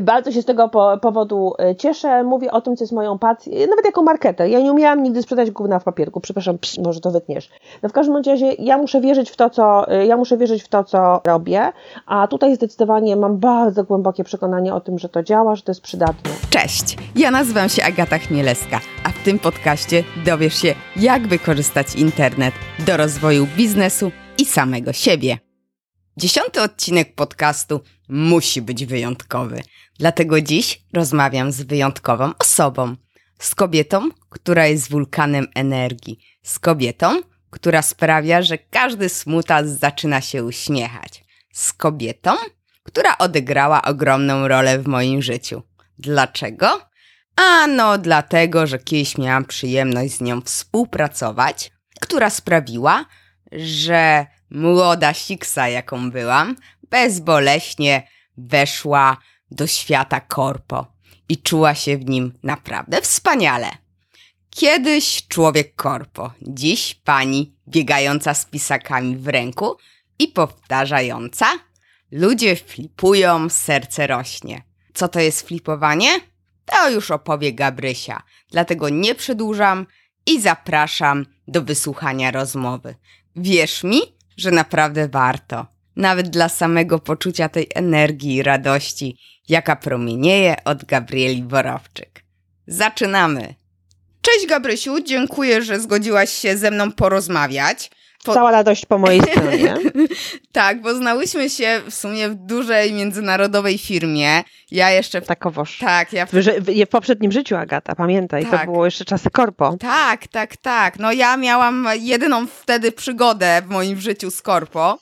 Bardzo się z tego po, powodu e, cieszę. Mówię o tym, co jest moją pasją, nawet jako marketer. Ja nie umiałam nigdy sprzedać gówna w papierku. Przepraszam, psz, może to wytniesz. No w każdym razie ja muszę wierzyć w to, co e, ja muszę wierzyć w to, co robię, a tutaj zdecydowanie mam bardzo głębokie przekonanie o tym, że to działa, że to jest przydatne. Cześć, ja nazywam się Agata Chmielewska, a w tym podcaście dowiesz się, jak wykorzystać internet do rozwoju biznesu i samego siebie. Dziesiąty odcinek podcastu musi być wyjątkowy. Dlatego dziś rozmawiam z wyjątkową osobą. Z kobietą, która jest wulkanem energii. Z kobietą, która sprawia, że każdy smutas zaczyna się uśmiechać. Z kobietą, która odegrała ogromną rolę w moim życiu. Dlaczego? Ano, dlatego, że kiedyś miałam przyjemność z nią współpracować, która sprawiła, że młoda siksa, jaką byłam, bezboleśnie weszła do świata korpo i czuła się w nim naprawdę wspaniale. Kiedyś człowiek korpo, dziś pani biegająca z pisakami w ręku i powtarzająca: Ludzie flipują, serce rośnie. Co to jest flipowanie? To już opowie Gabrysia, dlatego nie przedłużam i zapraszam do wysłuchania rozmowy. Wierz mi, że naprawdę warto. Nawet dla samego poczucia tej energii i radości, jaka promienieje od Gabrieli Borowczyk. Zaczynamy! Cześć Gabrysiu, dziękuję, że zgodziłaś się ze mną porozmawiać. Po... Cała radość po mojej stronie. tak, bo znałyśmy się w sumie w dużej międzynarodowej firmie. Ja jeszcze. W... Takowoż. Tak, ja w... w poprzednim życiu, Agata, pamiętaj, tak. to było jeszcze czasy korpo. Tak, tak, tak. No ja miałam jedyną wtedy przygodę w moim życiu z korpo.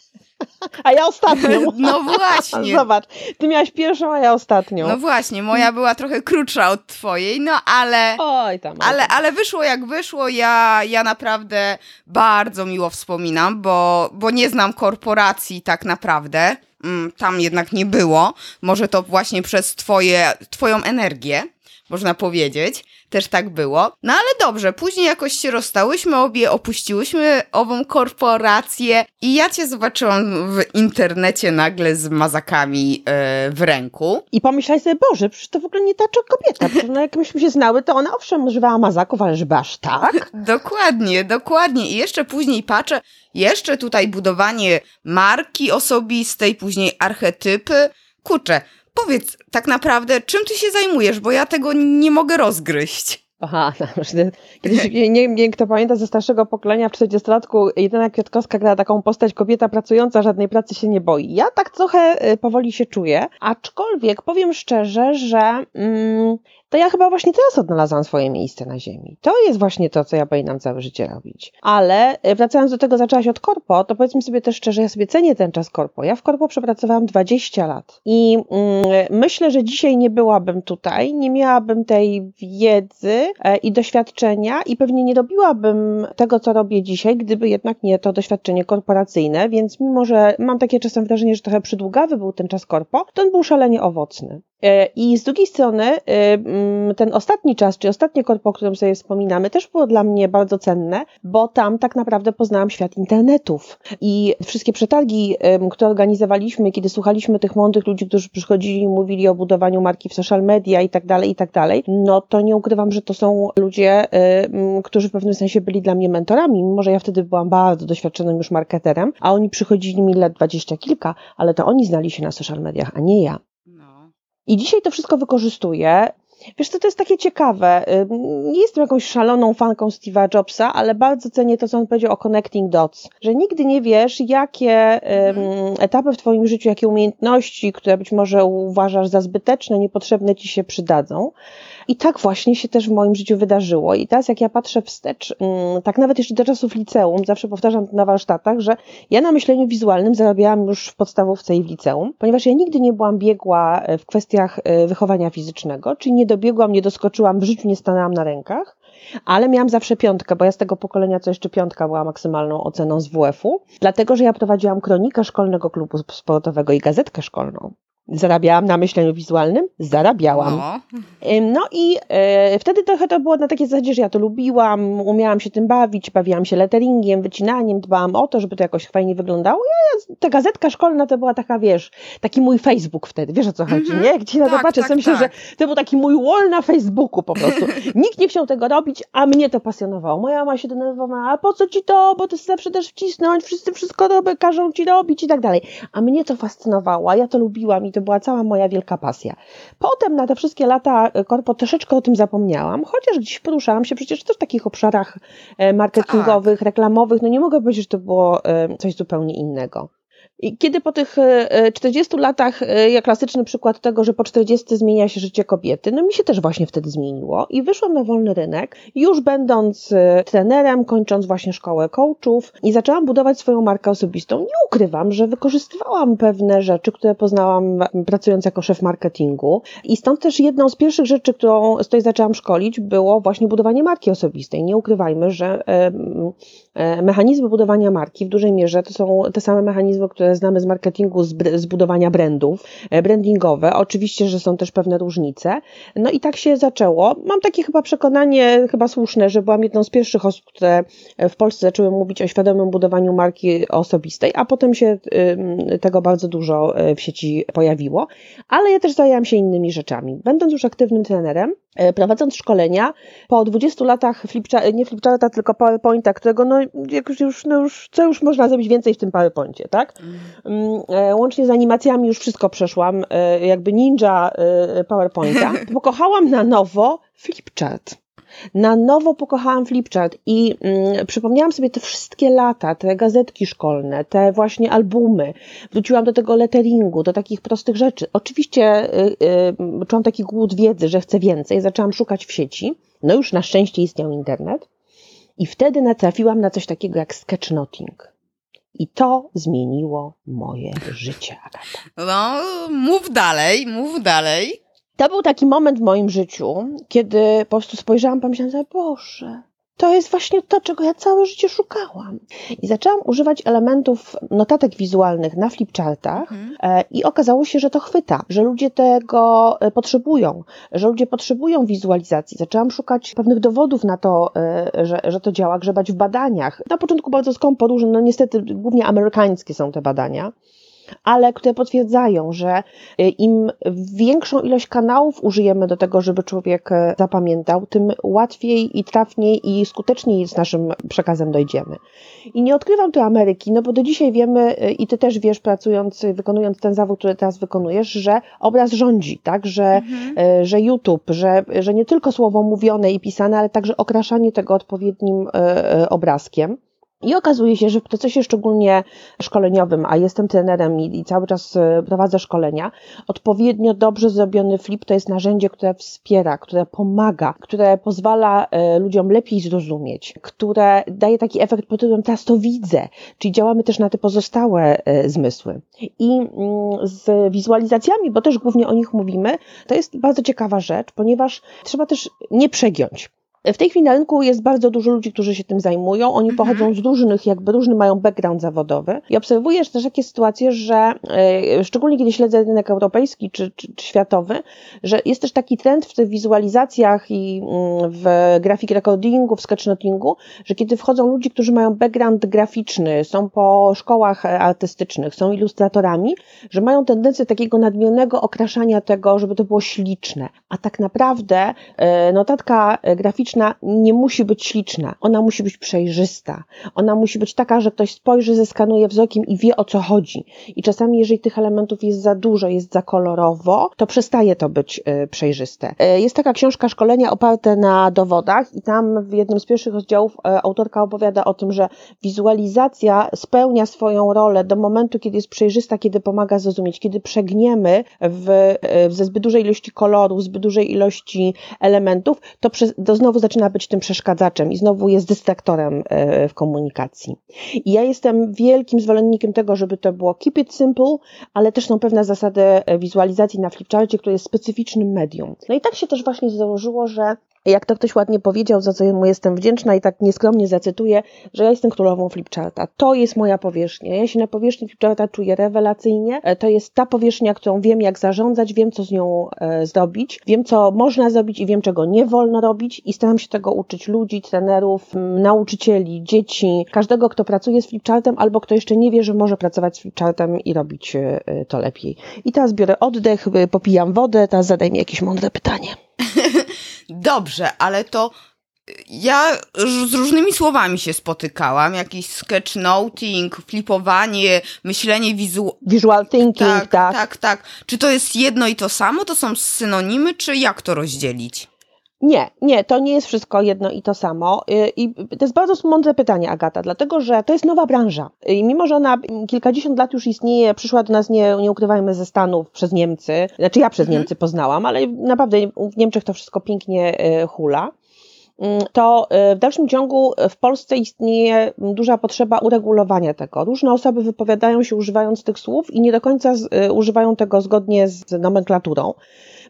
A ja ostatnią. No właśnie. Zobacz, ty miałaś pierwszą, a ja ostatnią. No właśnie, moja była trochę krótsza od twojej, no ale... Oj tam. Ale, ale wyszło jak wyszło, ja, ja naprawdę bardzo miło wspominam, bo, bo nie znam korporacji tak naprawdę. Mm, tam jednak nie było. Może to właśnie przez twoje, twoją energię, można powiedzieć też tak było. No ale dobrze, później jakoś się rozstałyśmy, obie opuściłyśmy ową korporację i ja cię zobaczyłam w internecie nagle z mazakami yy, w ręku. I pomyślałeś sobie, Boże, przecież to w ogóle nie ta kobieta. Przecież no, jak myśmy się znały, to ona owszem używała mazaków, ale żeby aż tak? dokładnie, dokładnie. I jeszcze później patrzę, jeszcze tutaj budowanie marki osobistej, później archetypy. Kurczę, powiedz tak naprawdę, czym ty się zajmujesz, bo ja tego nie mogę rozgryźć. Aha, no, kiedyś, nie wiem, kto pamięta ze starszego pokolenia, w 40-latku Jedyna Kwiatkowska grała taką postać kobieta pracująca, żadnej pracy się nie boi. Ja tak trochę y, powoli się czuję, aczkolwiek powiem szczerze, że mm, to ja chyba właśnie teraz odnalazłam swoje miejsce na ziemi. To jest właśnie to, co ja powinnam całe życie robić. Ale e, wracając do tego, zaczęłaś od korpo, to powiedzmy sobie też szczerze, ja sobie cenię ten czas korpo. Ja w korpo przepracowałam 20 lat i mm, myślę, że dzisiaj nie byłabym tutaj, nie miałabym tej wiedzy e, i doświadczenia i pewnie nie robiłabym tego, co robię dzisiaj, gdyby jednak nie to doświadczenie korporacyjne, więc mimo, że mam takie czasem wrażenie, że trochę przydługawy był ten czas korpo, to on był szalenie owocny. E, I z drugiej strony, e, mm, ten ostatni czas, czy ostatnie korpo, o którym sobie wspominamy, też było dla mnie bardzo cenne, bo tam tak naprawdę poznałam świat internetów. I wszystkie przetargi, które organizowaliśmy, kiedy słuchaliśmy tych mądrych ludzi, którzy przychodzili i mówili o budowaniu marki w social media i tak dalej, i tak dalej, no to nie ukrywam, że to są ludzie, którzy w pewnym sensie byli dla mnie mentorami, mimo że ja wtedy byłam bardzo doświadczonym już marketerem, a oni przychodzili mi lat dwadzieścia kilka, ale to oni znali się na social mediach, a nie ja. I dzisiaj to wszystko wykorzystuję. Wiesz co, to jest takie ciekawe. Nie jestem jakąś szaloną fanką Steve'a Jobsa, ale bardzo cenię to, co on powiedział o connecting dots. Że nigdy nie wiesz, jakie um, etapy w twoim życiu, jakie umiejętności, które być może uważasz za zbyteczne, niepotrzebne ci się przydadzą. I tak właśnie się też w moim życiu wydarzyło. I teraz jak ja patrzę wstecz, mm, tak nawet jeszcze do czasów liceum, zawsze powtarzam na warsztatach, że ja na myśleniu wizualnym zarabiałam już w podstawówce i w liceum, ponieważ ja nigdy nie byłam biegła e, w kwestiach e, wychowania fizycznego, czyli nie dobiegłam, nie doskoczyłam, w życiu nie stanęłam na rękach, ale miałam zawsze piątkę, bo ja z tego pokolenia co jeszcze piątka była maksymalną oceną z WF-u, dlatego że ja prowadziłam kronikę szkolnego klubu sportowego i gazetkę szkolną. Zarabiałam na myśleniu wizualnym? Zarabiałam. No, no i e, wtedy trochę to było na takiej zasadzie, że ja to lubiłam, umiałam się tym bawić, bawiłam się letteringiem, wycinaniem, dbałam o to, żeby to jakoś fajnie wyglądało. Ja, ta gazetka szkolna to była taka, wiesz, taki mój Facebook wtedy, wiesz o co chodzi, mm -hmm. nie? Jak na to tak, patrzę, tak, myślę, tak. że to był taki mój wall na Facebooku po prostu. Nikt nie chciał tego robić, a mnie to pasjonowało. Moja mama się denerwowała, a po co ci to, bo ty zawsze też wcisnąć, wszyscy wszystko robią, każą ci robić i tak dalej. A mnie to fascynowało, ja to lubiłam i to była cała moja wielka pasja. Potem na te wszystkie lata e, korpo troszeczkę o tym zapomniałam, chociaż gdzieś poruszałam się przecież też w takich obszarach e, marketingowych, tak. reklamowych, no nie mogę powiedzieć, że to było e, coś zupełnie innego. I kiedy po tych 40 e, latach, e, jak klasyczny przykład tego, że po 40 zmienia się życie kobiety, no mi się też właśnie wtedy zmieniło i wyszłam na wolny rynek, już będąc e, trenerem, kończąc właśnie szkołę coachów i zaczęłam budować swoją markę osobistą. Nie ukrywam, że wykorzystywałam pewne rzeczy, które poznałam pracując jako szef marketingu i stąd też jedną z pierwszych rzeczy, którą z której zaczęłam szkolić, było właśnie budowanie marki osobistej. Nie ukrywajmy, że mechanizmy budowania marki w dużej mierze to są te same mechanizmy, które znamy z marketingu, z, budowania brandów, e, brandingowe. Oczywiście, że są też pewne różnice. No i tak się zaczęło. Mam takie chyba przekonanie, chyba słuszne, że byłam jedną z pierwszych osób, które w Polsce zaczęły mówić o świadomym budowaniu marki osobistej, a potem się tego bardzo dużo e, w sieci pojawiło. Ale ja też zajęłam się innymi rzeczami. Będąc już aktywnym trenerem, e, prowadząc szkolenia, po 20 latach flipcha, nie flipcharta, tylko PowerPointa, którego no, jak już, no już, co już można zrobić więcej w tym PowerPoincie, tak? Mm. Mm, e, łącznie z animacjami już wszystko przeszłam, e, jakby ninja e, PowerPointa. Pokochałam na nowo Flipchart. Na nowo pokochałam Flipchart i mm, przypomniałam sobie te wszystkie lata, te gazetki szkolne, te właśnie albumy. Wróciłam do tego letteringu, do takich prostych rzeczy. Oczywiście y, y, czułam taki głód wiedzy, że chcę więcej. Zaczęłam szukać w sieci. No już na szczęście istniał internet. I wtedy natrafiłam na coś takiego jak sketchnoting. I to zmieniło moje życie, Agata. No, mów dalej, mów dalej. To był taki moment w moim życiu, kiedy po prostu spojrzałam, pomyślałam sobie, Boże, to jest właśnie to, czego ja całe życie szukałam. I zaczęłam używać elementów notatek wizualnych na flipchartach mhm. E, i okazało się, że to chwyta, że ludzie tego e, potrzebują, że ludzie potrzebują wizualizacji. Zaczęłam szukać pewnych dowodów na to, e, że, że to działa, grzebać w badaniach. Na początku bardzo skąpo, różne, no niestety głównie amerykańskie są te badania ale które potwierdzają, że y, im większą ilość kanałów użyjemy do tego, żeby człowiek e, zapamiętał, tym łatwiej i trafniej i skuteczniej z naszym przekazem dojdziemy. I nie odkrywam tu Ameryki, no bo do dzisiaj wiemy y, i ty też wiesz, pracując, wykonując ten zawód, który teraz wykonujesz, że obraz rządzi, tak, że, mhm. E, że YouTube, że, że nie tylko słowo mówione i pisane, ale także okraszanie tego odpowiednim e, obrazkiem. I okazuje się, że w procesie szczególnie szkoleniowym, a jestem trenerem i, cały czas e, prowadzę szkolenia, odpowiednio dobrze zrobiony flip to jest narzędzie, które wspiera, które pomaga, które pozwala e, ludziom lepiej zrozumieć, które daje taki efekt pod tytułem teraz to widzę, czyli działamy też na te pozostałe e, zmysły. I mm, z wizualizacjami, bo też głównie o nich mówimy, to jest bardzo ciekawa rzecz, ponieważ trzeba też nie przegiąć. W tej chwili na rynku jest bardzo dużo ludzi, którzy się tym zajmują. Oni mhm. pochodzą z różnych, jakby różny mają background zawodowy. I obserwujesz też takie sytuacje, że e, szczególnie kiedy śledzę rynek europejski czy, czy, czy, światowy, że jest też taki trend w tych wizualizacjach i mm, w grafik recordingu, w sketchnotingu, że kiedy wchodzą ludzie, którzy mają background graficzny, są po szkołach artystycznych, są ilustratorami, że mają tendencję takiego nadmiernego okraszania tego, żeby to było śliczne. A tak naprawdę e, notatka graficzna nie musi być śliczna, ona musi być przejrzysta. Ona musi być taka, że ktoś spojrzy, zeskanuje wzrokiem i wie o co chodzi. I czasami, jeżeli tych elementów jest za dużo, jest za kolorowo, to przestaje to być y, przejrzyste. Y, jest taka książka szkolenia oparte na dowodach i tam w jednym z pierwszych rozdziałów y, autorka opowiada o tym, że wizualizacja spełnia swoją rolę do momentu, kiedy jest przejrzysta, kiedy pomaga zrozumieć, kiedy przegniemy w, ze zbyt dużej ilości kolorów, zbyt dużej ilości elementów, to, przez, to znowu zaczyna być tym przeszkadzaczem i znowu jest dystraktorem e, w komunikacji. I ja jestem wielkim zwolennikiem tego, żeby to było keep it simple, ale też są pewne zasady e, wizualizacji na flipcharcie, które jest specyficznym medium. No i tak się też właśnie założyło, że jak to ktoś ładnie powiedział, za co mu jestem wdzięczna i tak nieskromnie zacytuję, że ja jestem królową flipcharta. To jest moja powierzchnia. Ja się na powierzchni flipcharta czuję rewelacyjnie. E, to jest ta powierzchnia, którą wiem jak zarządzać, wiem co z nią e, zrobić, wiem co można zrobić i wiem czego nie wolno robić i staram się tego uczyć ludzi, trenerów, nauczycieli, dzieci, każdego kto pracuje z flipchartem albo kto jeszcze nie wie, że może pracować z flipchartem i robić e, to lepiej. I teraz biorę oddech, popijam wodę, teraz zadaj mi jakieś mądre pytanie. Dobrze, ale to y, ja z różnymi słowami się spotykałam. Jakiś sketchnoting, flipowanie, myślenie wizu... visual thinking, tak, tak. Tak, tak. Czy to jest jedno i to samo? To są synonimy, czy jak to rozdzielić? Nie, nie, to nie jest wszystko jedno i to samo. Y, I to jest bardzo mądre pytanie, Agata, dlatego że to jest nowa branża. I mimo, że ona kilkadziesiąt lat już istnieje, przyszła do nas, nie, nie ukrywajmy, ze Stanów przez Niemcy. Znaczy ja przez. Niemcy poznałam, ale naprawdę w Niemczech to wszystko pięknie y, hula mm, to y, w dalszym ciągu w Polsce istnieje duża potrzeba uregulowania tego. Różne osoby wypowiadają się używając tych słów i nie do końca z, używają tego zgodnie z nomenklaturą.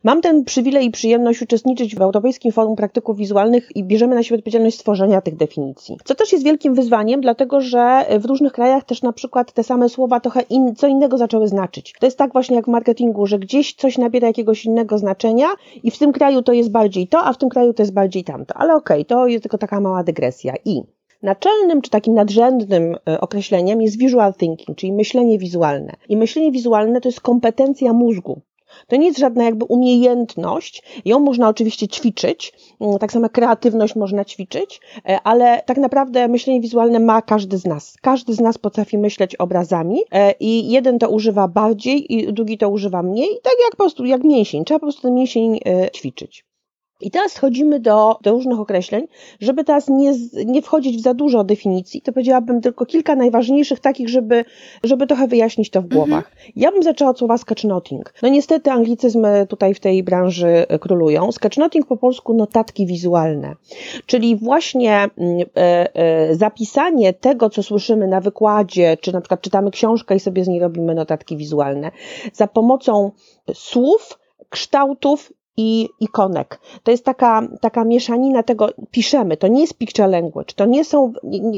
Mam ten przywilej i przyjemność uczestniczyć w Europejskim Forum Praktyków Wizualnych i bierzemy na siebie odpowiedzialność stworzenia tych definicji. Co też jest wielkim wyzwaniem, dlatego że w różnych krajach też na przykład te same słowa trochę in, co innego zaczęły znaczyć. To jest tak właśnie jak w marketingu, że gdzieś coś nabiera jakiegoś innego znaczenia i w tym kraju to jest bardziej to, a w tym kraju to jest bardziej tamto. Ale okej, okay, to jest tylko taka mała dygresja. I Naczelnym czy takim nadrzędnym e, określeniem jest visual thinking, czyli myślenie wizualne. I myślenie wizualne to jest kompetencja mózgu. To nie jest żadna jakby umiejętność. Ją można oczywiście ćwiczyć, mm, tak samo kreatywność można ćwiczyć, e, ale tak naprawdę myślenie wizualne ma każdy z nas. Każdy z nas potrafi myśleć obrazami e, i jeden to używa bardziej i drugi to używa mniej, tak jak po prostu jak mięsień. Trzeba po prostu ten mięsień e, ćwiczyć. I teraz schodzimy do, do różnych określeń, żeby teraz nie, nie wchodzić w za dużo definicji, to powiedziałabym tylko kilka najważniejszych takich, żeby, żeby trochę wyjaśnić to w mhm. głowach. Mhm. Ja bym zaczęła od słowa sketchnoting. No niestety anglicyzmy tutaj w tej branży królują. Sketchnoting po polsku notatki wizualne, czyli właśnie mm, e, e, zapisanie tego, co słyszymy na wykładzie, czy na przykład czytamy książkę i sobie z niej robimy notatki wizualne, za pomocą słów, kształtów i ikonek. To jest taka, taka mieszanina tego, piszemy, to nie jest picture language, to nie są,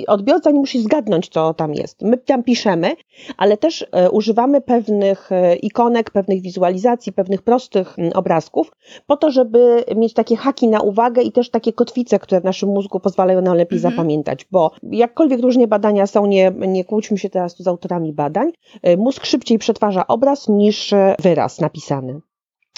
odbiorca nie musi zgadnąć, co tam jest. My tam piszemy, ale też e, używamy pewnych e, ikonek, pewnych wizualizacji, pewnych prostych obrazków, po to, żeby mieć takie haki na uwagę i też takie kotwice, które w naszym mózgu pozwalają nam lepiej mhm. zapamiętać, bo jakkolwiek różnie badania są, nie, nie kłóćmy się teraz tu z autorami badań, e, mózg szybciej przetwarza obraz niż wyraz napisany.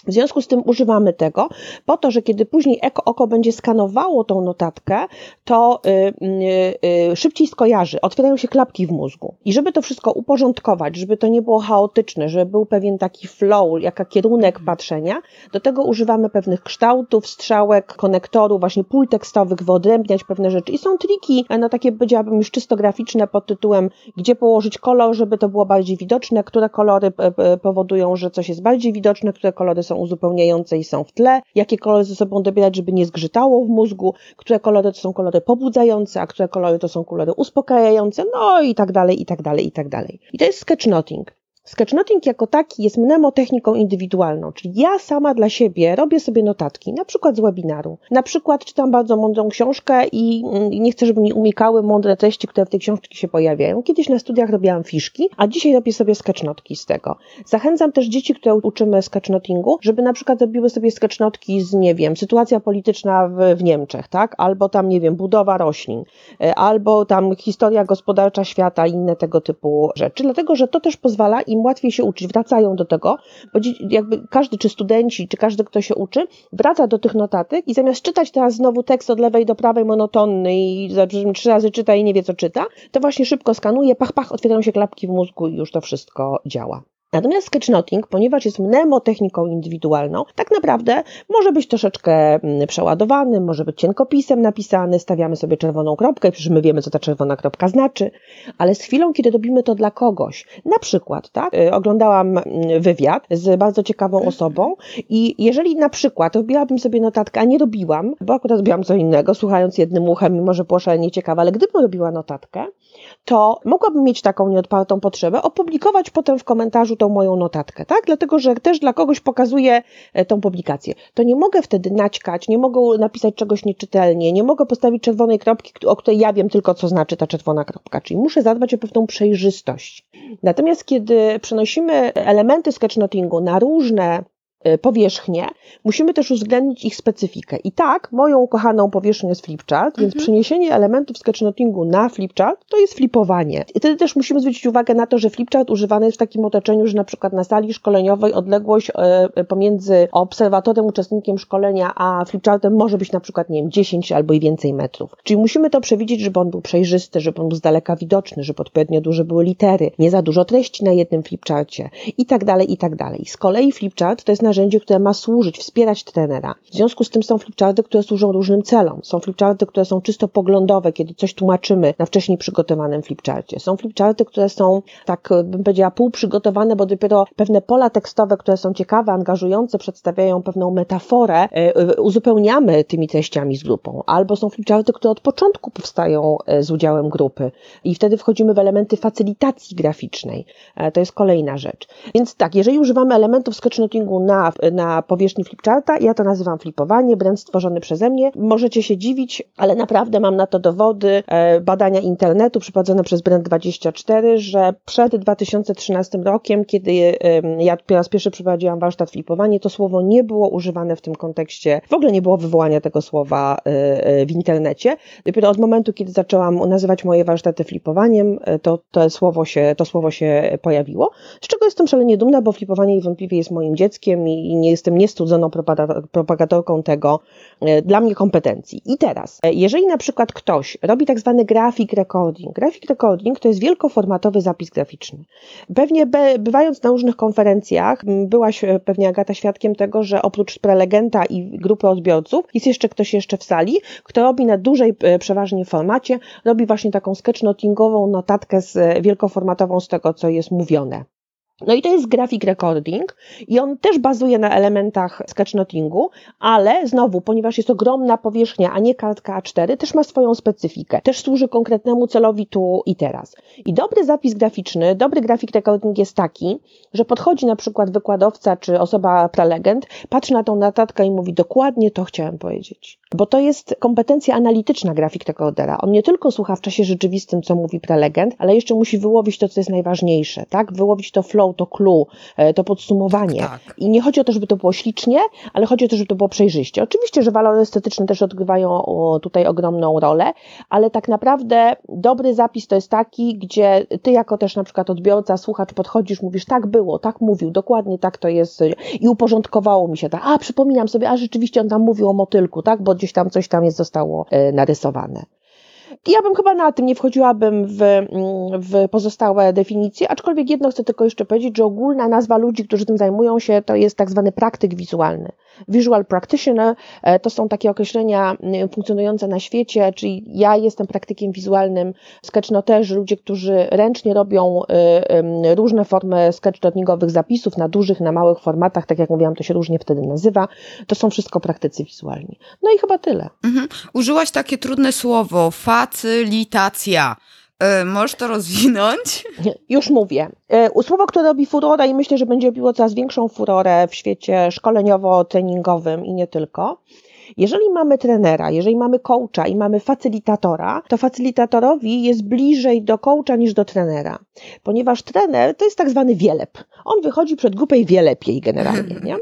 W związku z tym używamy tego po to, że kiedy później eko oko będzie skanowało tą notatkę, to y, y, y, szybciej skojarzy, otwierają się klapki w mózgu. I żeby to wszystko uporządkować, żeby to nie było chaotyczne, żeby był pewien taki flow, jaka kierunek patrzenia, do tego używamy pewnych kształtów, strzałek, konektorów, właśnie pól tekstowych, wyodrębniać pewne rzeczy. I są triki, no takie powiedziałabym już czysto graficzne pod tytułem, gdzie położyć kolor, żeby to było bardziej widoczne, które kolory powodują, że coś jest bardziej widoczne, które kolory są uzupełniające i są w tle, jakie kolory ze sobą dobierać, żeby nie zgrzytało w mózgu, które kolory to są kolory pobudzające, a które kolory to są kolory uspokajające, no i tak dalej, i tak dalej, i tak dalej. I to jest sketchnoting. Sketchnoting jako taki jest mnemotechniką indywidualną, czyli ja sama dla siebie robię sobie notatki, na przykład z webinaru. Na przykład czytam bardzo mądrą książkę i nie chcę, żeby mi umikały mądre treści, które w tej książce się pojawiają. Kiedyś na studiach robiłam fiszki, a dzisiaj robię sobie sketchnotki z tego. Zachęcam też dzieci, które uczymy sketchnotingu, żeby na przykład robiły sobie sketchnotki z, nie wiem, sytuacja polityczna w, w Niemczech, tak? Albo tam, nie wiem, budowa roślin, e, albo tam historia gospodarcza świata, inne tego typu rzeczy, dlatego, że to też pozwala im łatwiej się uczyć, wracają do tego, bo jakby każdy, czy studenci, czy każdy, kto się uczy, wraca do tych notatek i zamiast czytać teraz znowu tekst od lewej do prawej monotonny i trzy razy czyta i nie wie, co czyta, to właśnie szybko skanuje, pach, pach, otwierają się klapki w mózgu i już to wszystko działa. Natomiast sketchnoting, ponieważ jest mnemotechniką indywidualną, tak naprawdę może być troszeczkę mm, przeładowany, może być cienkopisem napisany, stawiamy sobie czerwoną kropkę, przecież my wiemy, co ta czerwona kropka znaczy, ale z chwilą, kiedy robimy to dla kogoś, na przykład, tak, y, oglądałam mm, wywiad z bardzo ciekawą osobą i jeżeli na przykład robiłabym sobie notatkę, a nie robiłam, bo akurat robiłam co innego, słuchając jednym uchem, mimo że było szalenie ciekawe, ale gdybym robiła notatkę, to mogłabym mieć taką nieodpartą potrzebę opublikować potem w komentarzu to tą moją notatkę, tak? Dlatego, że też dla kogoś pokazuję e, tą publikację. To nie mogę wtedy naćkać, nie mogę napisać czegoś nieczytelnie, nie mogę postawić czerwonej kropki, o której ja wiem tylko, co znaczy ta czerwona kropka. Czyli muszę zadbać o pewną przejrzystość. Natomiast kiedy przenosimy elementy sketchnotingu na różne powierzchnie, musimy też uwzględnić ich specyfikę. I tak, moją ukochaną powierzchnią jest flipchart, więc mhm. przeniesienie elementów sketchnotingu na flipchart to jest flipowanie. I wtedy też musimy zwrócić uwagę na to, że flipchart używany jest w takim otoczeniu, że na przykład na sali szkoleniowej odległość y, pomiędzy obserwatorem, uczestnikiem szkolenia, a flipchartem może być na przykład, nie wiem, 10 albo i więcej metrów. Czyli musimy to przewidzieć, żeby on był przejrzysty, żeby on był z daleka widoczny, żeby odpowiednio duże były litery, nie za dużo treści na jednym flipcharcie i tak dalej, i tak dalej. Z kolei flipchart to jest narzędzie, które ma służyć, wspierać trenera. W związku z tym są flipcharty, które służą różnym celom. Są flipcharty, które są czysto poglądowe, kiedy coś tłumaczymy na wcześniej przygotowanym flipcharcie. Są flipcharty, które są, tak bym powiedziała, półprzygotowane, bo dopiero pewne pola tekstowe, które są ciekawe, angażujące, przedstawiają pewną metaforę, e, e, uzupełniamy tymi treściami z grupą. Albo są flipcharty, które od początku powstają e, z udziałem grupy i wtedy wchodzimy w elementy facylitacji graficznej. To jest kolejna rzecz. Więc tak, jeżeli używamy elementów sketchnotingu na na powierzchni flipcharta. Ja to nazywam flipowanie, brand stworzony przeze mnie. Możecie się dziwić, ale naprawdę mam na to dowody, e, badania internetu przeprowadzone przez Brand24, że przed 2013 rokiem, kiedy ja po raz pierwszy przeprowadziłam warsztat flipowanie, to słowo nie było używane w tym kontekście. W ogóle nie było wywołania tego słowa e, e, w internecie. Dopiero od momentu, kiedy zaczęłam nazywać moje warsztaty flipowaniem, to, to, słowo, się, to słowo się pojawiło. Z czego jestem szalenie dumna, bo flipowanie niewątpliwie jest moim dzieckiem i nie jestem niestudzoną propagatorką tego e, dla mnie kompetencji. I teraz, e, jeżeli na przykład ktoś robi tak zwany grafik recording, grafik recording to jest wielkoformatowy zapis graficzny. Pewnie bywając na różnych konferencjach, byłaś e, pewnie Agata świadkiem tego, że oprócz prelegenta i grupy odbiorców jest jeszcze ktoś jeszcze w sali, kto robi na dużej przeważnie formacie, robi właśnie taką sketchnotingową notatkę z wielkoformatową z tego, co jest mówione. No i to jest grafik recording i on też bazuje na elementach sketchnotingu, ale znowu, ponieważ jest ogromna powierzchnia, a nie kartka A4, też ma swoją specyfikę. Też służy konkretnemu celowi tu i teraz. I dobry zapis graficzny, dobry grafik recording jest taki, że podchodzi na przykład wykładowca czy osoba prelegent, patrzy na tą notatkę i mówi dokładnie to chciałem powiedzieć. Bo to jest kompetencja analityczna grafik recordera. On nie tylko słucha w czasie rzeczywistym, co mówi prelegent, ale jeszcze musi wyłowić to, co jest najważniejsze, tak? Wyłowić to flow to clue, e, to podsumowanie. Tak. I nie chodzi o to, żeby to było ślicznie, ale chodzi o to, żeby to było przejrzyście. Oczywiście, że walory estetyczne też odgrywają tutaj ogromną rolę, ale tak naprawdę dobry zapis to jest taki, gdzie ty jako też na przykład odbiorca, słuchacz podchodzisz, mówisz tak było, tak mówił, dokładnie tak to jest i uporządkowało mi się tak, a przypominam sobie, a rzeczywiście on tam mówił o motylku, tak, bo gdzieś tam coś tam jest zostało e, narysowane. Ja bym chyba na tym nie wchodziłabym w, mm, w pozostałe definicje, aczkolwiek jedno chcę tylko jeszcze powiedzieć, że ogólna nazwa ludzi, którzy tym zajmują się, to jest tak zwany praktyk wizualny. Visual practitioner e, to są takie określenia mm, funkcjonujące na świecie, czyli ja jestem praktykiem wizualnym, sketchnoterzy, ludzie, którzy ręcznie robią y, różne formy sketchnotingowych zapisów na dużych, na małych formatach, tak jak mówiłam, to się różnie wtedy nazywa. To są wszystko praktycy wizualni. No i chyba tyle. Mhm. Użyłaś takie trudne słowo, facylitacja. E, możesz to rozwinąć? Już mówię. E, słowo, które robi furorę i myślę, że będzie robiło coraz większą furorę w świecie szkoleniowo-treningowym i nie tylko, jeżeli mamy trenera, jeżeli mamy coacha i mamy facylitatora, to facylitatorowi jest bliżej do coacha niż do trenera, ponieważ trener to jest tak zwany wielep. On wychodzi przed grupę i wie lepiej generalnie. Nie?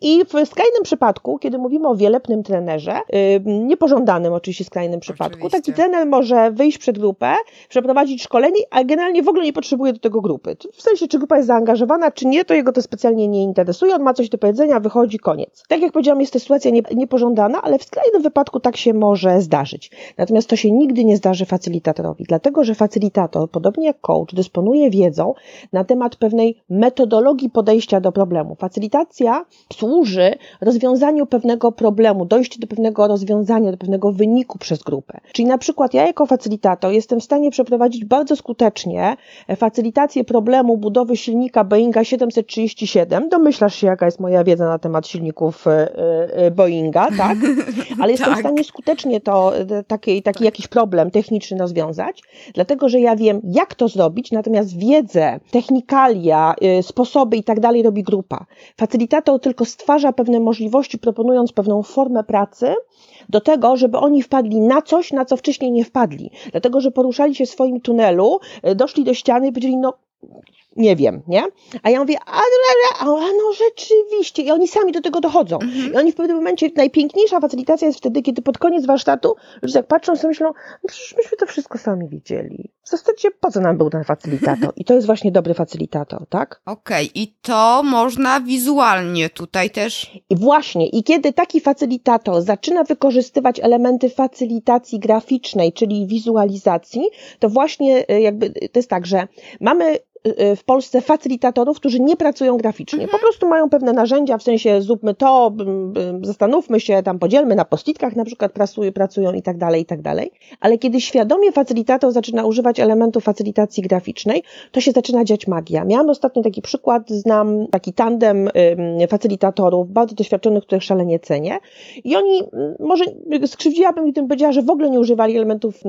I w skrajnym przypadku, kiedy mówimy o wielepnym trenerze, niepożądanym oczywiście skrajnym przypadku, oczywiście. taki trener może wyjść przed grupę, przeprowadzić szkolenie, a generalnie w ogóle nie potrzebuje do tego grupy. W sensie, czy grupa jest zaangażowana, czy nie, to jego to specjalnie nie interesuje, on ma coś do powiedzenia, wychodzi, koniec. Tak jak powiedziałam, jest to sytuacja niepożądana, ale w skrajnym wypadku tak się może zdarzyć. Natomiast to się nigdy nie zdarzy facilitatorowi, dlatego że facilitator, podobnie jak coach, dysponuje wiedzą na temat pewnej metodologii podejścia do problemu. Facilitacja służy rozwiązaniu pewnego problemu, dojściu do pewnego rozwiązania, do pewnego wyniku przez grupę. Czyli na przykład ja jako facilitator jestem w stanie przeprowadzić bardzo skutecznie facilitację problemu budowy silnika Boeinga 737. Domyślasz się, jaka jest moja wiedza na temat silników e, e, Boeinga, tak? Tak? Ale jestem tak. w stanie skutecznie to, taki, taki tak. jakiś problem techniczny rozwiązać, dlatego, że ja wiem, jak to zrobić, natomiast wiedzę, technikalia, y, sposoby i tak dalej robi grupa. Facylitator tylko stwarza pewne możliwości, proponując pewną formę pracy, do tego, żeby oni wpadli na coś, na co wcześniej nie wpadli. Dlatego, że poruszali się w swoim tunelu, y, doszli do ściany i powiedzieli, no nie wiem, nie? A ja mówię, a, a, no rzeczywiście. I oni sami do tego dochodzą. Mhm. I oni w pewnym momencie, najpiękniejsza facylitacja jest wtedy, kiedy pod koniec warsztatu, już jak patrzą sobie myślą, no przecież myśmy to wszystko sami widzieli. W zasadzie po co nam był ten facylitator? I to jest właśnie dobry facylitator, tak? Okej, okay. i to można wizualnie tutaj też. I właśnie, i kiedy taki facylitator zaczyna wykorzystywać elementy facylitacji graficznej, czyli wizualizacji, to właśnie y, jakby to jest tak, że mamy w Polsce facylitatorów, którzy nie pracują graficznie. Mhm. Po prostu mają pewne narzędzia, w sensie zróbmy to, zastanówmy się, tam podzielmy na postitkach na przykład pracują, pracują i tak dalej, i tak dalej. Ale kiedy świadomie facylitator zaczyna używać elementów facylitacji graficznej, to się zaczyna dziać magia. Miałam ostatnio taki przykład, znam taki tandem facylitatorów, bardzo doświadczonych, których szalenie cenię. I oni, może skrzywdziłabym i tym powiedziała, że w ogóle nie używali elementów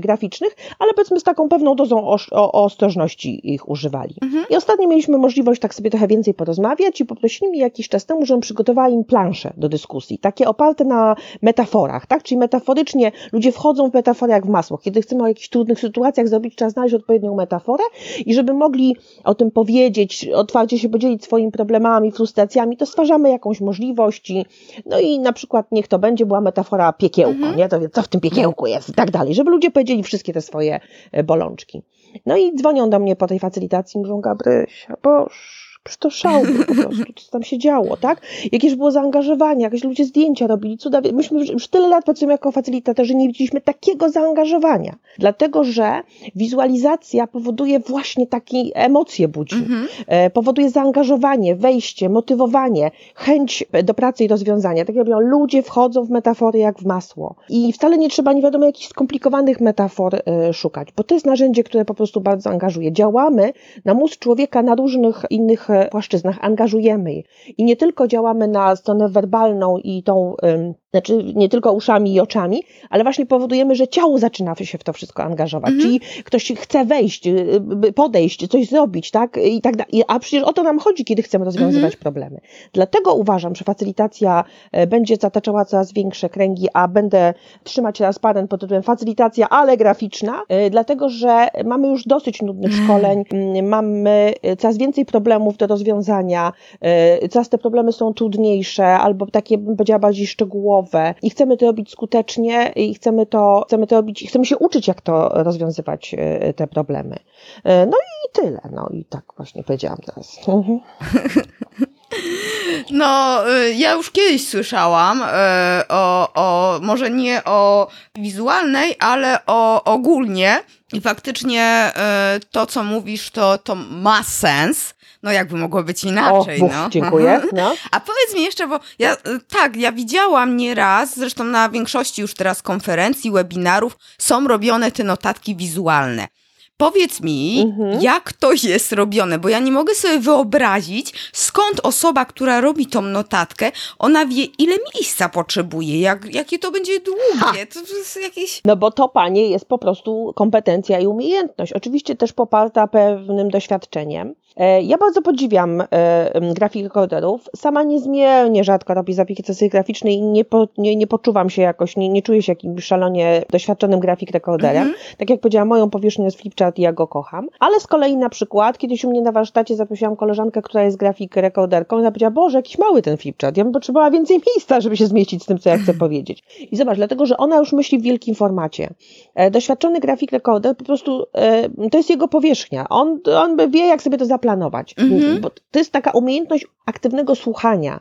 graficznych, ale powiedzmy z taką pewną dozą ostrożności ich używali używali. Mhm. I ostatnio mieliśmy możliwość tak sobie trochę więcej porozmawiać i poprosili mnie jakiś czas temu, żebym przygotowała im plansze do dyskusji, takie oparte na metaforach, tak? Czyli metaforycznie ludzie wchodzą w metaforę jak w masło. Kiedy chcemy o jakichś trudnych sytuacjach zrobić, trzeba znaleźć odpowiednią metaforę i żeby mogli o tym powiedzieć, otwarcie się podzielić swoimi problemami, frustracjami, to stwarzamy jakąś możliwość i, no i na przykład niech to będzie była metafora piekiełko, mhm. nie? To co w tym piekiełku jest i tak dalej, żeby ludzie powiedzieli wszystkie te swoje e, bolączki. No i dzwonią do mnie po tej facylitacji, mówią, Gabrysia, boż, Przecież to szał po prostu, co tam się działo, tak? Jakieś było zaangażowanie, jakieś ludzie zdjęcia robili, cuda. Myśmy już tyle lat pracujemy jako facylitatorzy, nie widzieliśmy takiego zaangażowania. Dlatego, że wizualizacja powoduje właśnie takie emocje budzi. Mhm. E, powoduje zaangażowanie, wejście, motywowanie, chęć do pracy i rozwiązania. Tak jak mówią, ludzie wchodzą w metafory jak w masło. I wcale nie trzeba nie wiadomo jakichś skomplikowanych metafor e, szukać, bo to jest narzędzie, które po prostu bardzo angażuje. Działamy na mózg człowieka na różnych innych płaszczyznach, angażujemy je. I nie tylko działamy na stronę werbalną i tą znaczy nie tylko uszami i oczami, ale właśnie powodujemy, że ciało zaczyna się w to wszystko angażować. Mhm. Czyli ktoś chce wejść, y, podejść, coś zrobić, tak? I tak dalej. A przecież o to nam chodzi, kiedy chcemy rozwiązywać mhm. problemy. Dlatego uważam, że facylitacja e, będzie zataczała coraz większe kręgi, a będę trzymać parę pod tytułem facylitacja, ale graficzna, e, dlatego że mamy już dosyć nudnych mhm. szkoleń, mamy e, coraz więcej problemów do rozwiązania, coraz te problemy są trudniejsze albo takie, bym powiedziała, bardziej szczegółowe, i chcemy to robić skutecznie i chcemy to, chcemy to robić, chcemy się uczyć, jak to rozwiązywać e, te problemy. E, no i tyle. No i tak właśnie powiedziałam teraz. Mhm. No, e, ja już kiedyś słyszałam o, o, może nie o wizualnej, ale o ogólnie. I faktycznie to, co mówisz, to, to ma sens. No jakby mogło być inaczej, o, no. Dziękuję. No. A powiedz mi jeszcze, bo ja y, tak, ja widziałam nieraz, zresztą na większości już teraz konferencji, webinarów są robione te notatki wizualne. Powiedz mi, mhm. jak to jest robione, bo ja nie mogę sobie wyobrazić, skąd osoba, która robi tą notatkę, ona wie, ile miejsca potrzebuje, jak, jakie to będzie długie. To, to jest jakieś... No bo to, panie, jest po prostu kompetencja i umiejętność. Oczywiście też poparta pewnym doświadczeniem. E, ja bardzo podziwiam e, grafik rekorderów. Sama niezmiernie rzadko robię zapieki graficzne i nie, po, nie, nie poczuwam się jakoś, nie, nie czuję się jakimś szalonie doświadczonym grafik rekorderem. Mhm. Tak jak powiedziałam, moją powierzchnią jest flipchart i ja go kocham. Ale z kolei na przykład, kiedyś u mnie na warsztacie zaprosiłam koleżankę, która jest grafik rekorderką i ona powiedziała, Boże, jakiś mały ten flipchart. Ja bym potrzebowała więcej miejsca, żeby się zmieścić z tym, co ja chcę powiedzieć. I zobacz, dlatego, że ona już myśli w wielkim formacie. E, doświadczony grafik rekorder po prostu, to jest jego powierzchnia. On, on wie, jak sobie to zaplanować zaplanować. Mhm. Bo to jest taka umiejętność aktywnego słuchania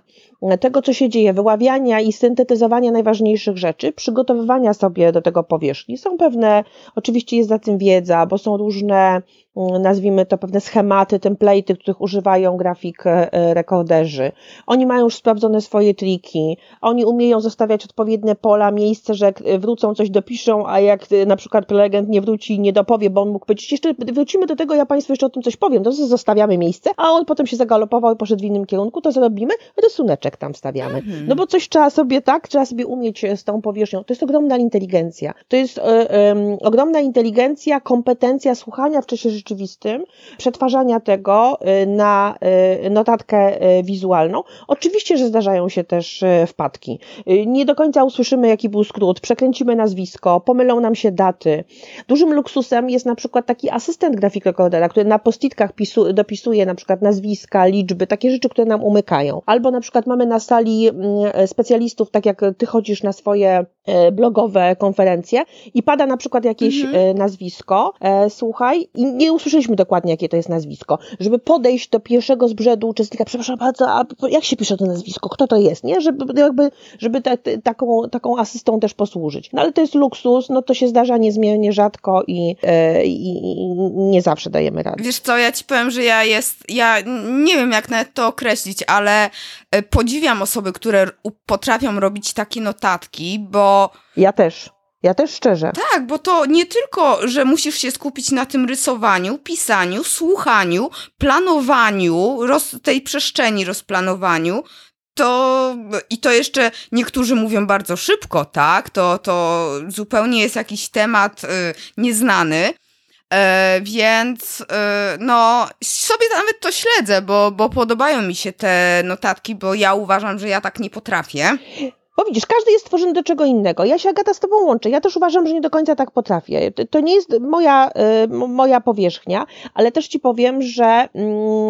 tego, co się dzieje, wyławiania i syntetyzowania najważniejszych rzeczy, przygotowywania sobie do tego powierzchni. Są pewne, oczywiście jest za tym wiedza, bo są różne nazwijmy to pewne schematy, template'y, których używają grafik e, rekorderzy. Oni mają już sprawdzone swoje triki, oni umieją zostawiać odpowiednie pola, miejsce, że jak wrócą, coś dopiszą, a jak e, na przykład prelegent nie wróci, nie dopowie, bo on mógł powiedzieć, jeszcze wrócimy do tego, ja Państwu jeszcze o tym coś powiem, to zostawiamy miejsce, a on potem się zagalopował i poszedł w innym kierunku, to zrobimy rysuneczek. tam wstawiamy. Mhm. No bo coś trzeba sobie, tak, trzeba sobie umieć z tą powierzchnią. To jest ogromna inteligencja. To jest y, y, ogromna inteligencja, kompetencja słuchania w czasie rzeczywistym, przetwarzania tego y, na notatkę wizualną. Oczywiście, że zdarzają się też wpadki. Nie do końca usłyszymy, jaki był skrót, przekręcimy nazwisko, pomylą nam się daty. Dużym luksusem jest na przykład taki asystent grafik recordera, który na postitkach dopisuje na przykład nazwiska, liczby, takie rzeczy, które nam umykają. Albo na przykład mamy na sali mm, specjalistów, tak jak ty chodzisz na swoje blogowe konferencje i pada na przykład jakieś mhm. E, nazwisko, e, słuchaj, i nie usłyszeliśmy dokładnie, jakie to jest nazwisko, żeby podejść do pierwszego z brzegu uczestnika, przepraszam bardzo, a jak się pisze to nazwisko, kto to jest, nie? Żeby jakby, żeby te, te, taką, taką asystą też posłużyć. No ale to jest luksus, no to się zdarza niezmiernie rzadko i, i, i nie zawsze dajemy radę. Wiesz co, ja ci powiem, że ja jest, ja nie wiem jak nawet to określić, ale podziwiam osoby, które potrafią robić takie notatki, bo... Ja też. Ja też szczerze. Tak, bo to nie tylko, że musisz się skupić na tym rysowaniu, pisaniu, słuchaniu, planowaniu, roz, tej przestrzeni rozplanowaniu, to i to jeszcze niektórzy mówią bardzo szybko, tak? To, to zupełnie jest jakiś temat y, nieznany. E, więc e, no, sobie nawet to śledzę, bo, bo podobają mi się te notatki, bo ja uważam, że ja tak nie potrafię. Bo widzisz, każdy jest stworzony do czego innego. Ja się Agata z tobą łączę. Ja też uważam, że nie do końca tak potrafię. To nie jest moja, y, moja powierzchnia, ale też ci powiem, że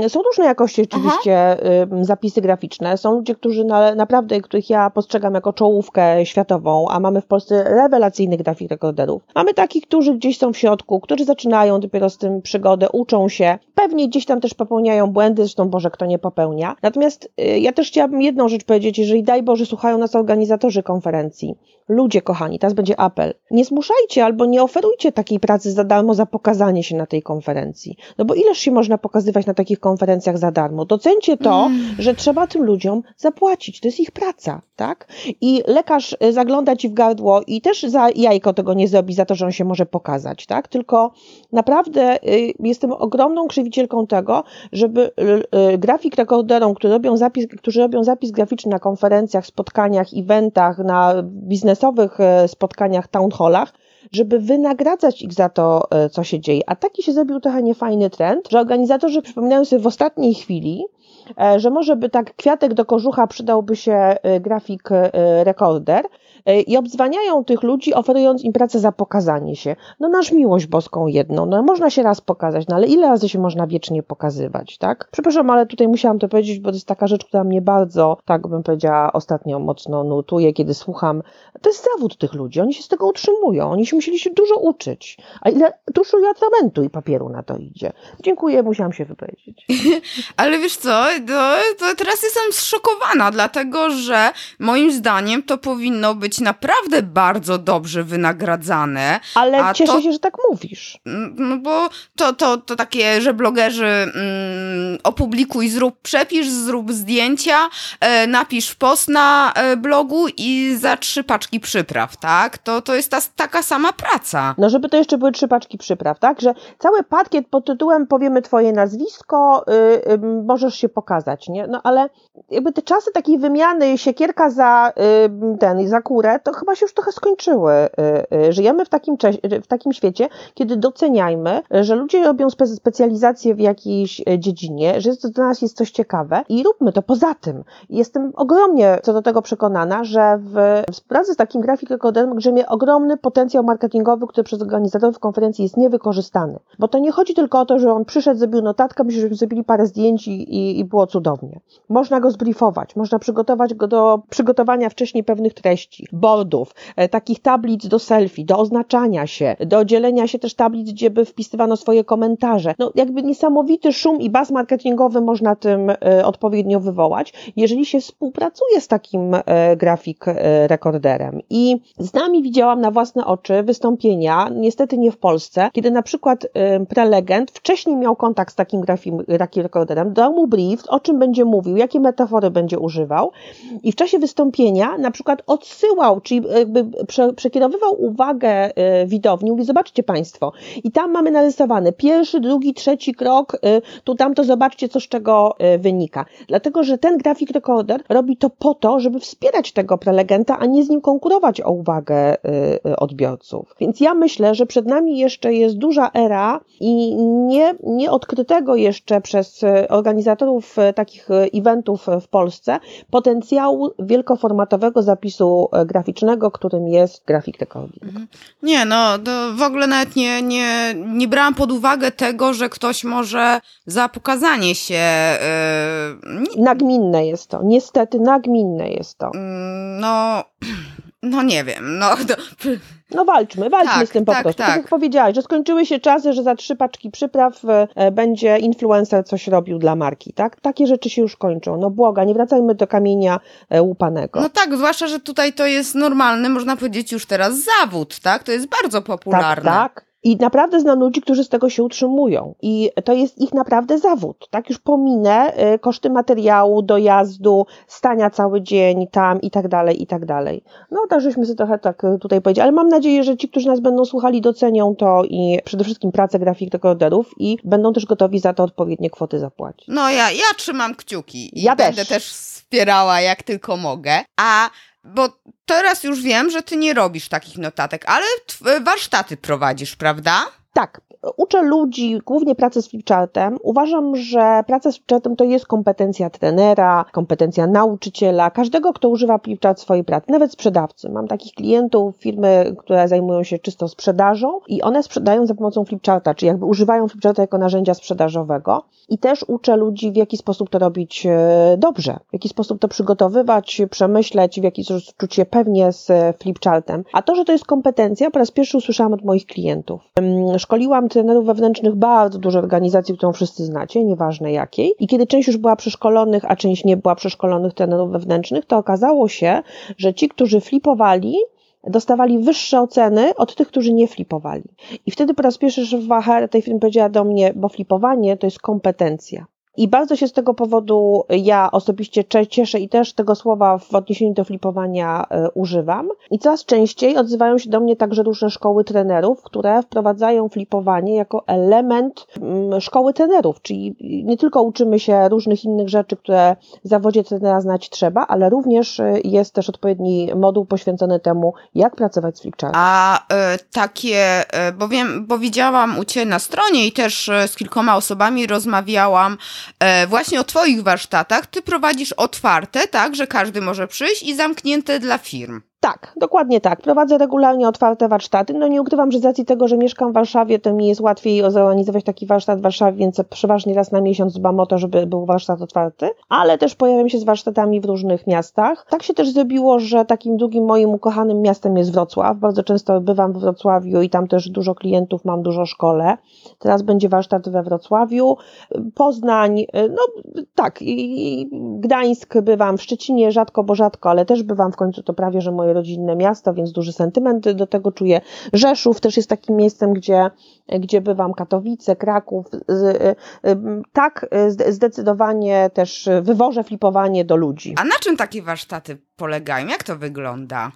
y, są różne jakości oczywiście zapisy graficzne. Są ludzie, którzy na, naprawdę, których ja postrzegam jako czołówkę światową, a mamy w Polsce rewelacyjnych grafik rekorderów. Mamy takich, którzy gdzieś są w środku, którzy zaczynają dopiero z tym przygodę, uczą się. Pewnie gdzieś tam też popełniają błędy, zresztą Boże, kto nie popełnia. Natomiast y, ja też chciałabym jedną rzecz powiedzieć, jeżeli daj Boże słuchają nas organizacje, organizatorzy konferencji. Ludzie kochani, teraz będzie apel. Nie zmuszajcie albo nie oferujcie takiej pracy za darmo za pokazanie się na tej konferencji. No bo ileż się można pokazywać na takich konferencjach za darmo? Docencie to, mm. że trzeba tym ludziom zapłacić. To jest ich praca, tak? I lekarz y, zagląda ci w gardło i też za jajko tego nie zrobi za to, że on się może pokazać, tak? Tylko naprawdę y, jestem ogromną krzywicielką tego, żeby y, grafik rekorderom, którzy robią zapis, którzy robią zapis graficzny na konferencjach, spotkaniach, eventach, na biznesowych e, spotkaniach, town hallach, żeby wynagradzać ich za to, e, co się dzieje. A taki się zrobił trochę niefajny trend, że organizatorzy przypominają sobie w ostatniej chwili, e, że może by tak kwiatek do kożucha przydałby się grafik rekorder, i obzwaniają tych ludzi, oferując im pracę za pokazanie się. No nasz miłość boską jedną, no można się raz pokazać, no ale ile razy się można wiecznie pokazywać, tak? Przepraszam, ale tutaj musiałam to powiedzieć, bo to jest taka rzecz, która mnie bardzo, tak bym powiedziała, ostatnio mocno nutuje, kiedy słucham. To jest zawód tych ludzi, oni się z tego utrzymują, oni się musieli się dużo uczyć. A ile tuszu i atramentu i papieru na to idzie. Dziękuję, musiałam się wypowiedzieć. ale wiesz co, to, to teraz jestem zszokowana, dlatego że moim zdaniem to powinno być być naprawdę bardzo dobrze wynagradzane. Ale cieszę to, się, że tak mówisz. No bo to, to, to takie, że blogerzy mm, opublikuj, zrób przepisz, zrób zdjęcia, e, napisz post na e, blogu i za trzy paczki przypraw, tak? To, to jest ta, taka sama praca. No żeby to jeszcze były trzy paczki przypraw, tak? Że cały pakiet pod tytułem powiemy twoje nazwisko, y, y, możesz się pokazać, nie? No ale jakby te czasy takiej wymiany siekierka za y, ten, za kurę to chyba się już trochę skończyły. Y, y, żyjemy w takim, w takim świecie, kiedy doceniajmy, że ludzie robią spe specjalizację w jakiejś e, dziedzinie, że dla nas jest coś ciekawe i róbmy to. Poza tym jestem ogromnie co do tego przekonana, że w współpracy z takim grafik recordem grzemie ogromny potencjał marketingowy, który przez organizatorów konferencji jest niewykorzystany. Bo to nie chodzi tylko o to, że on przyszedł, zrobił notatkę, myśmy że zrobili parę zdjęć i, i było cudownie. Można go zbriefować, można przygotować go do przygotowania wcześniej pewnych treści, boardów, e, takich tablic do selfie, do oznaczania się, do dzielenia się też tablic, gdzie by wpisywano swoje komentarze. No jakby niesamowity szum i baz marketingowy można tym e, odpowiednio wywołać, jeżeli się współpracuje z takim e, grafik rekorderem. I z nami widziałam na własne oczy wystąpienia, niestety nie w Polsce, kiedy na przykład prelegent wcześniej miał kontakt z takim grafik rekorderem, dał mu brief, o czym będzie mówił, jakie metafory będzie używał i w czasie wystąpienia na przykład czyli jakby prze, przekierowywał uwagę y, widowni, mówi, zobaczcie Państwo, i tam mamy narysowane pierwszy, drugi, trzeci krok, y, tu tam to zobaczcie, co z czego y, wynika. Dlatego, że ten grafik recorder robi to po to, żeby wspierać tego prelegenta, a nie z nim konkurować o uwagę odbiorców. Więc ja myślę, że przed nami jeszcze jest duża era i nie, nie odkrytego jeszcze przez organizatorów takich eventów w Polsce potencjału wielkoformatowego zapisu graficznego, którym jest grafik recording. Mhm. Nie, no w ogóle nawet nie, nie, nie brałam pod uwagę tego, że ktoś może za pokazanie się. Yy... Nagminne jest to, niestety nagminne jest to. Mm, no. No nie wiem, no. To... No walczmy, walczmy tak, z tym po tak, prostu. Tak. tak jak powiedziałaś, że skończyły się czasy, że za trzy paczki przypraw e, będzie influencer coś robił dla marki, tak? Takie rzeczy się już kończą. No błoga, nie wracajmy do kamienia e, łupanego. No tak, zwłaszcza, że tutaj to jest normalny, można powiedzieć już teraz zawód, tak? To jest bardzo popularne. Tak, tak. I naprawdę znam ludzi, którzy z tego się utrzymują. I to jest ich naprawdę zawód. Tak już pominę y, koszty materiału, dojazdu, stania cały dzień tam i tak dalej, i tak dalej. No tak, żeśmy sobie trochę tak y, tutaj powiedzieli, ale mam nadzieję, że ci, którzy nas będą słuchali, docenią to i przede wszystkim pracę grafik rekorderów i będą też gotowi za to odpowiednie kwoty zapłacić. No ja, ja trzymam kciuki i ja będę też. też wspierała jak tylko mogę. A bo teraz już wiem, że ty nie robisz takich notatek, ale warsztaty prowadzisz, prawda? Tak, uczę ludzi głównie pracy z flipchartem. Uważam, że praca z flipchartem to jest kompetencja trenera, kompetencja nauczyciela, każdego, kto używa flipchart w swojej pracy, nawet sprzedawcy. Mam takich klientów, firmy, które zajmują się czysto sprzedażą i one sprzedają za pomocą flipcharta, czyli jakby używają flipcharta jako narzędzia sprzedażowego. I też uczę ludzi, w jaki sposób to robić e, dobrze, w jaki sposób to przygotowywać, przemyśleć, w jaki sposób czuć się pewnie z flipchartem. A to, że to jest kompetencja, po raz pierwszy usłyszałam od moich klientów. Szkoliłam trenerów wewnętrznych bardzo dużo organizacji, którą wszyscy znacie, nieważne jakiej. I kiedy część już była przeszkolonych, a część nie była przeszkolonych trenerów wewnętrznych, to okazało się, że ci, którzy flipowali, dostawali wyższe oceny od tych, którzy nie flipowali. I wtedy po raz pierwszy szef HR tej firmy powiedziała do mnie, bo flipowanie to jest kompetencja. I bardzo się z tego powodu ja osobiście cieszę i też tego słowa w odniesieniu do flipowania e, używam. I coraz częściej odzywają się do mnie także różne szkoły trenerów, które wprowadzają flipowanie jako element mm, szkoły trenerów, czyli nie tylko uczymy się różnych innych rzeczy, które w zawodzie trenera znać trzeba, ale również e, jest też odpowiedni moduł poświęcony temu, jak pracować z flipchartem. A y, takie, bo wiem, bo widziałam u Ciebie na stronie i też z kilkoma osobami rozmawiałam, e, właśnie o Twoich warsztatach. Ty prowadzisz otwarte, tak, że każdy może przyjść i zamknięte dla firm. Tak, dokładnie tak. Prowadzę regularnie otwarte warsztaty. No nie ukrywam, że z racji tego, że mieszkam w Warszawie, to mi jest łatwiej zorganizować taki warsztat w Warszawie, więc przeważnie raz na miesiąc dbam o to, żeby był warsztat otwarty, ale też pojawiam się z warsztatami w różnych miastach. Tak się też zrobiło, że takim drugim moim ukochanym miastem jest Wrocław. Bardzo często bywam w Wrocławiu i tam też dużo klientów mam, dużo szkole. Teraz będzie warsztat we Wrocławiu. Poznań, no tak, i Gdańsk bywam, w Szczecinie rzadko, bo rzadko, ale też bywam w końcu to prawie, że moje rodzinne miasto, więc duży sentyment do tego czuję. Rzeszów też jest takim miejscem, gdzie, gdzie bywam, Katowice, Kraków. Y, y, tak, zdecydowanie też wywożę flipowanie do ludzi. A na czym takie warsztaty polegają? Jak to wygląda?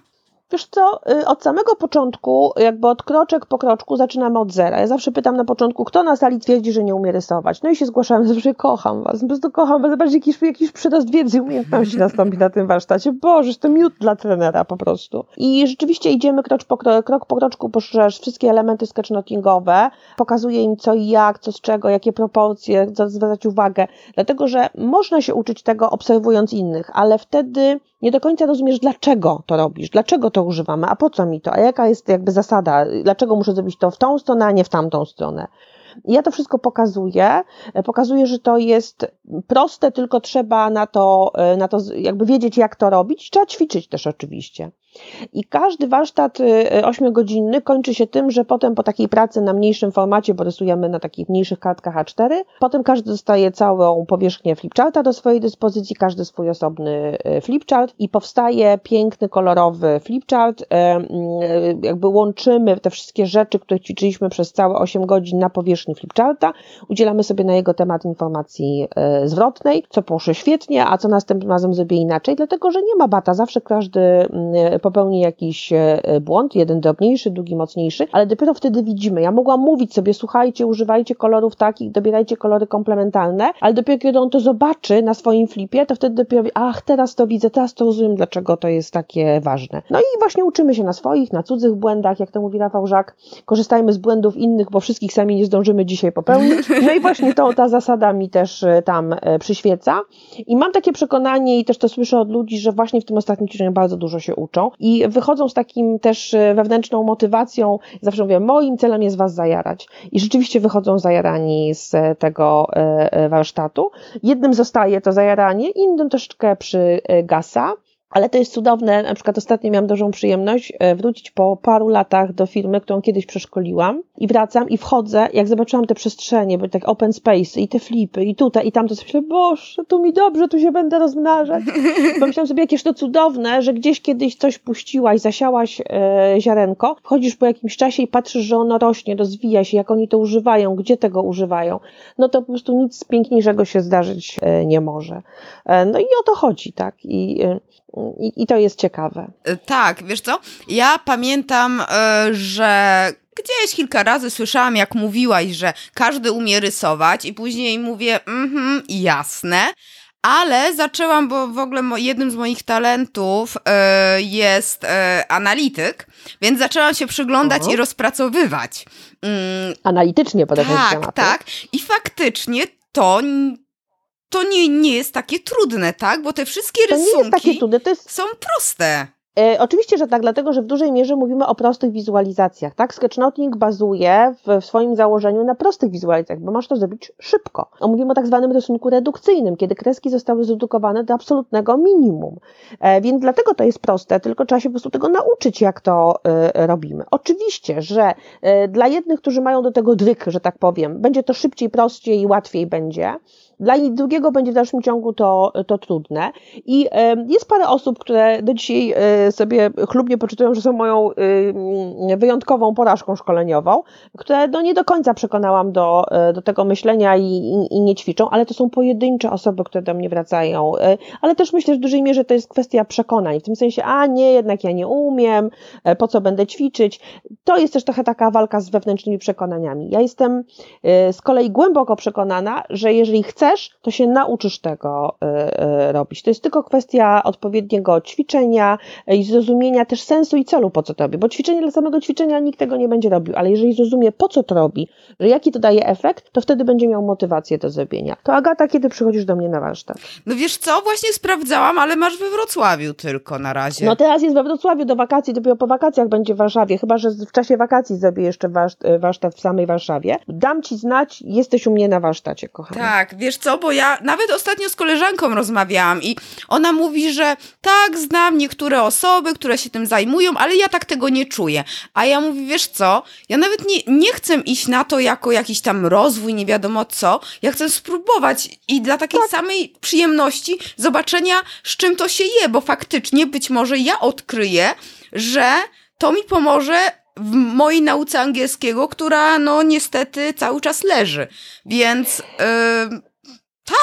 Wiesz co, y, od samego początku, jakby od kroczek po kroczku zaczynamy od zera. Ja zawsze pytam na początku, kto na sali twierdzi, że nie umie rysować. No i się zgłaszałem, zawsze kocham was, po prostu kocham was. Zobaczcie, jakiś, jakiś przyrost wiedzy i umiejętności nastąpi na tym warsztacie. Boże, to miód dla trenera po prostu. I rzeczywiście idziemy krok po, krok, krok po kroczku poprzez wszystkie elementy sketchnotingowe. Pokazuję im co i jak, co z czego, jakie proporcje, co zwracać uwagę. Dlatego, że można się uczyć tego obserwując innych, ale wtedy nie do końca rozumiesz, dlaczego to robisz, dlaczego to używamy, a po co mi to, a jaka jest jakby zasada, dlaczego muszę zrobić to w tą stronę, a nie w tamtą stronę. Ja to wszystko pokazuję, pokazuję, że to jest proste, tylko trzeba na to, na to jakby wiedzieć, jak to robić, trzeba ćwiczyć też oczywiście. I każdy warsztat y, ośmiogodzinny kończy się tym, że potem po takiej pracy na mniejszym formacie, bo rysujemy na takich mniejszych kartkach A4, potem każdy dostaje całą powierzchnię flipcharta do swojej dyspozycji, każdy swój osobny y, flipchart i powstaje piękny, kolorowy flipchart. Y, jakby łączymy te wszystkie rzeczy, które ćwiczyliśmy przez całe 8 godzin na powierzchni flipcharta, udzielamy sobie na jego temat informacji zwrotnej, co poszło świetnie, a co następnym razem zrobię inaczej, dlatego że nie ma bata, zawsze każdy popełni jakiś e, błąd, jeden drobniejszy, drugi mocniejszy, ale dopiero wtedy widzimy. Ja mogłam mówić sobie, słuchajcie, używajcie kolorów takich, dobierajcie kolory komplementarne, ale dopiero kiedy on to zobaczy na swoim flipie, to wtedy dopiero, ach, teraz to widzę, teraz to rozumiem, dlaczego to jest takie ważne. No i właśnie uczymy się na swoich, na cudzych błędach, jak to mówi Rafał Żak, korzystajmy z błędów innych, bo wszystkich sami nie zdążymy dzisiaj popełnić. No i właśnie to, ta zasada mi też e, tam e, przyświeca. I mam takie przekonanie i też to słyszę od ludzi, że właśnie w tym ostatnim ćwiczeniu bardzo dużo się uczą i wychodzą z takim też e, wewnętrzną motywacją. Zawsze mówię, moim celem jest was zajarać. I rzeczywiście wychodzą zajarani z tego warsztatu. Jednym zostaje to zajaranie, innym troszeczkę przygasa. Ale to jest cudowne. Na przykład ostatnio miałam dużą przyjemność e, wrócić po paru latach do firmy, którą kiedyś przeszkoliłam i wracam i wchodzę, jak zobaczyłam te przestrzenie, bo tak open space i te flipy i tutaj i tam, to sobie boże, tu mi dobrze, tu się będę rozmnażać. Pomyślałam sobie, jakieś to cudowne, że gdzieś kiedyś coś puściłaś, zasiałaś e, ziarenko, wchodzisz po jakimś czasie i patrzysz, że ono rośnie, rozwija się, jak oni to używają, gdzie tego używają. No to po prostu nic piękniejszego się zdarzyć e, nie może. E, no i o to chodzi, tak? I e, i, I, to jest ciekawe. E, tak, wiesz co? Ja pamiętam, e, że gdzieś kilka razy słyszałam, jak mówiłaś, że każdy umie rysować, i później mówię, mhm, jasne. Ale zaczęłam, bo w ogóle jednym z moich talentów e, jest analityk, więc zaczęłam się przyglądać i rozpracowywać. Mm, Analitycznie podejść Tak, tematy. tak. I faktycznie to to nie, nie jest takie trudne, tak? Bo te wszystkie to rysunki trudne, jest... są proste. E, oczywiście, że tak, dlatego że w dużej mierze mówimy o prostych wizualizacjach. Tak? Sketchnoting bazuje w, w, swoim założeniu na prostych wizualizacjach, bo masz to zrobić szybko. No, mówimy o tak zwanym rysunku redukcyjnym, kiedy kreski zostały zredukowane do absolutnego minimum. E, więc dlatego to jest proste, tylko trzeba się po prostu tego nauczyć, jak to e, robimy. Oczywiście, że e, dla jednych, którzy mają do tego dryk, że tak powiem, będzie to szybciej, prościej i łatwiej będzie. Dla drugiego będzie w dalszym ciągu to, to trudne. I jest parę osób, które do dzisiaj e, sobie chlubnie poczytują, że są moją y, wyjątkową porażką szkoleniową, które no nie do końca przekonałam do, e, do tego myślenia i, i, i nie ćwiczą, ale to są pojedyncze osoby, które do mnie wracają. E, ale też myślę, że w dużej mierze to jest kwestia przekonań. W tym sensie, a nie, jednak ja nie umiem, po co będę ćwiczyć. To jest też trochę taka walka z wewnętrznymi przekonaniami. Ja jestem z kolei głęboko przekonana, że jeżeli chcę chcesz, to się nauczysz tego y, y, robić. To jest tylko kwestia odpowiedniego ćwiczenia i zrozumienia też sensu i celu, po co to robi. Bo ćwiczenie dla samego ćwiczenia nikt tego nie będzie robił, ale jeżeli zrozumie, po co to robi, że jaki to daje efekt, to wtedy będzie miał motywację do zrobienia. To Agata, kiedy przychodzisz do mnie na warsztat? No wiesz co, właśnie sprawdzałam, ale masz we Wrocławiu tylko na razie. No teraz jest we Wrocławiu do wakacji, dopiero po wakacjach będzie w Warszawie, chyba że w czasie wakacji zrobię jeszcze warsztat w samej Warszawie. Dam ci znać, jesteś u mnie na warsztacie, kochana. Tak, wiesz co, bo ja nawet ostatnio z koleżanką rozmawiałam i ona mówi, że tak, znam niektóre osoby, które się tym zajmują, ale ja tak tego nie czuję. A ja mówię, wiesz co, ja nawet nie, nie chcę iść na to jako jakiś tam rozwój, nie wiadomo co. Ja chcę spróbować i dla takiej tak. samej przyjemności zobaczenia, z czym to się je, bo faktycznie być może ja odkryję, że to mi pomoże w mojej nauce angielskiego, która no niestety cały czas leży. Więc yy,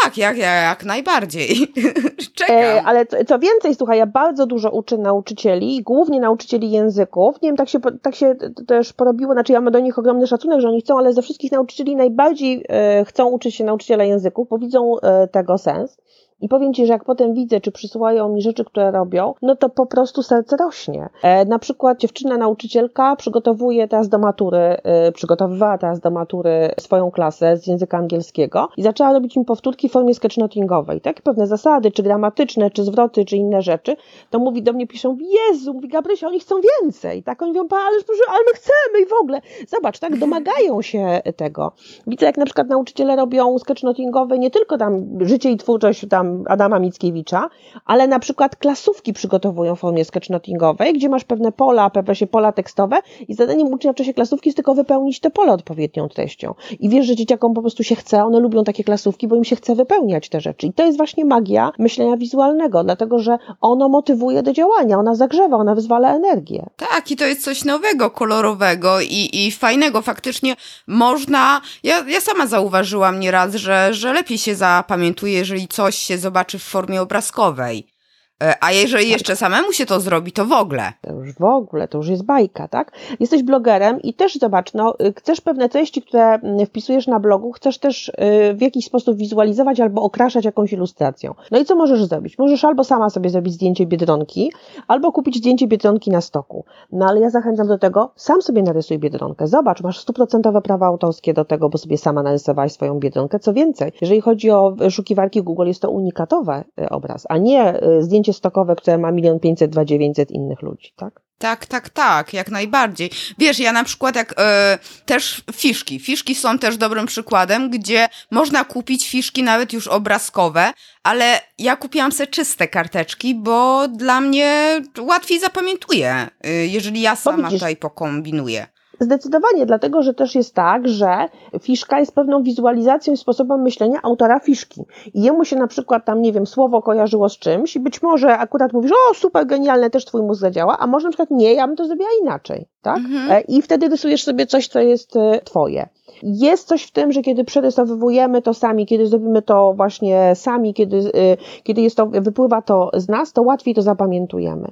tak, jak, jak najbardziej. Czekam. E, ale co więcej, słuchaj, ja bardzo dużo uczę nauczycieli, głównie nauczycieli języków. Nie wiem, tak się, tak się też porobiło, znaczy ja mam do nich ogromny szacunek, że oni chcą, ale ze wszystkich nauczycieli najbardziej e, chcą uczyć się nauczyciela języków, bo widzą e, tego sens. I powiem Ci, że jak potem widzę, czy przysyłają mi rzeczy, które robią, no to po prostu serce rośnie. E, na przykład dziewczyna nauczycielka przygotowuje teraz do matury, e, przygotowywała teraz do matury swoją klasę z języka angielskiego i zaczęła robić mi powtórki w formie sketchnotingowej, tak? Pewne zasady, czy gramatyczne, czy zwroty, czy inne rzeczy. To mówi do mnie, piszą, Jezu, mówi Gabrysia, oni chcą więcej, tak? Oni mówią, ale, ale my chcemy i w ogóle. Zobacz, tak? Domagają się tego. Widzę, jak na przykład nauczyciele robią sketchnotingowe nie tylko tam życie i twórczość tam Adama Mickiewicza, ale na przykład klasówki przygotowują w formie sketchnotingowej, gdzie masz pewne pola, pewne się pola tekstowe i zadaniem ucznia w czasie klasówki jest tylko wypełnić te pola odpowiednią treścią. I wiesz, że dzieciakom po prostu się chce, one lubią takie klasówki, bo im się chce wypełniać te rzeczy. I to jest właśnie magia myślenia wizualnego, dlatego że ono motywuje do działania, ona zagrzewa, ona wyzwala energię. Tak, i to jest coś nowego, kolorowego i, i fajnego. Faktycznie można, ja, ja sama zauważyłam nieraz, że, że lepiej się zapamiętuje, jeżeli coś się zobaczy w formie obrazkowej. E, a jeżeli jeszcze samemu się to zrobi, to w ogóle. To już w ogóle, to już jest bajka, tak? Jesteś blogerem i też zobacz, no, y, chcesz pewne treści, które mm, wpisujesz na blogu, chcesz też y, w jakiś sposób wizualizować albo okraszać jakąś ilustracją. No i co możesz zrobić? Możesz albo sama sobie zrobić zdjęcie biedronki, albo kupić zdjęcie biedronki na stoku. No ale ja zachęcam do tego, sam sobie narysuj biedronkę. Zobacz, masz stuprocentowe prawa autorskie do tego, bo sobie sama narysowałaś swoją biedronkę. Co więcej, jeżeli chodzi o szukiwarki Google, jest to unikatowy y, obraz, a nie zdjęcie zdjęcie stokowe, które ma milion pięćset, dwa dziewięćset innych ludzi, tak? Tak, tak, tak, jak najbardziej. Wiesz, ja na przykład jak e, też fiszki. Fiszki są też dobrym przykładem, gdzie można kupić fiszki nawet już obrazkowe, ale ja kupiłam sobie czyste karteczki, bo dla mnie łatwiej zapamiętuję, e, jeżeli ja sama tutaj pokombinuję. Zdecydowanie, dlatego że też jest tak, że fiszka jest pewną wizualizacją i sposobem myślenia autora fiszki. I jemu się na przykład tam, nie wiem, słowo kojarzyło z czymś i być może akurat mówisz, o super, genialne, też twój mózg zadziała, a może na przykład nie, ja bym to zrobiła inaczej, tak? Mhm. E, I wtedy rysujesz sobie coś, co jest e, twoje. Jest coś w tym, że kiedy przerysowujemy to sami, kiedy zrobimy to właśnie sami, kiedy, e, kiedy jest to, wypływa to z nas, to łatwiej to zapamiętujemy.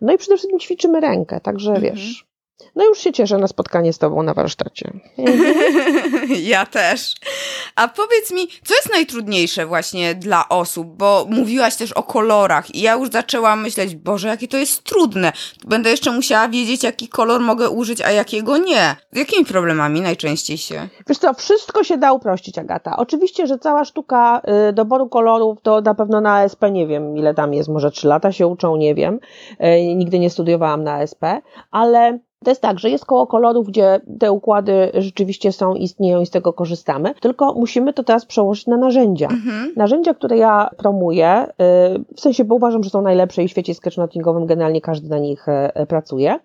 No i przede wszystkim ćwiczymy rękę, także mhm. wiesz, no już się cieszę na spotkanie z Tobą na warsztacie. Ja też. A powiedz mi, co jest najtrudniejsze właśnie dla osób? Bo mówiłaś też o kolorach i ja już zaczęłam myśleć, Boże, jakie to jest trudne. Będę jeszcze musiała wiedzieć, jaki kolor mogę użyć, a jakiego nie. Z jakimi problemami najczęściej się? Wiesz co, wszystko się da uprościć, Agata. Oczywiście, że cała sztuka y, doboru kolorów to na pewno na ASP nie wiem, ile tam jest, może trzy lata się uczą, nie wiem. Y, nigdy nie studiowałam na ASP, ale to jest tak, że jest koło kolorów, gdzie te układy rzeczywiście są, istnieją i z tego korzystamy, tylko musimy to teraz przełożyć na narzędzia. Mhm. Narzędzia, które ja promuję, y, w sensie, bo uważam, że są najlepsze i w świecie sketchnotingowym generalnie każdy na nich e, pracuje,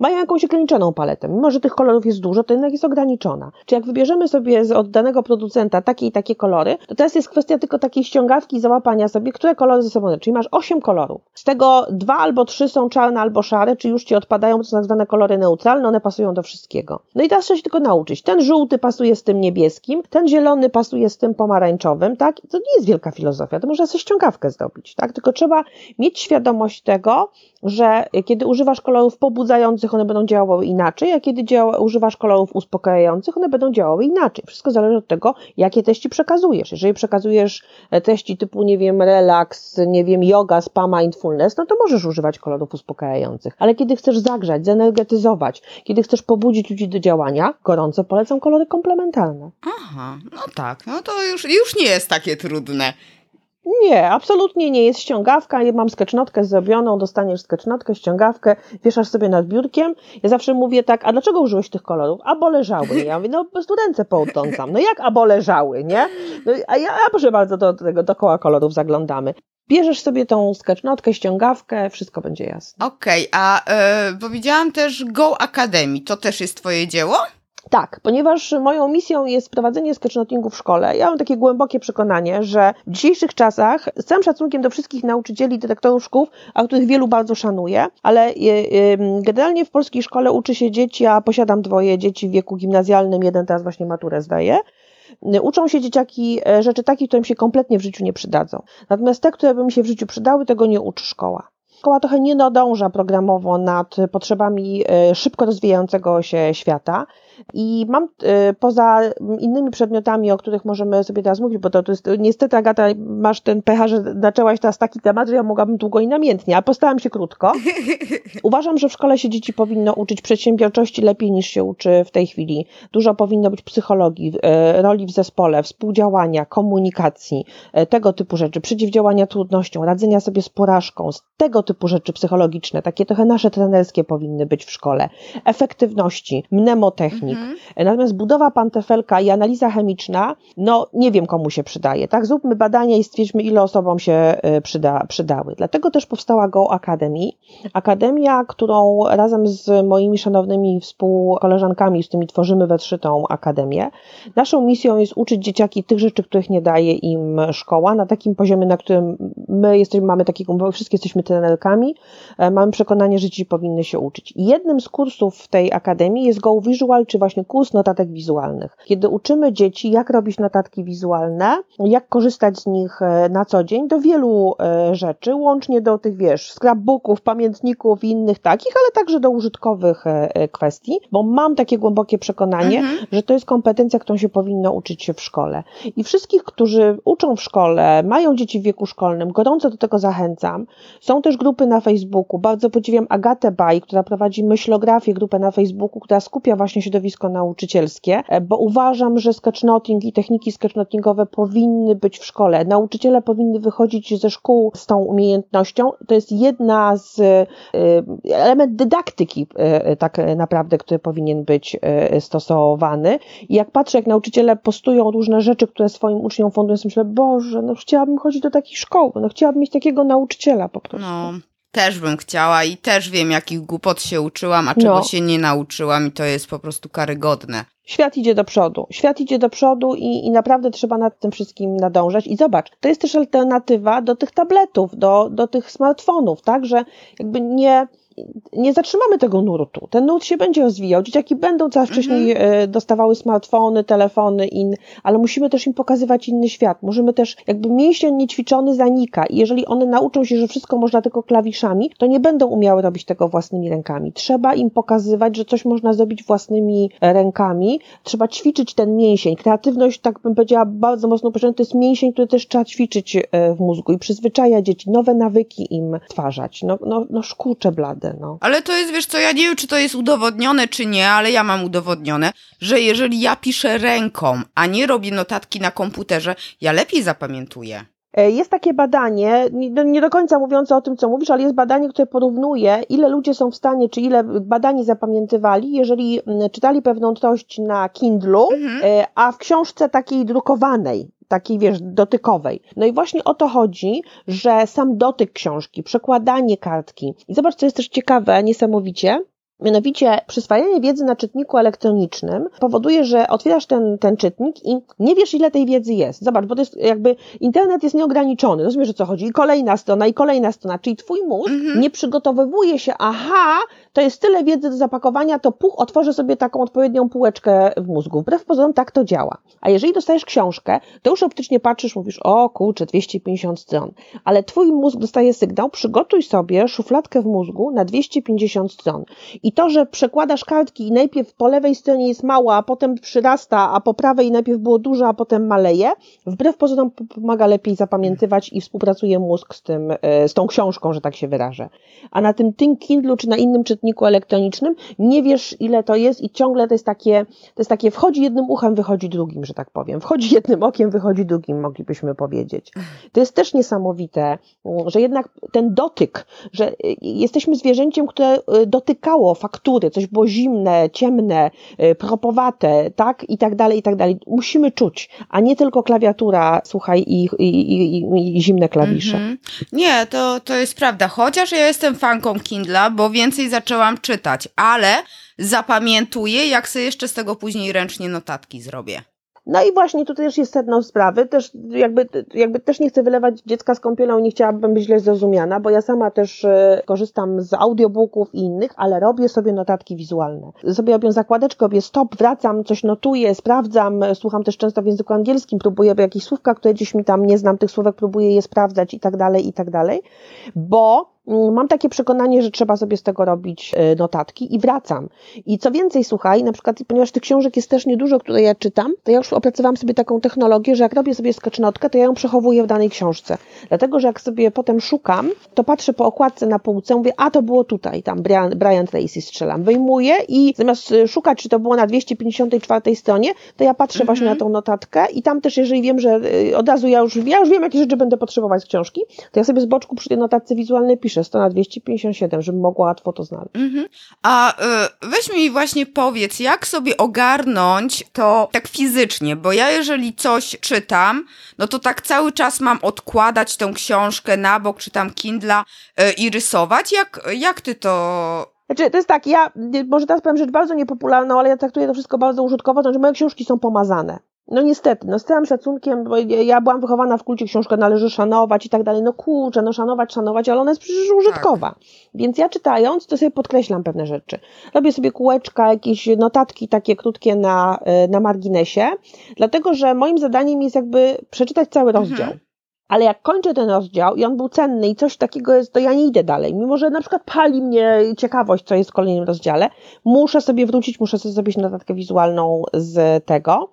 mają jakąś ograniczoną paletę. Mimo, że tych kolorów jest dużo, to jednak jest ograniczona. Czy jak wybierzemy sobie od danego producenta takie i takie kolory, to teraz jest kwestia tylko takiej ściągawki i załapania sobie, które kolory ze sobą. Czyli masz 8 kolorów. Z tego dwa albo trzy są czarne albo szare, czy już ci odpadają, to są tak zwane kolory neutralne, one pasują do wszystkiego. No i teraz trzeba się tylko nauczyć. Ten żółty pasuje z tym niebieskim, ten zielony pasuje z tym pomarańczowym, tak? To nie jest wielka filozofia, to można sobie ściągawkę zrobić, tak? Tylko trzeba mieć świadomość tego, że kiedy używasz kolorów pobudzających, one będą działały inaczej, a kiedy działa, używasz kolorów uspokajających, one będą działały inaczej. Wszystko zależy od tego, jakie treści przekazujesz. Jeżeli przekazujesz e, treści typu, nie wiem, relaks, nie wiem, yoga, spa, mindfulness, no to możesz używać kolorów uspokajających. Ale kiedy chcesz zagrzać, zenergetyzować, kiedy chcesz pobudzić ludzi do działania, gorąco polecam kolory komplementarne. Aha, no tak, no to już, już nie jest takie trudne. Nie, absolutnie nie jest ściągawka. Ja mam sketchnotkę zrobioną, dostaniesz sketchnotkę, ściągawkę, wieszasz sobie nad biurkiem. Ja zawsze mówię tak, a dlaczego użyłeś tych kolorów? Abo leżały. Ja mówię, no po prostu ręce poutącam. No jak abo leżały, nie? No, a ja, a proszę bardzo, do tego dookoła kolorów zaglądamy. Bierzesz sobie tą sketchnotkę, ściągawkę, wszystko będzie jasne. Okej, okay, a yy, powiedziałam też Go Academy, to też jest twoje dzieło? Tak, ponieważ moją misją jest prowadzenie sketchnotingu w szkole. Ja mam takie głębokie przekonanie, że w dzisiejszych czasach, z całym szacunkiem do wszystkich nauczycieli, dyrektorów szkół, a których wielu bardzo szanuję, ale y, generalnie w polskiej szkole uczy się dzieci, a posiadam dwoje dzieci w wieku gimnazjalnym, jeden teraz właśnie maturę zdaje. Uczą się dzieciaki e, rzeczy takich, które im się kompletnie w życiu nie przydadzą. Natomiast te, które by mi się w życiu przydały, tego nie uczy szkoła. Szkoła trochę nie nadąża programowo nad potrzebami e, szybko rozwijającego się świata. I mam y, poza innymi przedmiotami, o których możemy sobie teraz mówić, bo to, to jest niestety, Agata, masz ten pecha, że zaczęłaś teraz taki temat, że ja mogłabym długo i namiętnie, a postaram się krótko. Uważam, że w szkole się dzieci powinno uczyć przedsiębiorczości lepiej niż się uczy w tej chwili. Dużo powinno być psychologii, y, roli w zespole, współdziałania, komunikacji, y, tego typu rzeczy, przeciwdziałania trudnościom, radzenia sobie z porażką, z tego typu rzeczy psychologiczne, takie trochę nasze trenerskie powinny być w szkole. Efektywności, Mhm. Natomiast budowa pantefelka i analiza chemiczna, no nie wiem komu się przydaje, tak? Zróbmy badania i stwierdźmy ile osobom się przyda, przydały. Dlatego też powstała Go Academy. Akademia, którą razem z moimi szanownymi współkoleżankami, z tymi tworzymy we trzy tą akademię. Naszą misją jest uczyć dzieciaki tych rzeczy, których nie daje im szkoła, na takim poziomie, na którym my jesteśmy, mamy takiego, bo wszyscy jesteśmy trenerkami, e, mamy przekonanie, że dzieci powinny się uczyć. jednym z kursów w tej akademii jest Go Visual, czy właśnie kurs notatek wizualnych. Kiedy uczymy dzieci, jak robić notatki wizualne, jak korzystać z nich e, na co dzień, do wielu e, rzeczy, łącznie do tych, wiesz, scrapbooków, pamiętników i innych takich, ale także do użytkowych kwestii, bo mam takie głębokie przekonanie, mhm. że to jest kompetencja, którą się powinno uczyć się w szkole. I wszystkich, którzy uczą w szkole, mają dzieci w wieku szkolnym, gorąco do tego zachęcam. Są też grupy na Facebooku. Bardzo podziwiam Agatę Baj, która prowadzi myślografię, grupę na Facebooku, która skupia właśnie środowisko nauczycielskie, e, bo uważam, że sketchnoting i techniki sketchnotingowe powinny być w szkole. Nauczyciele powinny wychodzić ze szkół z tą umiejętnością. To jest jedna z e, element dydaktyki e, tak naprawdę, który powinien być stosowany. I jak patrzę, jak nauczyciele postują różne rzeczy, które swoim uczniom fundują, myślę, Boże, no chciałabym chodzić do takiej szkoły, no chciałabym mieć takiego nauczyciela po prostu. No. Też bym chciała i też wiem, jakich głupot się uczyłam, a czego no. się nie nauczyłam, i to jest po prostu karygodne. Świat idzie do przodu. Świat idzie do przodu i, i naprawdę trzeba nad tym wszystkim nadążać. I zobacz, to jest też alternatywa do tych tabletów, do, do tych smartfonów, tak? Że jakby nie, nie zatrzymamy tego nurtu. Ten nurt się będzie rozwijał. Dzieciaki będą coraz wcześniej mhm. Dostawały smartfony, telefony, in, ale musimy też im pokazywać inny świat. Możemy też, jakby mięsień niećwiczony zanika i jeżeli one nauczą się, że wszystko można tylko klawiszami, to nie będą umiały robić tego własnymi rękami. Trzeba im pokazywać, że coś można zrobić własnymi rękami. Trzeba ćwiczyć ten mięsień. Kreatywność, tak bym powiedziała, bardzo mocno uproszczona, to jest mięsień, który też trzeba ćwiczyć e, w mózgu i przyzwyczaja dzieci, nowe nawyki im stwarzać. No, no, no szkurcze no. Ale to jest, wiesz co, ja nie wiem, czy to jest udowodnione, czy nie, ale ja mam udowodnione, że jeżeli ja piszę ręką, a nie robię notatki na komputerze, ja lepiej zapamiętuję. E, jest takie badanie, nie do końca mówiące o tym, co mówisz, ale jest badanie, które porównuje, ile ludzie są w stanie, czy ile badani zapamiętywali, jeżeli czytali pewną treść na Kindlu, mhm. E, a w książce takiej drukowanej, takiej, wiesz, dotykowej. No i właśnie o to chodzi, że sam dotyk książki, przekładanie kartki. I zobacz, co jest też ciekawe, niesamowicie, Mianowicie przyswajanie wiedzy na czytniku elektronicznym powoduje, że otwierasz ten, ten czytnik i nie wiesz, ile tej wiedzy jest. Zobacz, bo to jest jakby internet jest nieograniczony. Rozumiesz, o co chodzi? I kolejna strona, i kolejna strona. Czyli twój mózg mhm. nie przygotowywuje się, aha, to jest tyle wiedzy do zapakowania, to puch, otworzę sobie taką odpowiednią półeczkę w mózgu. Wbrew pozorom tak to działa. A jeżeli dostajesz książkę, to już optycznie patrzysz, mówisz, o kurczę, 250 stron. Ale twój mózg dostaje sygnał, przygotuj sobie szufladkę w mózgu na 250 stron. I to, że przekładasz kartki i najpierw po lewej stronie jest mała, a potem przyrasta, a po prawej najpierw było dużo, a potem maleje, wbrew pozorom pomaga lepiej zapamiętywać i współpracuje mózg z tym, e, z tą książką, że tak się wyrażę. A na tym tym Kindlu czy na innym czytniku elektronicznym nie wiesz ile to jest i ciągle to jest takie, to jest takie wchodzi jednym uchem, wychodzi drugim, że tak powiem. Wchodzi jednym okiem, wychodzi drugim, moglibyśmy powiedzieć. To jest też niesamowite, że jednak ten dotyk, że e, jesteśmy zwierzęciem, które e, dotykało faktury, coś było zimne, ciemne, y, propowate, tak, i tak dalej, i tak dalej. Musimy czuć, a nie tylko klawiatura, słuchaj, i, i, i, i zimne klawisze. -hmm. Nie, to, to jest prawda. Chociaż ja jestem fanką Kindla, bo więcej zaczęłam czytać, ale zapamiętuję, jak sobie jeszcze z tego później ręcznie notatki zrobię. No i właśnie tutaj też jest sedno sprawy, też jakby, jakby też nie chcę wylewać dziecka z kąpielą nie chciałabym być źle zrozumiana, bo ja sama też e, korzystam z audiobooków i innych, ale robię sobie notatki wizualne. Sobie robię zakładeczkę, robię stop, wracam, coś notuję, sprawdzam, słucham też często w języku angielskim, próbuję jakieś słówka, które gdzieś mi tam nie znam tych słówek, próbuję je sprawdzać i tak dalej, i tak dalej, bo mam takie przekonanie, że trzeba sobie z tego robić e, notatki i wracam. I co więcej, słuchaj, na przykład, ponieważ tych książek jest też niedużo, które ja czytam, to ja już opracowałam sobie taką technologię, że jak robię sobie sketchnotkę, to ja ją przechowuję w danej książce. Dlatego, że jak sobie potem szukam, to patrzę po okładce na półce, mówię, a to było tutaj, tam Brian, Brian Tracy strzelam. Wyjmuję i zamiast e, szukać, czy to było na 254 stronie, to ja patrzę właśnie na mhm. tą notatkę i tam też, jeżeli wiem, że e, od razu ja już, ja już wiem, jakie rzeczy będę potrzebować z książki, to ja sobie z boczku przy tej notatce wizualnej piszę, piszę 100 na 257, żebym mogła łatwo to znaleźć. Mhm. A y, weź mi właśnie powiedz, jak sobie ogarnąć to tak fizycznie, bo ja jeżeli coś czytam, no to tak cały czas mam odkładać tą książkę na bok, czy tam Kindla y, i rysować. Jak, jak ty to znaczy, to jest tak, ja może teraz powiem rzecz bardzo niepopularną, ale ja traktuję to wszystko bardzo użytkowo, to znaczy moje książki są pomazane. No niestety, no z całym szacunkiem, bo ja byłam wychowana w kulcie, książkę należy szanować i tak dalej, no kurczę, no szanować, szanować, ale ona jest przecież użytkowa. Tak. Więc ja czytając, to sobie podkreślam pewne rzeczy. Robię sobie kółeczka, jakieś notatki takie krótkie na, y, na marginesie, dlatego, że moim zadaniem jest jakby przeczytać cały mhm. rozdział. Mhm ale jak kończę ten rozdział i on był cenny i coś takiego jest, to ja nie idę dalej. Mimo, że na przykład pali mnie ciekawość, co jest w kolejnym rozdziale, muszę sobie wrócić, muszę sobie zrobić notatkę wizualną z tego.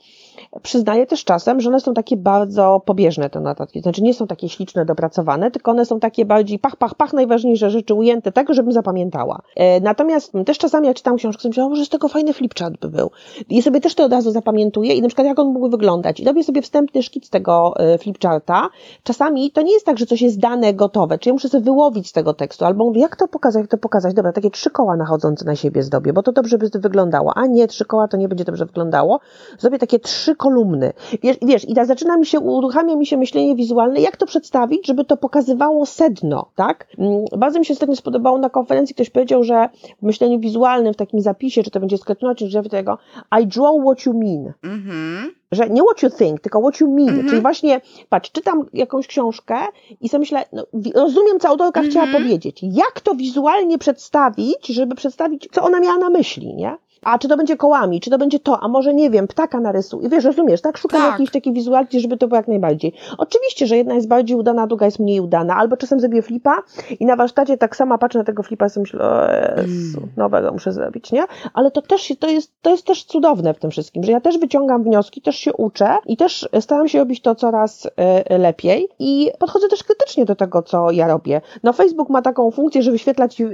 Przyznaję też czasem, że one są takie bardzo pobieżne, te notatki. Znaczy nie są takie śliczne, dopracowane, tylko one są takie bardziej pach, pach, pach, najważniejsze rzeczy ujęte tak, żebym zapamiętała. E, natomiast też czasami jak czytam książkę, sobie myślę, o, może z tego fajny flipchart by był. I sobie też to od razu zapamiętuję i na przykład jak on mógł wyglądać. I robię sobie wstępny szkic tego e, flipcharta. Czasami to nie jest tak, że coś jest dane, gotowe, czy ja muszę sobie wyłowić z tego tekstu, albo mówię, jak to pokazać, jak to pokazać. Dobra, takie trzy koła nachodzące na siebie zdobię, bo to dobrze by wyglądało. A nie, trzy koła to nie będzie dobrze wyglądało. Zrobię takie trzy kolumny. Wiesz, wiesz i ta zaczyna mi się, uruchamia mi się myślenie wizualne, jak to przedstawić, żeby to pokazywało sedno, tak? Mm, bardzo mi się ostatnio spodobało na konferencji, ktoś powiedział, że w myśleniu wizualnym, w takim zapisie, czy to będzie sketchnocie, czy tego, I draw what you mean. Mhm że nie what you think, tylko what you mean. Mm-hmm. Czyli właśnie, patrz, czytam jakąś książkę i sobie myślę, no, rozumiem, co autorka mm-hmm. chciała powiedzieć. Jak to wizualnie przedstawić, żeby przedstawić, co ona miała na myśli, nie? A czy to będzie kołami, czy to będzie to, a może nie wiem, ptaka narysuj. Wiesz, rozumiesz, tak? Szukam tak. jakiejś takiej wizualki, żeby to było jak najbardziej. Oczywiście, że jedna jest bardziej udana, druga jest mniej udana, albo czasem zrobię flipa i na warsztacie tak sama patrzę na tego flipa i sobie myślę, mm. nowego muszę zrobić, nie? Ale to też, to jest, to jest też cudowne w tym wszystkim, że ja też wyciągam wnioski, też się uczę i też staram się robić to coraz y, lepiej i podchodzę też krytycznie do tego, co ja robię. No Facebook ma taką funkcję, że wyświetlać y,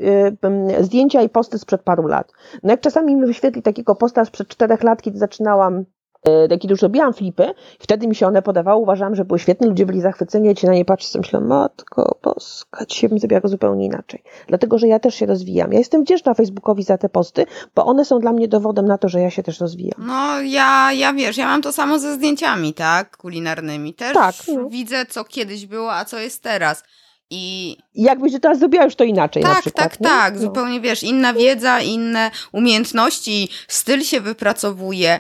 y, zdjęcia i posty sprzed paru lat. No jak czasami mi wyświetli takiego posta sprzed czterech lat, kiedy zaczynałam e, kiedy już robiłam flipy, wtedy mi się one podawały, uważałam, że były świetne, ludzie byli zachwyceni, ja ci na nie patrzę, sobie myślę, matko boska, dzisiaj bym zrobiła go zupełnie inaczej. Dlatego, że ja też się rozwijam. Ja jestem wdzięczna Facebookowi za te posty, bo one są dla mnie dowodem na to, że ja się też rozwijam. No, ja, ja wiesz, ja mam to samo ze zdjęciami, tak, kulinarnymi. Też tak, no. widzę, co kiedyś było, a co jest teraz. I jakbyś teraz zrobiła już to inaczej tak, przykład. Tak, tak, tak. No. Zupełnie wiesz, inna wiedza, inne umiejętności, styl się wypracowuje.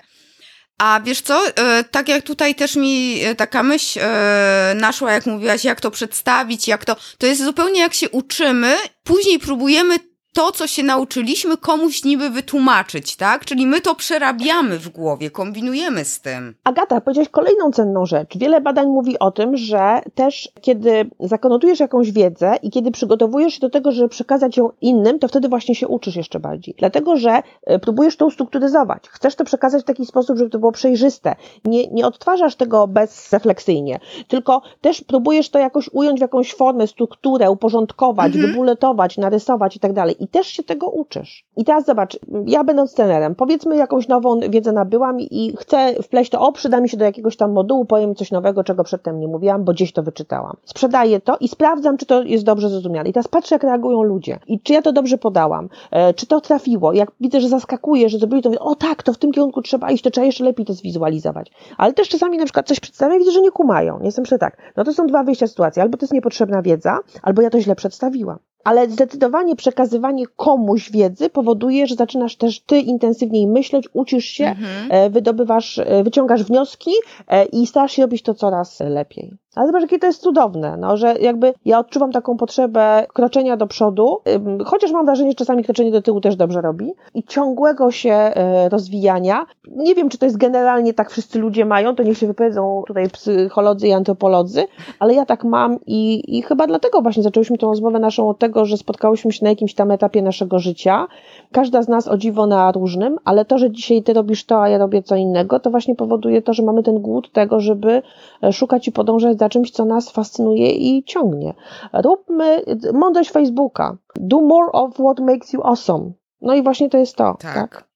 A wiesz co, e, tak jak tutaj też mi e, taka myśl e, naszła, jak mówiłaś, jak to przedstawić, jak to, to jest zupełnie jak się uczymy, później próbujemy to, co się nauczyliśmy, komuś niby wytłumaczyć, tak? Czyli my to przerabiamy w głowie, kombinujemy z tym. Agata, powiedziałeś kolejną cenną rzecz. Wiele badań mówi o tym, że też kiedy zakonotujesz jakąś wiedzę i kiedy przygotowujesz się do tego, żeby przekazać ją innym, to wtedy właśnie się uczysz jeszcze bardziej. Dlatego, że e, próbujesz to ustrukturyzować. Chcesz to przekazać w taki sposób, żeby to było przejrzyste. Nie, nie odtwarzasz tego bezrefleksyjnie, tylko też próbujesz to jakoś ująć w jakąś formę, strukturę, uporządkować, mhm. wybuletować, narysować i tak dalej i też się tego uczysz. I teraz zobacz, ja będąc trenerem, powiedzmy jakąś nową wiedzę nabyłam i chcę wpleść to, o, przyda mi się do jakiegoś tam modułu, powiem coś nowego, czego przedtem nie mówiłam, bo gdzieś to wyczytałam. Sprzedaję to i sprawdzam, czy to jest dobrze zrozumiane. I teraz patrzę, jak reagują ludzie i czy ja to dobrze podałam, e, czy to trafiło. Jak widzę, że zaskakuje, że zrobili to, mówię, o tak, to w tym kierunku trzeba iść, to trzeba jeszcze lepiej to zwizualizować. Ale też czasami na przykład coś przedstawiam i widzę, że nie kumają. Nie jestem, że tak. No to są dwa wyjścia sytuacji. Albo to jest niepotrzebna wiedza, albo ja to źle przedstawiłam ale zdecydowanie przekazywanie komuś wiedzy powoduje, że zaczynasz też ty intensywniej myśleć, uczysz się, mhm. E, wydobywasz, e, wyciągasz wnioski e, i starasz się robić to coraz lepiej. Ale zobacz, jakie to jest cudowne, no, że jakby ja odczuwam taką potrzebę kroczenia do przodu, chociaż mam wrażenie, że czasami kroczenie do tyłu też dobrze robi i ciągłego się rozwijania. Nie wiem, czy to jest generalnie tak wszyscy ludzie mają, to niech się wypowiedzą tutaj psycholodzy i antropolodzy, ale ja tak mam i, i chyba dlatego właśnie zaczęłyśmy tę rozmowę naszą od tego, że spotkałyśmy się na jakimś tam etapie naszego życia. Każda z nas o dziwo na różnym, ale to, że dzisiaj ty robisz to, a ja robię co innego, to właśnie powoduje to, że mamy ten głód tego, żeby e, szukać i podążać za czymś, co nas fascynuje i ciągnie. Róbmy mądrość Facebooka. Do more of what makes you awesome. No i właśnie to jest to. Tak. tak?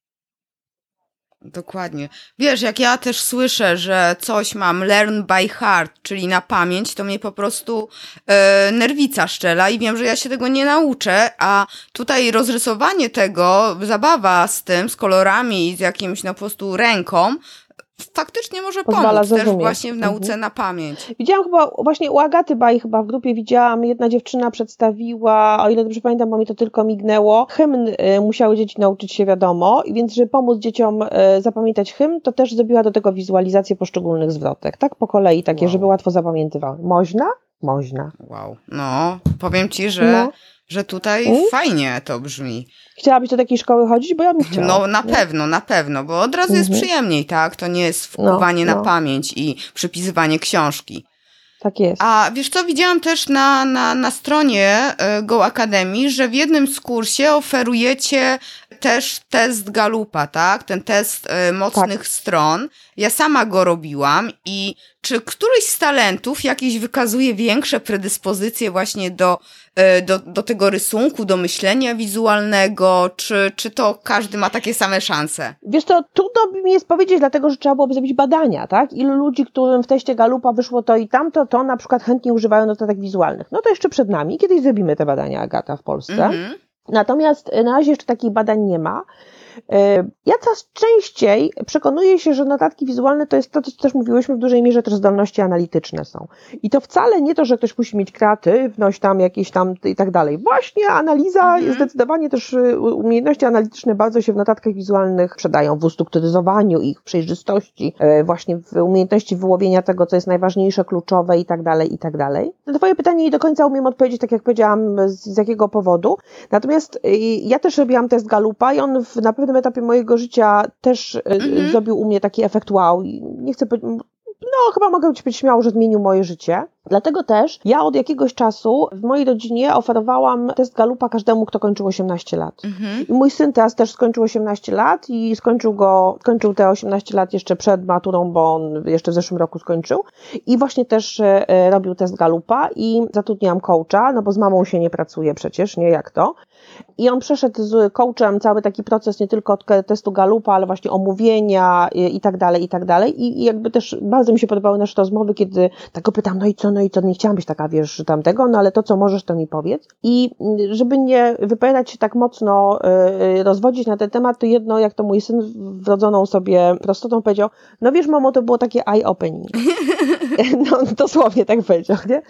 Dokładnie. Wiesz, jak ja też słyszę, że coś mam learn by heart, czyli na pamięć, to mnie po prostu e, nerwica szczela i wiem, że ja się tego nie nauczę, a tutaj rozrysowanie tego, zabawa z tym, z kolorami, z jakimś no po prostu ręką, faktycznie może Pozwala pomóc zrozumieć. też właśnie w nauce mhm. na pamięć. Widziałam chyba, właśnie u Agaty Baj chyba w grupie widziałam, jedna dziewczyna przedstawiła, o ile dobrze pamiętam, bo mi to tylko mignęło, hymn y, musiały dzieci nauczyć się wiadomo, i więc żeby pomóc dzieciom y, zapamiętać hymn, to też zrobiła do tego wizualizację poszczególnych zwrotek, tak po kolei takie, wow. żeby łatwo zapamiętywały. Można? Można. Wow. No, powiem Ci, że no że tutaj mm? fajnie to brzmi. Chciałabyś do takiej szkoły chodzić? Bo ja bym chciała. No na nie? pewno, na pewno, bo od razu jest mhm. przyjemniej, tak? To nie jest wkuwanie no, no. na pamięć i przypisywanie książki. Tak jest. A wiesz co, widziałam też na, na, na stronie e, Go Academy, że w jednym z kursie oferujecie też test Galupa, tak? Ten test y, mocnych tak. stron. Ja sama go robiłam i czy któryś z talentów jakiś wykazuje większe predyspozycje właśnie do, y, do, do tego rysunku, do myślenia wizualnego, czy, czy to każdy ma takie same szanse? Wiesz to trudno mi jest powiedzieć, dlatego że trzeba byłoby zrobić badania, tak? Ilu ludzi, którym w teście Galupa wyszło to i tamto, to na przykład chętnie używają notatek wizualnych. No to jeszcze przed nami, kiedyś zrobimy te badania, Agata, w Polsce. -hmm. Natomiast na razie jeszcze takich badań nie ma. Ja coraz częściej przekonuję się, że notatki wizualne to jest to, co też mówiłyśmy, w dużej mierze też zdolności analityczne są. I to wcale nie to, że ktoś musi mieć kreatywność tam jakieś tam i tak dalej. Właśnie analiza, mhm. zdecydowanie też y, umiejętności analityczne bardzo się w notatkach wizualnych przydają, w ustrukturyzowaniu ich, przejrzystości, e, właśnie w umiejętności wyłowienia tego, co jest najważniejsze, kluczowe i tak dalej, i tak dalej. Na twoje pytanie nie do końca umiem odpowiedzieć, tak jak powiedziałam, z, z jakiego powodu. Natomiast y, ja też robiłam test Galupa i on w, na pewnym etapie mojego życia też e, mhm. zrobił u mnie taki efekt wow. Nie chcę no chyba mogę być śmiało, że zmienił moje życie. Dlatego też ja od jakiegoś czasu w mojej rodzinie oferowałam test Galupa każdemu, kto kończył 18 lat. Mhm. I mój syn teraz też skończył 18 lat i skończył go, skończył te 18 lat jeszcze przed maturą, bo on jeszcze w zeszłym roku skończył. I właśnie też e, robił test Galupa i zatrudniłam coacha, no bo z mamą się nie pracuje przecież, nie jak to. I on przeszedł z coachem cały taki proces nie tylko od testu Galupa, ale właśnie omówienia i, tak dalej, i tak dalej. I, jakby też bardzo mi się podobały nasze rozmowy, kiedy tak go pytam, no i co, no i co, nie chciałam być taka, wiesz, tamtego, no ale to, co możesz, to mi powiedz. I mm, żeby nie wypowiadać się tak mocno, yy, rozwodzić na ten temat, to jedno, jak to mój syn wrodzoną sobie prostotą powiedział, no wiesz, mamo, to było takie eye-opening. no, dosłownie tak powiedział, nie?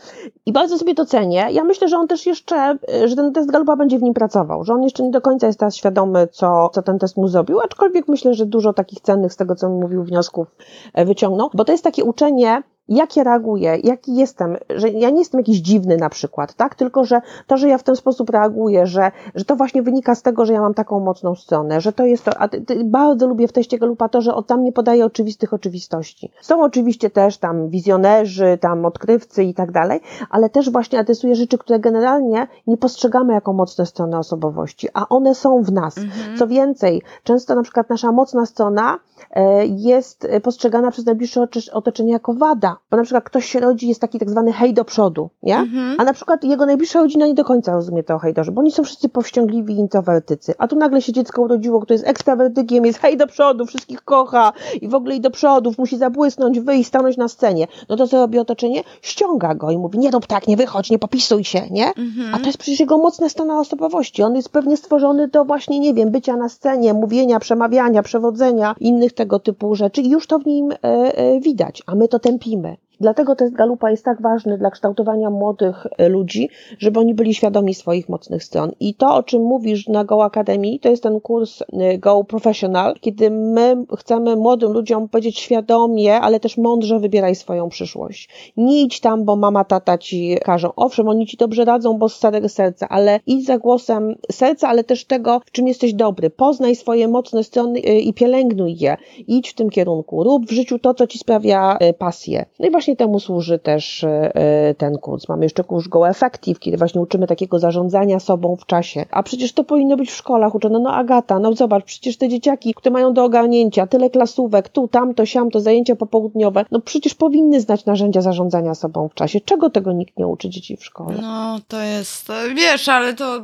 I bardzo sobie to cenię. Ja myślę, że on też jeszcze, że ten test Galupa będzie w nim pracował, że on jeszcze nie do końca jest teraz świadomy, co, co ten test mu zrobił, aczkolwiek myślę, że dużo takich cennych z tego, co mówił, wniosków e, wyciągnął, bo to jest takie uczenie jak ja reaguję, jaki jestem, że ja nie jestem jakiś dziwny na przykład, tak? Tylko, że to, że ja w ten sposób reaguję, że, że to właśnie wynika z tego, że ja mam taką mocną stronę, że to jest to, a ty, ty, bardzo lubię w teście Galupa to, że on tam nie podaje oczywistych oczywistości. Są oczywiście też tam wizjonerzy, tam odkrywcy i tak dalej, ale też właśnie adresuje rzeczy, które generalnie nie postrzegamy jako mocne strony osobowości, a one są w nas. Mhm. Co więcej, często na przykład nasza mocna strona e, jest postrzegana przez najbliższe otoczenie jako wada, bo na przykład ktoś się rodzi, jest taki tak zwany hej do przodu, nie? Mhm. A na przykład jego najbliższa rodzina nie do końca rozumie to o hejdorze, bo oni są wszyscy powściągliwi introwertycy. A tu nagle się dziecko urodziło, które jest ekstrawertykiem, jest hej do przodu, wszystkich kocha i w ogóle i do przodów, musi zabłysnąć, wyjść, stanąć na scenie. No to co robi otoczenie? Ściąga go i mówi, nie rób tak, nie wychodź, nie popisuj się, nie? Mhm. A to jest przecież jego mocna strona osobowości. On jest pewnie stworzony do właśnie, nie wiem, bycia na scenie, mówienia, przemawiania, przewodzenia, innych tego typu rzeczy i już to w nim e, e, widać, a my to tępimy. it. Dlatego test Galupa jest tak ważny dla kształtowania młodych e, ludzi, żeby oni byli świadomi swoich mocnych stron. I to, o czym mówisz na Go Academy, to jest ten kurs e, Go Professional, kiedy my chcemy młodym ludziom powiedzieć świadomie, ale też mądrze wybieraj swoją przyszłość. Nie idź tam, bo mama, tata ci każą. Owszem, oni ci dobrze radzą, bo z starego serca, ale idź za głosem serca, ale też tego, w czym jesteś dobry. Poznaj swoje mocne strony e, i pielęgnuj je. Idź w tym kierunku. Rób w życiu to, co ci sprawia pasję. No i właśnie właśnie temu służy też e, e, ten kurs. Mamy jeszcze kurs Go Effective, kiedy właśnie uczymy takiego zarządzania sobą w czasie. A przecież to powinno być w szkołach uczone. No Agata, no zobacz, przecież te dzieciaki, które mają do ogarnięcia tyle klasówek, tu, tamto, siamto, zajęcia popołudniowe, no przecież powinny znać narzędzia zarządzania sobą w czasie. Czego tego nikt nie uczy dzieci w szkole? No, to jest, wiesz, ale to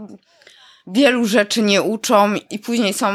wielu rzeczy nie uczą i później są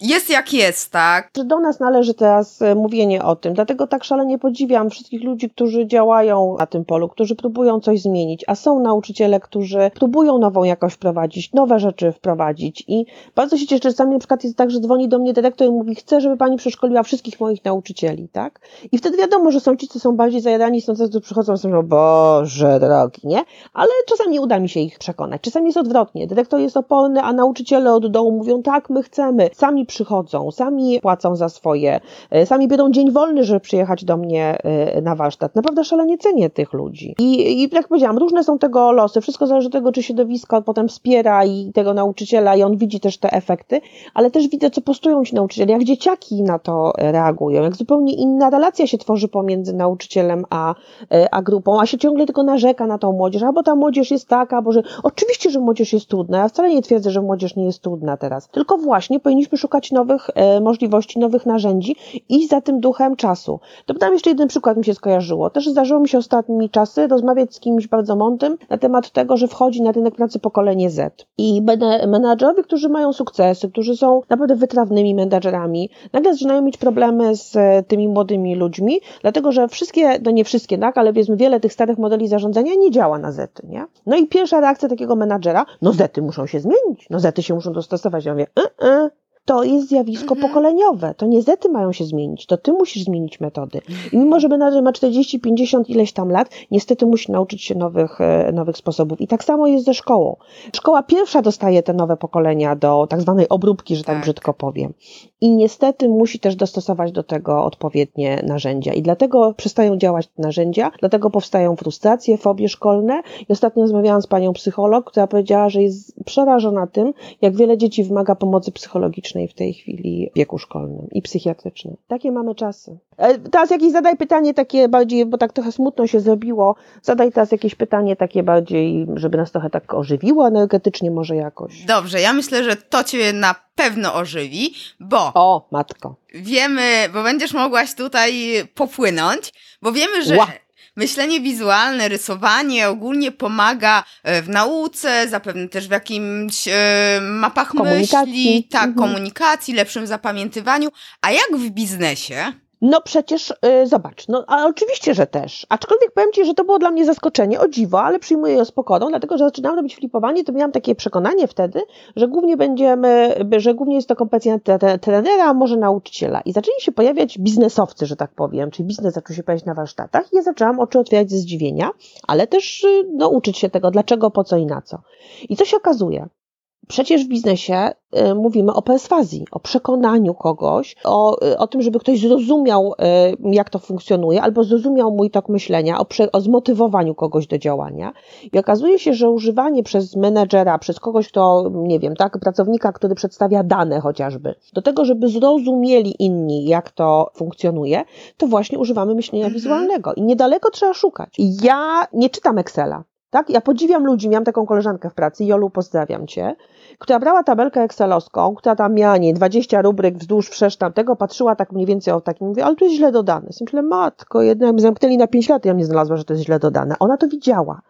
jest jak jest, tak? Do nas należy teraz e, mówienie o tym, dlatego tak szalenie podziwiam wszystkich ludzi, którzy działają na tym polu, którzy próbują coś zmienić, a są nauczyciele, którzy próbują nową jakość wprowadzić, nowe rzeczy wprowadzić i bardzo się cieszę, że czasami na przykład jest tak, że dzwoni do mnie dyrektor i mówi, chcę, żeby pani przeszkoliła wszystkich moich nauczycieli, tak? I wtedy wiadomo, że są ci, co są bardziej zajadani, są ci, co przychodzą i mówią, Boże drogi, nie? Ale czasami uda mi się ich przekonać, czasami jest odwrotnie, dyrektor jest oporny, a nauczyciele od dołu mówią, tak, my chcemy, sami przychodzą, sami płacą za swoje, e, sami biorą dzień wolny, żeby przyjechać do mnie e, na warsztat. Naprawdę szalenie cenię tych ludzi. I, i jak powiedziałam, różne są tego losy. Wszystko zależy od tego, czy środowisko potem wspiera i tego nauczyciela i on widzi też te efekty, ale też widzę, co postują ci nauczyciele, jak dzieciaki na to reagują, jak zupełnie inna relacja się tworzy pomiędzy nauczycielem a, e, a grupą, a się ciągle tylko narzeka na tą młodzież, albo ta młodzież jest taka, bo że oczywiście, że młodzież jest trudna. Ja wcale nie twierdzę, że młodzież nie jest trudna teraz, tylko właśnie powinniśmy szukać szukać nowych e, możliwości, nowych narzędzi i za tym duchem czasu. To podam jeszcze jeden przykład mi się skojarzyło. Też zdarzyło mi się ostatnimi czasy rozmawiać z kimś bardzo mądrym na temat tego, że wchodzi na rynek pracy pokolenie Z. I menadżerowie, którzy mają sukcesy, którzy są naprawdę wytrawnymi menadżerami, nagle zaczynają mieć problemy z e, tymi młodymi ludźmi, dlatego że wszystkie, no nie wszystkie, tak, ale powiedzmy wiele tych starych modeli zarządzania nie działa na Z, nie? No i pierwsza reakcja takiego menadżera, no Zety muszą się zmienić, no Zety się muszą dostosować. Ja mówię, y -y, to jest zjawisko mhm. pokoleniowe. To nie zety mają się zmienić, to ty musisz zmienić metody. I mimo, że menadżer ma 40, 50 ileś tam lat, niestety musi nauczyć się nowych, e, nowych sposobów. I tak samo jest ze szkołą. Szkoła pierwsza dostaje te nowe pokolenia do tak zwanej obróbki, że tak, tak brzydko powiem. I niestety musi też dostosować do tego odpowiednie narzędzia. I dlatego przestają działać narzędzia, dlatego powstają frustracje, fobie szkolne. I ostatnio rozmawiałam z panią psycholog, która powiedziała, że jest przerażona tym, jak wiele dzieci wymaga pomocy psychologicznej w tej chwili wieku szkolnym i psychiatrycznym. Takie mamy czasy. E, teraz jakieś zadaj pytanie takie bardziej, bo tak trochę smutno się zrobiło. Zadaj teraz jakieś pytanie takie bardziej, żeby nas trochę tak ożywiło energetycznie może jakoś. Dobrze, ja myślę, że to cię na pewno ożywi, bo... O, matko. Wiemy, bo będziesz mogłaś tutaj popłynąć, bo wiemy, że... Ła myślenie wizualne, rysowanie ogólnie pomaga e, w nauce, zapewne też w jakimś e, mapach myśli, tak, mhm. komunikacji, lepszym zapamiętywaniu. A jak w biznesie? No przecież, yy, zobacz, no a oczywiście, że też. Aczkolwiek powiem Ci, że to było dla mnie zaskoczenie, o dziwo, ale przyjmuję je z pokorą, dlatego, że zaczynałam robić flipowanie, to miałam takie przekonanie wtedy, że głównie będziemy, że głównie jest to kompetencja trenera, a może nauczyciela. I zaczęli się pojawiać biznesowcy, że tak powiem, czyli biznes zaczął się pojawiać na warsztatach i ja zaczęłam oczy otwierać ze zdziwienia, ale też y, no, uczyć się tego, dlaczego, po co i na co. I co się okazuje? Przecież w biznesie y, mówimy o perswazji, o przekonaniu kogoś, o, y, o tym, żeby ktoś zrozumiał, y, jak to funkcjonuje, albo zrozumiał mój tok myślenia, o, prze, o zmotywowaniu kogoś do działania. I okazuje się, że używanie przez menedżera, przez kogoś, kto, nie wiem, tak, pracownika, który przedstawia dane chociażby, do tego, żeby zrozumieli inni, jak to funkcjonuje, to właśnie używamy myślenia mhm. wizualnego. I niedaleko trzeba szukać. Ja nie czytam Excela. Tak? Ja podziwiam ludzi, miałam taką koleżankę w pracy, Jolu, pozdrawiam cię, która brała tabelkę excelowską, która tam miała, nie 20 rubryk wzdłuż wszerz tamtego, patrzyła tak mniej więcej o takim, mówię, ale to jest źle dodane. Myślę, matko, jednak zamknęli na 5 lat, ja nie znalazła, że to jest źle dodane. Ona to widziała,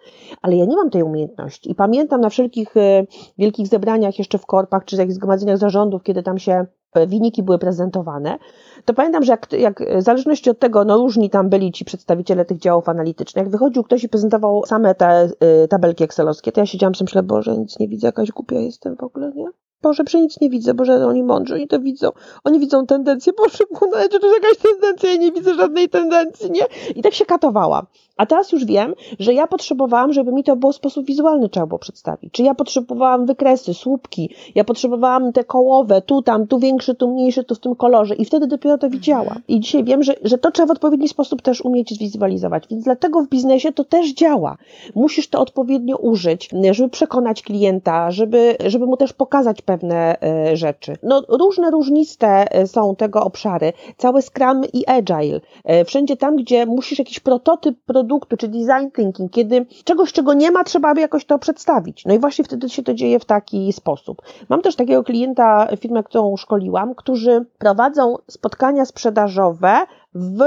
ale ja nie mam tej umiejętności i pamiętam na wszelkich y, wielkich zebraniach jeszcze w korpach, czy jakichś zgromadzeniach zarządów, kiedy tam się wyniki były prezentowane, to pamiętam, że jak, jak w zależności od tego, no różni tam byli ci przedstawiciele tych działów analitycznych, jak wychodził ktoś i prezentował same te y, tabelki excelowskie, to ja siedziałam sobie myślę, Boże, nic nie widzę, jakaś głupia jestem w ogóle, nie? Boże, przy nic nie widzę, Boże, oni mądrzy, oni to widzą. Oni widzą tendencję, Boże, no, czy to jest jakaś tendencja, ja nie widzę żadnej tendencji, nie? I tak się katowała. A teraz już wiem, że ja potrzebowałam, żeby mi to było w sposób wizualny trzeba było przedstawić. Czy ja potrzebowałam wykresy, słupki, ja potrzebowałam te kołowe, tu, tam, tu większy, tu mniejszy, tu w tym kolorze i wtedy dopiero to widziałam. Mhm. I dzisiaj wiem, że, że to trzeba w odpowiedni sposób też umieć zwizualizować. Więc dlatego w biznesie to też działa. Musisz to odpowiednio użyć, żeby przekonać klienta, żeby, żeby mu też pokazać pewne e, rzeczy. No, różne, różniste e, są tego obszary. Całe Scrum i Agile. E, wszędzie tam, gdzie musisz jakiś prototyp produktu, czy design thinking, kiedy czegoś, czego nie ma, trzeba jakoś to przedstawić. No i właśnie wtedy się to dzieje w taki sposób. Mam też takiego klienta, firmę, którą szkoliłam, którzy prowadzą spotkania sprzedażowe w,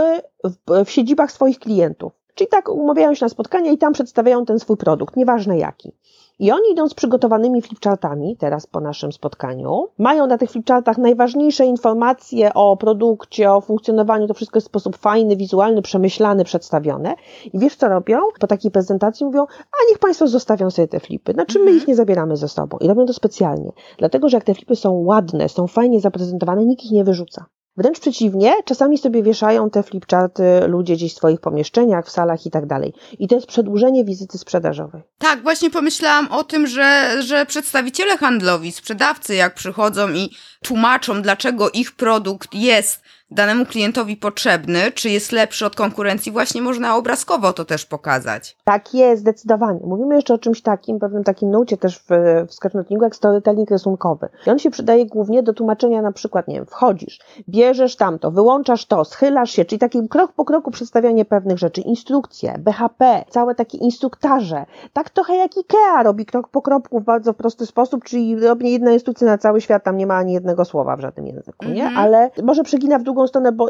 w, w siedzibach swoich klientów. Czyli tak umawiają się na spotkania i tam przedstawiają ten swój produkt, nieważne jaki. I oni idą z przygotowanymi flipchartami, teraz po naszym spotkaniu. Mają na tych flipchartach najważniejsze informacje o produkcie, o funkcjonowaniu. To wszystko jest w sposób fajny, wizualny, przemyślany, przedstawione. I wiesz, co robią? Po takiej prezentacji mówią, a niech Państwo zostawią sobie te flipy. Znaczy, my Mhm. ich nie zabieramy ze sobą. I robią to specjalnie. Dlatego, że jak te flipy są ładne, są fajnie zaprezentowane, nikt ich nie wyrzuca. Wręcz przeciwnie, czasami sobie wieszają te flipcharty ludzie gdzieś w swoich pomieszczeniach, w salach i tak dalej. I to jest przedłużenie wizyty sprzedażowej. Tak, właśnie pomyślałam o tym, że, że przedstawiciele handlowi, sprzedawcy, jak przychodzą i tłumaczą, dlaczego ich produkt jest danemu klientowi potrzebny, czy jest lepszy od konkurencji, właśnie można obrazkowo to też pokazać. Tak jest, zdecydowanie. Mówimy jeszcze o czymś takim, pewnym takim nucie też w, w sketchnotingu, jak storytelling rysunkowy. I on się przydaje głównie do tłumaczenia na przykład, nie wiem, wchodzisz, bierzesz tamto, wyłączasz to, schylasz się, czyli takim krok po kroku przedstawianie pewnych rzeczy, instrukcje, BHP, całe takie instruktarze. Tak trochę jak IKEA robi krok po kroku w bardzo prosty sposób, czyli robi jedna instrukcja na cały świat, tam nie ma ani jednego słowa w żadnym języku, nie? Mhm. Ale może przegina w drugą stronę, bo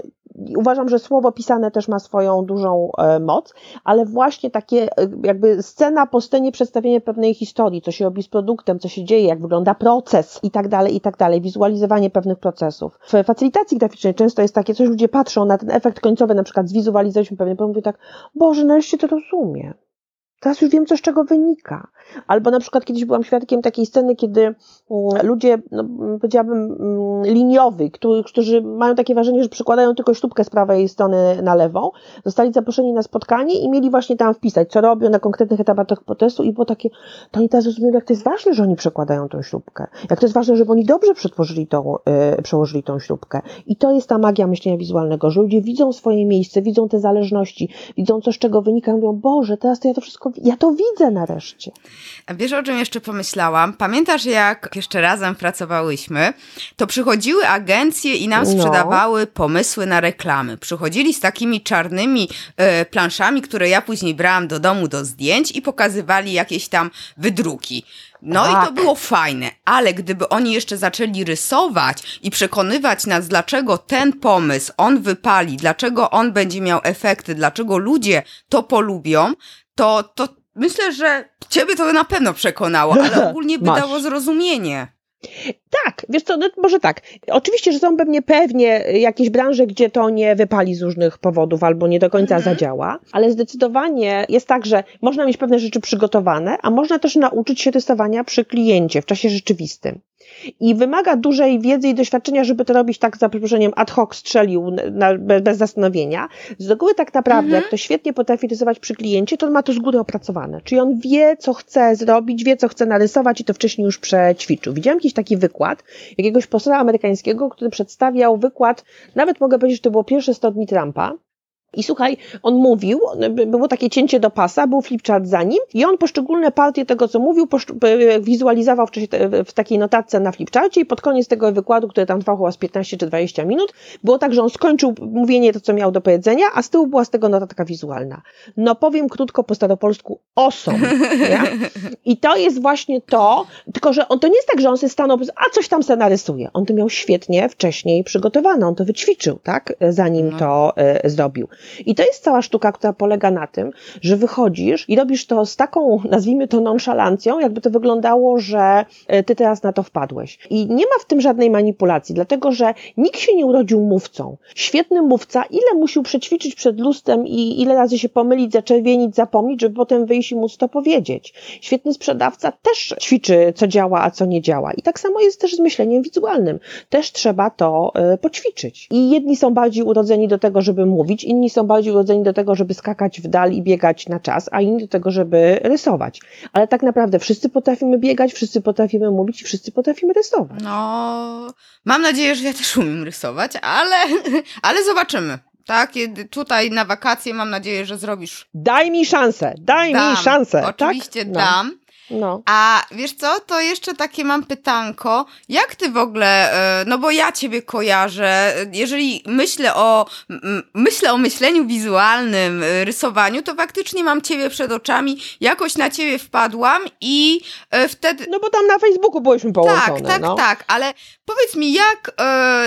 uważam, że słowo pisane też ma swoją dużą e, moc, ale właśnie takie e, jakby scena po scenie przedstawienie pewnej historii, co się robi z produktem, co się dzieje, jak wygląda proces i tak dalej, i tak dalej, wizualizowanie pewnych procesów. W facylitacji graficznej często jest takie, coś ludzie patrzą na ten efekt końcowy, na przykład zwizualizowaliśmy pewnie, bo mówię tak, Boże, nareszcie to rozumiem. Teraz już wiem, co z czego wynika. Albo na przykład kiedyś byłam świadkiem takiej sceny, kiedy mm, ludzie, no, powiedziałabym, mm, liniowi, którzy, którzy mają takie wrażenie, że przykładają tylko śrubkę z prawej strony na lewą, zostali zaproszeni na spotkanie i mieli właśnie tam wpisać, co robią na konkretnych etapach procesu i było takie, to oni teraz zrozumieli, jak to jest ważne, że oni przekładają tą śrubkę. Jak to jest ważne, żeby oni dobrze przetworzyli tą, yy, przełożyli tą śrubkę. I to jest ta magia myślenia wizualnego, że ludzie widzą swoje miejsce, widzą te zależności, widzą co z czego wynika, mówią, Boże, teraz to ja to wszystko, ja to widzę nareszcie. A Wiesz, o czym jeszcze pomyślałam? Pamiętasz, jak jeszcze razem pracowałyśmy, to przychodziły agencje i nam No. sprzedawały pomysły na reklamy. Przychodzili z takimi czarnymi e, planszami, które ja później brałam do domu do zdjęć i pokazywali jakieś tam wydruki. No i to Tak. było fajne, ale gdyby oni jeszcze zaczęli rysować i przekonywać nas, dlaczego ten pomysł on wypali, dlaczego on będzie miał efekty, dlaczego ludzie to polubią, to, to myślę, że ciebie to na pewno przekonało, ale ogólnie by dało zrozumienie. Tak, wiesz co, no, może tak. Oczywiście, że są pewnie pewnie jakieś branże, gdzie to nie wypali z różnych powodów albo nie do końca Mhm. zadziała, ale zdecydowanie jest tak, że można mieć pewne rzeczy przygotowane, a można też nauczyć się testowania przy kliencie w czasie rzeczywistym. I wymaga dużej wiedzy i doświadczenia, żeby to robić tak za przeproszeniem ad hoc strzelił na, bez, bez zastanowienia. Z reguły tak naprawdę, jak to świetnie potrafi rysować przy kliencie, to on ma to z góry opracowane. Czyli on wie, co chce zrobić, wie, co chce narysować i to wcześniej już przećwiczył. Widziałam jakiś taki wykład jakiegoś posła amerykańskiego, który przedstawiał wykład, nawet mogę powiedzieć, że to było pierwsze 100 dni Trumpa, i słuchaj, on mówił, by- było takie cięcie do pasa, był flipchart za nim i on poszczególne partie tego, co mówił, e, wizualizował w, czasie te, w takiej notatce na flipcharcie i pod koniec tego wykładu, który tam trwał chyba z 15 czy 20 minut, było tak, że on skończył mówienie to, co miał do powiedzenia, a z tyłu była z tego notatka wizualna. No powiem krótko po staropolsku, osom. nie? I to jest właśnie to, tylko że on to nie jest tak, że on sobie stanął, a coś tam se narysuje. On to miał świetnie wcześniej przygotowane, on to wyćwiczył, tak, zanim No. to e, zrobił. I to jest cała sztuka, która polega na tym, że wychodzisz i robisz to z taką, nazwijmy to nonszalancją, jakby to wyglądało, że e, ty teraz na to wpadłeś. I nie ma w tym żadnej manipulacji, dlatego że nikt się nie urodził mówcą. Świetny mówca, ile musiał przećwiczyć przed lustrem i ile razy się pomylić, zaczerwienić, zapomnieć, żeby potem wyjść i móc to powiedzieć. Świetny sprzedawca też ćwiczy, co działa, a co nie działa. I tak samo jest też z myśleniem wizualnym. Też trzeba to e, poćwiczyć. I jedni są bardziej urodzeni do tego, żeby mówić, inni są bardziej urodzeni do tego, żeby skakać w dal i biegać na czas, a inni do tego, żeby rysować. Ale tak naprawdę wszyscy potrafimy biegać, wszyscy potrafimy mówić i wszyscy potrafimy rysować. No, mam nadzieję, że ja też umiem rysować, ale, ale zobaczymy. Tak, tutaj na wakacje mam nadzieję, że zrobisz. Daj mi szansę, daj Dam. mi szansę. Oczywiście tak? dam. No. A wiesz co, to jeszcze takie mam pytanko. Jak ty w ogóle, e, no bo ja ciebie kojarzę, jeżeli myślę o, myślę o myśleniu wizualnym, e, rysowaniu, to faktycznie mam ciebie przed oczami, jakoś na ciebie wpadłam i e, wtedy... no bo tam na Facebooku byłyśmy połączone. Tak, tak, no. tak, ale powiedz mi jak,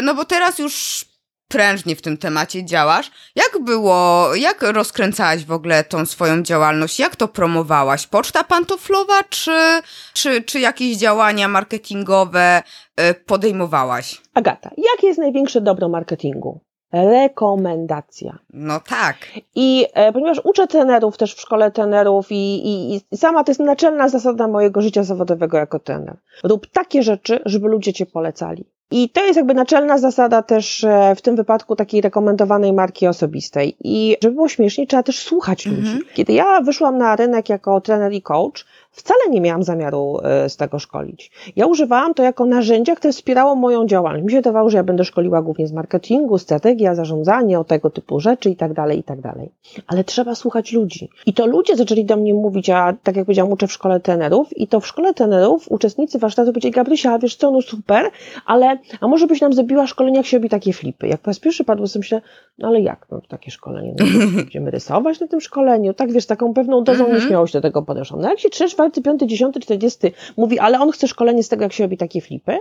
no bo teraz już prężnie w tym temacie działasz. Jak było, jak rozkręcałaś w ogóle tą swoją działalność? Jak to promowałaś? Poczta pantoflowa, czy, czy, czy jakieś działania marketingowe e, podejmowałaś? Agata, jakie jest największe dobro marketingu? rekomendacja. No tak. I e, ponieważ uczę trenerów też w szkole trenerów i, i, i, sama to jest naczelna zasada mojego życia zawodowego jako trener. Rób takie rzeczy, żeby ludzie cię polecali. I to jest jakby naczelna zasada też e, w tym wypadku takiej rekomendowanej marki osobistej. I żeby było śmiesznie, trzeba też słuchać ludzi. Mhm. Kiedy ja wyszłam na rynek jako trener i coach, Wcale nie miałam zamiaru e, z tego szkolić. Ja używałam to jako narzędzia, które wspierało moją działalność. Mi się wydawało, że ja będę szkoliła głównie z marketingu, strategia, zarządzanie, o tego typu rzeczy i tak dalej, i tak dalej. Ale trzeba słuchać ludzi. I to ludzie zaczęli do mnie mówić, a tak jak powiedziałam, uczę w szkole trenerów i to w szkole trenerów uczestnicy warsztatu powiedzieli, Gabrysia, wiesz co, no super, ale a może byś nam zrobiła szkolenie, jak się robi takie flipy. Jak po raz pierwszy padło, sobie myślę, no ale jak, no takie szkolenie, no, będziemy rysować na tym szkoleniu, tak wiesz, taką pewną dozą -hmm. nieśmiałości do tego podeszłam. No jak się trzesz czwarty, piąty, dziesiąty, czterdziesty mówi, ale on chce szkolenie z tego, jak się robi takie flipy,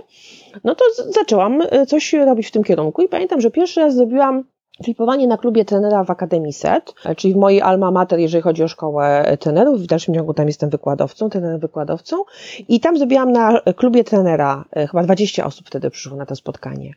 no to zaczęłam e, coś robić w tym kierunku i pamiętam, że pierwszy raz zrobiłam Flipowanie na klubie trenera w Akademii SET, e, czyli w mojej alma mater, jeżeli chodzi o szkołę trenerów. W dalszym ciągu tam jestem wykładowcą, trenerem wykładowcą. I tam zrobiłam na klubie trenera, e, chyba 20 osób wtedy przyszło na to spotkanie.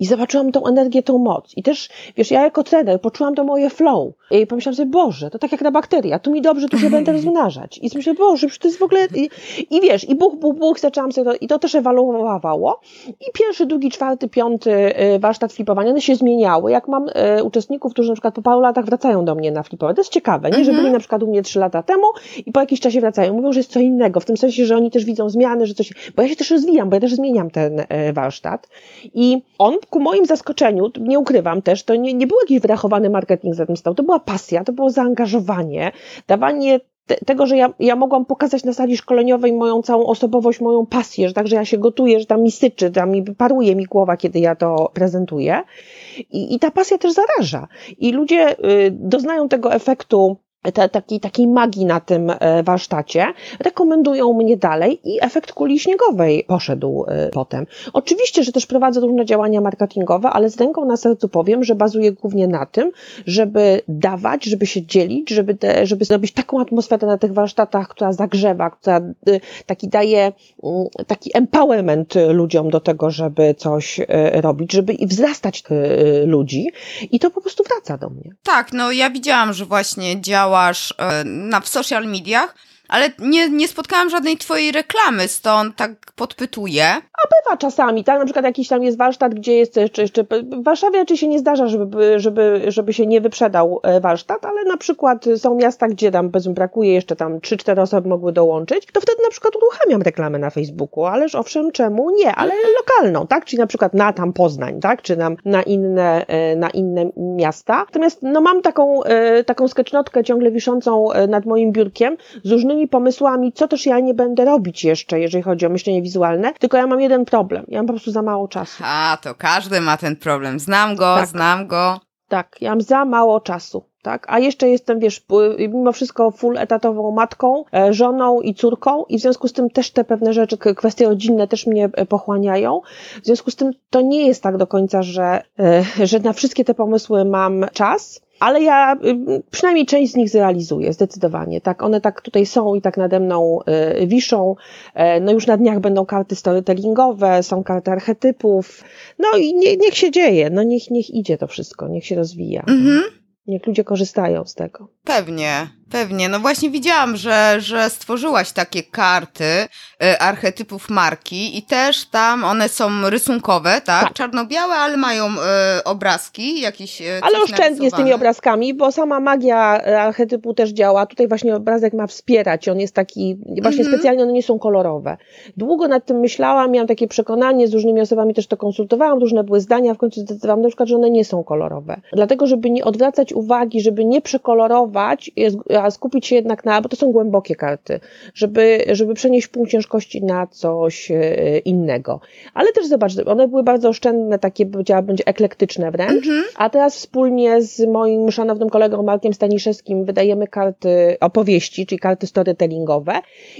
I zobaczyłam tą energię, tą moc. I też, wiesz, ja jako trener poczułam to moje flow. I pomyślałam sobie, Boże, to tak jak na bakteria, tu mi dobrze, tu się będę rozmnażać. I myślę, Boże, to jest w ogóle... I, i wiesz, i buch, buch, buch, zaczęłam sobie to, i to też ewaluowało. I pierwszy, drugi, czwarty, piąty y, warsztat flipowania, one się zmieniały. Jak mam y, uczestników, którzy na przykład po paru latach wracają do mnie na flipowanie, to jest ciekawe, nie? Że byli mhm. na przykład u mnie trzy lata temu i po jakimś czasie wracają. Mówią, że jest co innego, w tym sensie, że oni też widzą zmiany, że coś... Bo ja się też rozwijam, bo ja też zmieniam ten y, warsztat. I on ku moim zaskoczeniu nie ukrywam też, to nie, nie był jakiś wyrachowany marketing za tym stał, to była pasja, to było zaangażowanie, dawanie te, tego, że ja, ja mogłam pokazać na sali szkoleniowej moją całą osobowość, moją pasję, że także ja się gotuję, że tam mi syczy, tam mi paruje mi głowa, kiedy ja to prezentuję. I, i ta pasja też zaraża. I ludzie y, doznają tego efektu te, takiej, takiej magii na tym e, warsztacie, rekomendują mnie dalej i efekt kuli śniegowej poszedł e, potem. Oczywiście, że też prowadzę różne działania marketingowe, ale z ręką na sercu powiem, że bazuję głównie na tym, żeby dawać, żeby się dzielić, żeby, te, żeby zrobić taką atmosferę na tych warsztatach, która zagrzewa, która e, taki daje mm, taki empowerment ludziom do tego, żeby coś robić, żeby i wzrastać ludzi i to po prostu wraca do mnie. Tak, no ja widziałam, że właśnie działa działasz e, na, w social mediach, ale nie, nie spotkałam żadnej twojej reklamy, stąd tak podpytuję. A bywa czasami, tak? Na przykład jakiś tam jest warsztat, gdzie jest jeszcze, jeszcze w Warszawie raczej się nie zdarza, żeby, żeby, żeby się nie wyprzedał e, warsztat, ale na przykład są miasta, gdzie tam powiedzmy brakuje jeszcze tam 3-4 osoby mogły dołączyć, to wtedy na przykład uruchamiam reklamę na Facebooku, ależ owszem, czemu nie, ale mhm. lokalną, tak? Czyli na przykład na tam Poznań, tak? Czy nam na inne, e, na inne miasta. Natomiast no mam taką, e, taką sketchnotkę ciągle wiszącą nad moim biurkiem z różnymi pomysłami, co też ja nie będę robić jeszcze, jeżeli chodzi o myślenie wizualne, tylko ja mam jeden problem. Ja mam po prostu za mało czasu. A, to każdy ma ten problem. Znam go, tak. znam go. Tak, ja mam za mało czasu. Tak? A jeszcze jestem, wiesz, mimo wszystko full etatową matką, e, żoną i córką i w związku z tym też te pewne rzeczy, kwestie rodzinne też mnie e, pochłaniają. W związku z tym to nie jest tak do końca, że, e, że na wszystkie te pomysły mam czas ale ja przynajmniej część z nich zrealizuję, zdecydowanie. Tak, one tak tutaj są i tak nade mną y, wiszą. E, no już na dniach będą karty storytellingowe, są karty archetypów. No i nie, niech się dzieje, no niech, niech idzie to wszystko, niech się rozwija. Mhm. Niech ludzie korzystają z tego. Pewnie. Pewnie, no właśnie widziałam, że, że stworzyłaś takie karty y, archetypów marki i też tam one są rysunkowe, tak? tak. Czarno-białe, ale mają y, obrazki jakieś. Y, ale oszczędnie z tymi obrazkami, bo sama magia y, archetypu też działa. Tutaj właśnie obrazek ma wspierać, on jest taki, właśnie -hmm. specjalnie one nie są kolorowe. Długo nad tym myślałam, miałam takie przekonanie, z różnymi osobami też to konsultowałam, różne były zdania, w końcu zdecydowałam na przykład, że one nie są kolorowe. Dlatego, żeby nie odwracać uwagi, żeby nie przekolorować, jest, trzeba skupić się jednak na, bo to są głębokie karty, żeby, żeby przenieść pół ciężkości na coś e, innego. Ale też zobacz, one były bardzo oszczędne, takie powiedziałabym, będzie eklektyczne wręcz, mhm. a teraz wspólnie z moim szanownym kolegą Markiem Staniszewskim wydajemy karty opowieści, czyli karty storytellingowe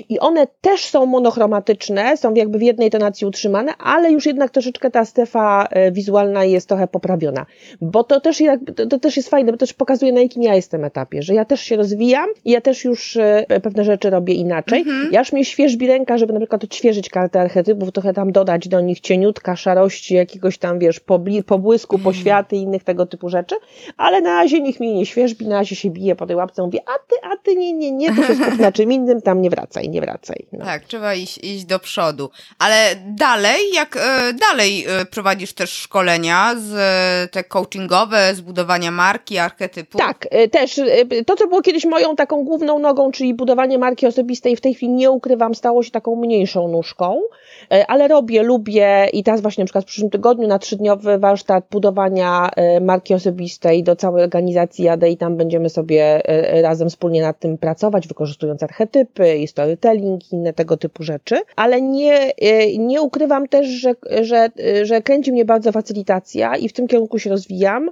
i one też są monochromatyczne, są jakby w jednej tonacji utrzymane, ale już jednak troszeczkę ta strefa e, wizualna jest trochę poprawiona, bo to też, to też jest fajne, bo też pokazuje na jakim ja jestem etapie, że ja też się rozwijam i ja też już e, pewne rzeczy robię inaczej. Mhm. Ja już mnie świeżbi ręka, żeby na przykład odświeżyć karty archetypów, trochę tam dodać do nich cieniutka, szarości, jakiegoś tam, wiesz, pobłysku, mhm. poświaty i innych tego typu rzeczy, ale na razie niech mnie nie świeżbi, na razie się bije po tej łapce, mówię, a ty, a ty, nie, nie, nie, to się skup na czym innym, tam nie wracaj, nie wracaj. No. Tak, trzeba iść, iść do przodu. Ale dalej, jak e, dalej e, prowadzisz też szkolenia z te coachingowe, zbudowania marki, archetypu? Tak, też to, co było kiedyś moją taką główną nogą, czyli budowanie marki osobistej, w tej chwili nie ukrywam, stało się taką mniejszą nóżką, e, ale robię, lubię i teraz właśnie na przykład w przyszłym tygodniu na trzydniowy warsztat budowania e, marki osobistej do całej organizacji jadę i tam będziemy sobie e, razem wspólnie nad tym pracować, wykorzystując archetypy i storytelling, inne tego typu rzeczy, ale nie, nie ukrywam też, że, że, że kręci mnie bardzo facylitacja i w tym kierunku się rozwijam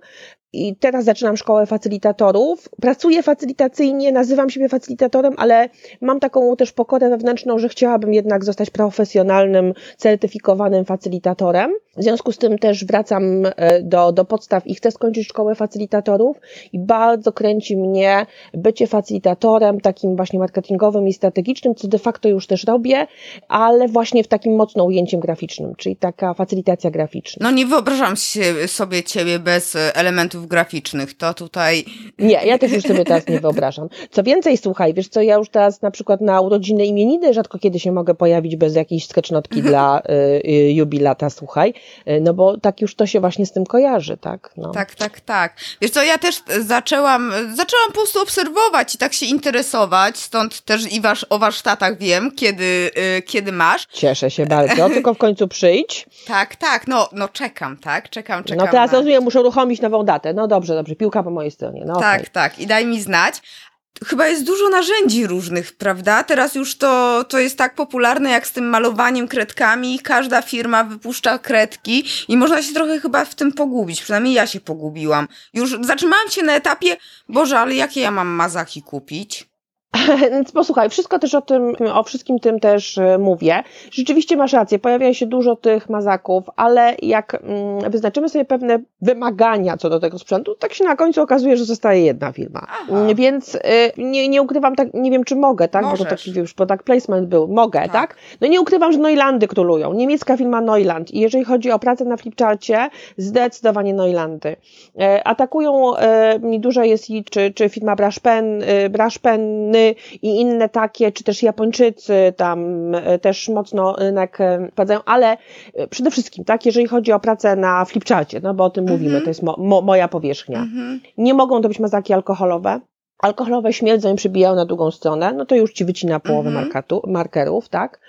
i teraz zaczynam szkołę facylitatorów. Pracuję facylitacyjnie, nazywam siebie facylitatorem, ale mam taką też pokorę wewnętrzną, że chciałabym jednak zostać profesjonalnym, certyfikowanym facylitatorem. W związku z tym też wracam e, do, do podstaw i chcę skończyć szkołę facylitatorów i bardzo kręci mnie bycie facylitatorem, takim właśnie marketingowym i strategicznym, co de facto już też robię, ale właśnie w takim mocno ujęciem graficznym, czyli taka facylitacja graficzna. No nie wyobrażam sobie ciebie bez elementów elementów graficznych, to tutaj... Nie, ja też już sobie teraz nie wyobrażam. Co więcej, słuchaj, wiesz co, ja już teraz na przykład na urodziny imieniny rzadko kiedy się mogę pojawić bez jakiejś sketchnotki mhm. dla y, y, jubilata, słuchaj, y, no bo tak już to się właśnie z tym kojarzy, tak? No. Tak, tak, tak. Wiesz co, ja też zaczęłam, zaczęłam po prostu obserwować i tak się interesować, stąd też i wasz, o warsztatach wiem, kiedy, y, kiedy masz. Cieszę się bardzo, tylko w końcu przyjdź. Tak, tak, no, no czekam, tak, czekam, czekam. No teraz na... rozumiem, muszę uruchomić nową datę. No dobrze, dobrze, piłka po mojej stronie. No, tak, okay. tak. I daj mi znać. Chyba jest dużo narzędzi różnych, prawda? Teraz już to, to jest tak popularne jak z tym malowaniem kredkami. Każda firma wypuszcza kredki i można się trochę chyba w tym pogubić. Przynajmniej ja się pogubiłam. Już zatrzymałam się na etapie, Boże, ale jakie ja mam mazaki kupić? Więc posłuchaj, wszystko też o tym, o wszystkim tym też e, mówię. Rzeczywiście masz rację, pojawia się dużo tych mazaków, ale jak mm, wyznaczymy sobie pewne wymagania co do tego sprzętu, tak się na końcu okazuje, że zostaje jedna firma. Aha. Mm, więc e, nie, nie ukrywam, tak, nie wiem czy mogę, tak? Możesz. Bo to taki już product placement był. Mogę, tak. tak? No nie ukrywam, że Noilandy królują. Niemiecka firma Noiland. I jeżeli chodzi o pracę na flipcharcie, zdecydowanie Noilandy. E, atakują mi dużo jest i czy, czy firma Braszpen, I inne takie, czy też Japończycy tam e, też mocno rynek e, wprowadzają, ale e, przede wszystkim, tak, jeżeli chodzi o pracę na flipcharcie, no bo o tym mhm. mówimy, to jest mo, mo, moja powierzchnia. Mhm. Nie mogą to być mazaki alkoholowe, alkoholowe śmierdzą i przybijają na drugą stronę, no to już ci wycina połowę mhm. markatu, markerów, tak?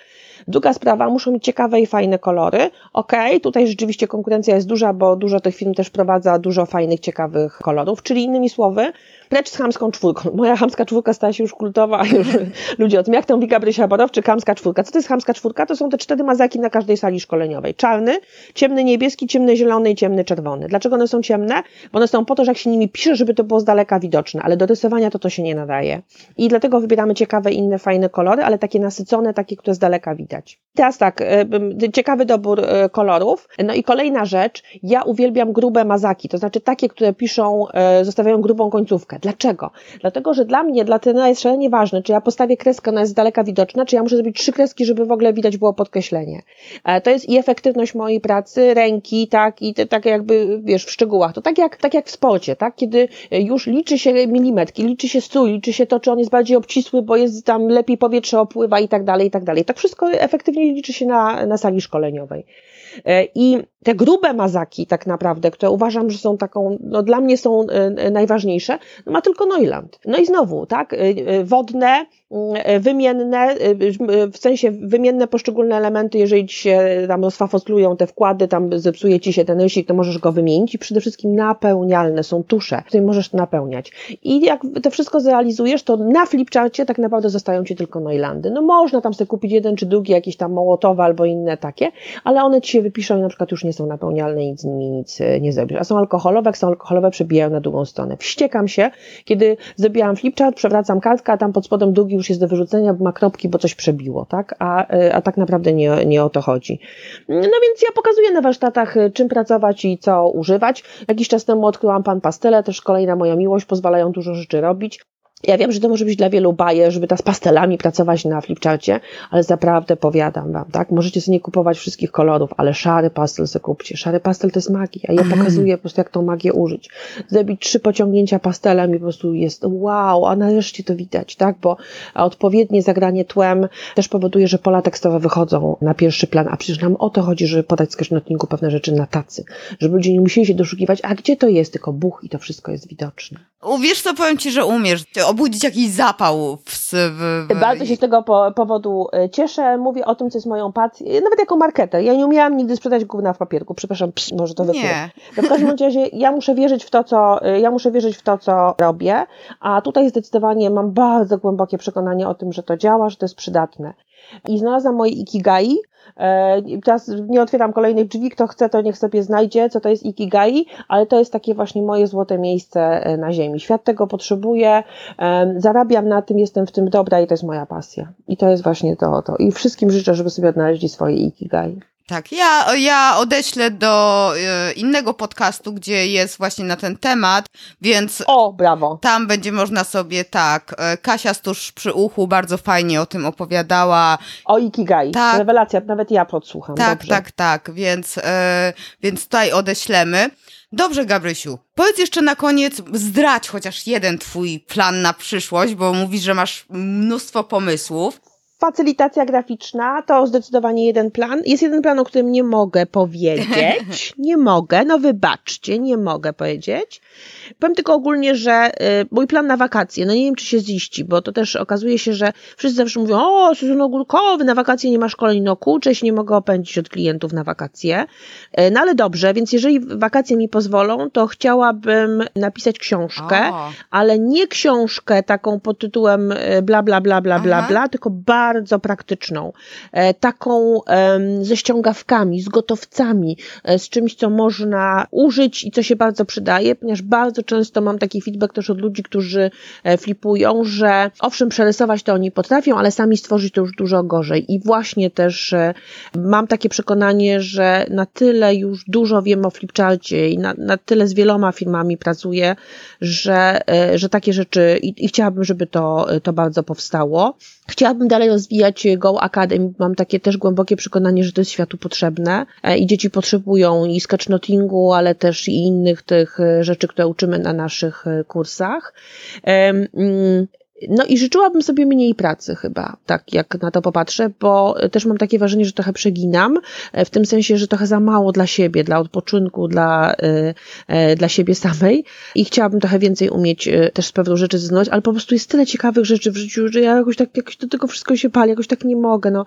Druga sprawa, muszą mieć ciekawe i fajne kolory. Okej, okay, tutaj rzeczywiście konkurencja jest duża, bo dużo tych firm też wprowadza dużo fajnych, ciekawych kolorów, czyli innymi słowy, precz z chamską czwórką. Moja chamska czwórka stała się już kultowa, już ludzie o tym, jak tą Wika Brysia Borowczyk, chamska czwórka. Co to jest chamska czwórka? To są te cztery mazaki na każdej sali szkoleniowej. Czarny, ciemny niebieski, ciemny zielony i ciemny czerwony. Dlaczego one są ciemne? Bo one są po to, że jak się nimi pisze, żeby to było z daleka widoczne, ale do rysowania to to się nie nadaje. I dlatego wybieramy ciekawe, inne, fajne kolory, ale takie nasycone, takie, które z daleka widać. Teraz tak, e, ciekawy dobór e, kolorów. No i kolejna rzecz, ja uwielbiam grube mazaki, to znaczy takie, które piszą, e, zostawiają grubą końcówkę. Dlaczego? Dlatego, że dla mnie, dla trenera jest szalenie ważne, czy ja postawię kreskę, ona jest z daleka widoczna, czy ja muszę zrobić trzy kreski, żeby w ogóle widać było podkreślenie. E, to jest i efektywność mojej pracy, ręki, tak, i te, tak jakby, wiesz, w szczegółach. To tak jak, tak jak w sporcie, tak, kiedy już liczy się milimetki, liczy się strój, liczy się to, czy on jest bardziej obcisły, bo jest tam lepiej powietrze opływa i tak dalej, i tak dalej. Tak wszystko efektywnie liczy się na, na sali szkoleniowej. I te grube mazaki tak naprawdę, które uważam, że są taką, no dla mnie są najważniejsze, no ma tylko Neuland. No i znowu, tak, wodne, wymienne, w sensie wymienne poszczególne elementy, jeżeli ci się tam rozfafoslują te wkłady, tam zepsuje ci się ten rysik, to możesz go wymienić i przede wszystkim napełnialne są tusze, którymi możesz napełniać. I jak to wszystko zrealizujesz, to na flipcharcie tak naprawdę zostają ci tylko Noilandy. No można tam sobie kupić jeden czy drugi, jakieś tam mołotowe albo inne takie, ale one ci się wypiszą i na przykład już nie są napełnialne, nic z nimi nic e, nie zrobisz. A są alkoholowe, jak są alkoholowe, przebijają na drugą stronę. Wściekam się, kiedy zrobiłam flipchart, przewracam kartkę, a tam pod spodem drugi już jest do wyrzucenia, ma kropki, bo coś przebiło, tak? A, e, a tak naprawdę nie, nie o to chodzi. No więc ja pokazuję na warsztatach, e, czym pracować i co używać. Jakiś czas temu odkryłam pan pastele, też kolejna moja miłość, pozwalają dużo rzeczy robić. Ja wiem, że to może być dla wielu bajer, żeby ta z pastelami pracować na flipcharcie, ale naprawdę powiadam wam, tak? Możecie sobie nie kupować wszystkich kolorów, ale szary pastel sobie kupcie. Szary pastel to jest magia. Ja mhm. pokazuję po prostu, jak tą magię użyć. Zrobić trzy pociągnięcia pastelem i po prostu jest wow, a nareszcie to widać, tak? Bo odpowiednie zagranie tłem też powoduje, że pola tekstowe wychodzą na pierwszy plan, a przecież nam o to chodzi, żeby podać w sketchnotniku pewne rzeczy na tacy. Żeby ludzie nie musieli się doszukiwać, a gdzie to jest, tylko buch i to wszystko jest widoczne. Uwierz co, powiem ci, że umiesz obudzić jakiś zapał. W, w, w... Bardzo się z tego po, powodu e, cieszę. Mówię o tym, co jest moją pasją. Nawet jako marketer. Ja nie umiałam nigdy sprzedać gówna w papierku. Przepraszam, psz, może to wytnę. Nie. W każdym razie ja muszę wierzyć w to, co, e, ja muszę wierzyć w to, co robię. A tutaj zdecydowanie mam bardzo głębokie przekonanie o tym, że to działa, że to jest przydatne. I znalazłam moje ikigai, E, teraz nie otwieram kolejnych drzwi, kto chce, to niech sobie znajdzie, co to jest Ikigai, ale to jest takie właśnie moje złote miejsce e, na ziemi. Świat tego potrzebuje, e, zarabiam na tym, jestem w tym dobra i to jest moja pasja. I to jest właśnie to, to. I wszystkim życzę, żeby sobie odnaleźli swoje Ikigai. Tak, ja, ja odeślę do e, innego podcastu, gdzie jest właśnie na ten temat, więc. O, brawo. Tam będzie można sobie, tak. E, Kasia Stuż przy uchu bardzo fajnie o tym opowiadała. O Ikigai. Tak. Rewelacja, nawet ja podsłucham. Tak, Dobrze. tak, tak, więc, e, więc tutaj odeślemy. Dobrze, Gabrysiu. Powiedz jeszcze na koniec, zdrać chociaż jeden twój plan na przyszłość, bo mówisz, że masz mnóstwo pomysłów. Facylitacja graficzna to zdecydowanie jeden plan. Jest jeden plan, o którym nie mogę powiedzieć. Nie mogę, no wybaczcie, nie mogę powiedzieć. Powiem tylko ogólnie, że y, mój plan na wakacje, no nie wiem, czy się ziści, bo to też okazuje się, że wszyscy zawsze mówią, o, sezon ogórkowy, na wakacje nie ma szkoleń, no kurczę, się nie mogę opędzić od klientów na wakacje. Y, no ale dobrze, więc jeżeli wakacje mi pozwolą, to chciałabym napisać książkę, o. ale nie książkę taką pod tytułem y, bla, bla, bla, bla, bla, bla, tylko bardzo praktyczną. Taką ze ściągawkami, z gotowcami, z czymś, co można użyć i co się bardzo przydaje, ponieważ bardzo często mam taki feedback też od ludzi, którzy e, flipują, że owszem, przerysować to oni potrafią, ale sami stworzyć to już dużo gorzej. I właśnie też e, mam takie przekonanie, że na tyle już dużo wiem o flipcharcie i na, na tyle z wieloma firmami pracuję, że, e, że takie rzeczy i, i chciałabym, żeby to, to bardzo powstało. Chciałabym dalej rozwijać Go Academy. Mam takie też głębokie przekonanie, że to jest światu potrzebne i dzieci potrzebują i sketchnotingu, ale też i innych tych rzeczy, które uczymy na naszych e, kursach. No i życzyłabym sobie mniej pracy chyba, tak jak na to popatrzę, bo też mam takie wrażenie, że trochę przeginam, e, w tym sensie, że trochę za mało dla siebie, dla odpoczynku, dla, e, dla siebie samej i chciałabym trochę więcej umieć też z pewną rzeczy zdecydować, ale po prostu jest tyle ciekawych rzeczy w życiu, że ja jakoś tak, jakoś do tego wszystko się pali, jakoś tak nie mogę, no.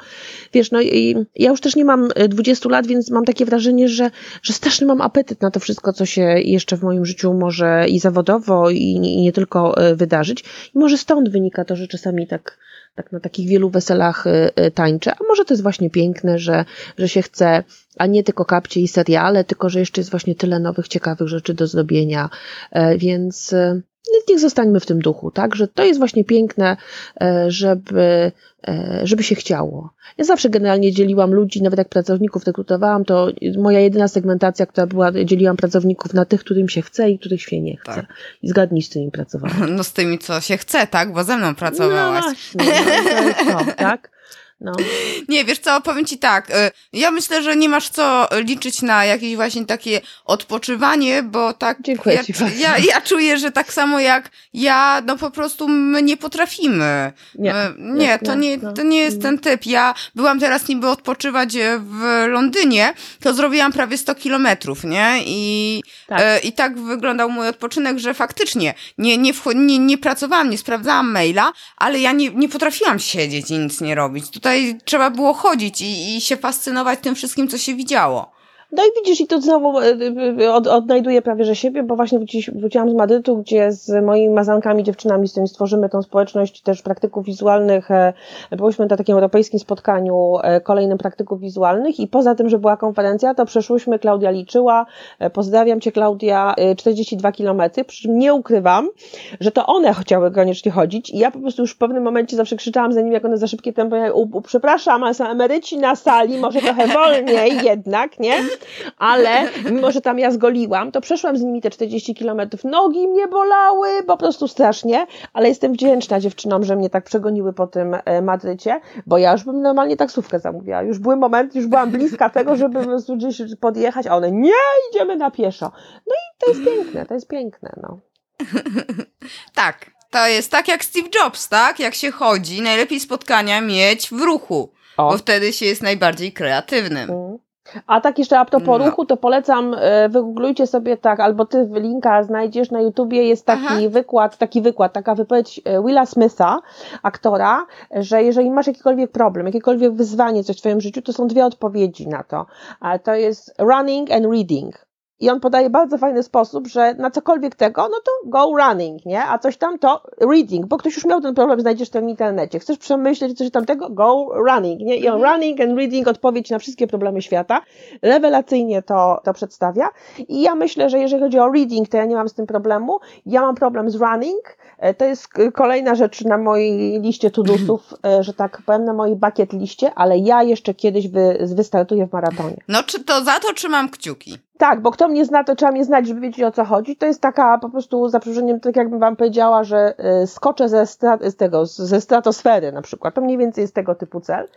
Wiesz, no i ja już też nie mam 20 lat, więc mam takie wrażenie, że, że straszny mam apetyt na to wszystko, co się jeszcze w moim życiu może i zawodowo i, i nie tylko wydarzyć i może stąd stąd wynika to, że czasami tak, tak na takich wielu weselach y, y, tańczę. A może to jest właśnie piękne, że, że się chce, a nie tylko kapcie i seriale, tylko że jeszcze jest właśnie tyle nowych, ciekawych rzeczy do zrobienia. E, więc y, niech zostańmy w tym duchu, tak? Że to jest właśnie piękne, e, żeby, e, żeby się chciało. Ja zawsze generalnie dzieliłam ludzi, nawet jak pracowników rekrutowałam, to moja jedyna segmentacja, która była, dzieliłam pracowników na tych, którym się chce i których się nie chce. Tak. I zgadnij, z tymi pracowałam. No z tymi, co się chce, tak? Bo ze mną pracowałaś. No właśnie, no, to, tak? No. Nie, wiesz co, powiem ci tak, y, ja myślę, że nie masz co liczyć na jakieś właśnie takie odpoczywanie, bo tak Dziękuję ja, ci bardzo. ja, ja czuję, że tak samo jak ja, no po prostu my nie potrafimy. Nie, My- nie, to nie, no. to nie jest ten typ. Ja byłam teraz niby odpoczywać w Londynie, to zrobiłam prawie 100 kilometrów, nie? I Tak. E, I tak wyglądał mój odpoczynek, że faktycznie nie, nie, nie, nie pracowałam, nie sprawdzałam maila, ale ja nie, nie potrafiłam siedzieć i nic nie robić. Tutaj trzeba było chodzić i, i się fascynować tym wszystkim, co się widziało. No i widzisz, i tu znowu e, e, od, odnajduję prawie że siebie, bo właśnie wróci- wróciłam z Madrytu, gdzie z moimi mazankami, dziewczynami, z którymi stworzymy tą społeczność też praktyków wizualnych. e, Byłyśmy na takim europejskim spotkaniu e, kolejnym praktyków wizualnych i poza tym, że była konferencja, to przeszłyśmy, Klaudia liczyła, e, pozdrawiam Cię Klaudia, e, 42 kilometry, przy czym nie ukrywam, że to one chciały koniecznie chodzić i ja po prostu już w pewnym momencie zawsze krzyczałam za nimi, jak one za szybkie tempo, przepraszam, ale są emeryci na sali, może trochę wolniej jednak, nie? Ale mimo, że tam ja zgoliłam, to przeszłam z nimi te 40 kilometrów. Nogi mnie bolały, po prostu strasznie, ale jestem wdzięczna dziewczynom, że mnie tak przegoniły po tym e, Madrycie, bo ja już bym normalnie taksówkę zamówiła. Już były momenty, już byłam bliska tego, żeby gdzieś podjechać, a one nie, idziemy na pieszo. No i to jest piękne, to jest piękne, no. Tak, to jest tak jak Steve Jobs, tak? Jak się chodzi, najlepiej spotkania mieć w ruchu, O. bo wtedy się jest najbardziej kreatywnym. Mm. A tak jeszcze a propos No. ruchu, to polecam, e, wygooglujcie sobie tak, albo ty w linka znajdziesz na YouTubie, jest taki Aha. wykład, taki wykład, taka wypowiedź e, Willa Smitha, aktora, że jeżeli masz jakikolwiek problem, jakiekolwiek wyzwanie coś w twoim życiu, to są dwie odpowiedzi na to. A to jest running and reading. I on podaje bardzo fajny sposób, że na cokolwiek tego, no to go running, nie? A coś tam to reading, bo ktoś już miał ten problem, znajdziesz to w internecie. Chcesz przemyśleć coś tamtego? Go running, nie? I on running and reading odpowiedź na wszystkie problemy świata. Rewelacyjnie to, to przedstawia. I ja myślę, że jeżeli chodzi o reading, to ja nie mam z tym problemu. Ja mam problem z running. E, To jest kolejna rzecz na mojej liście tudusów, e, że tak powiem, na mojej bucket liście, ale ja jeszcze kiedyś wy, wystartuję w maratonie. No, czy to za to trzymam kciuki? Tak, bo kto mnie zna, to trzeba mnie znać, żeby wiedzieć o co chodzi. To jest taka po prostu za przeproszeniem, tak jakbym wam powiedziała, że y, skoczę ze, stra- z tego, ze stratosfery na przykład. To mniej więcej jest tego typu cel.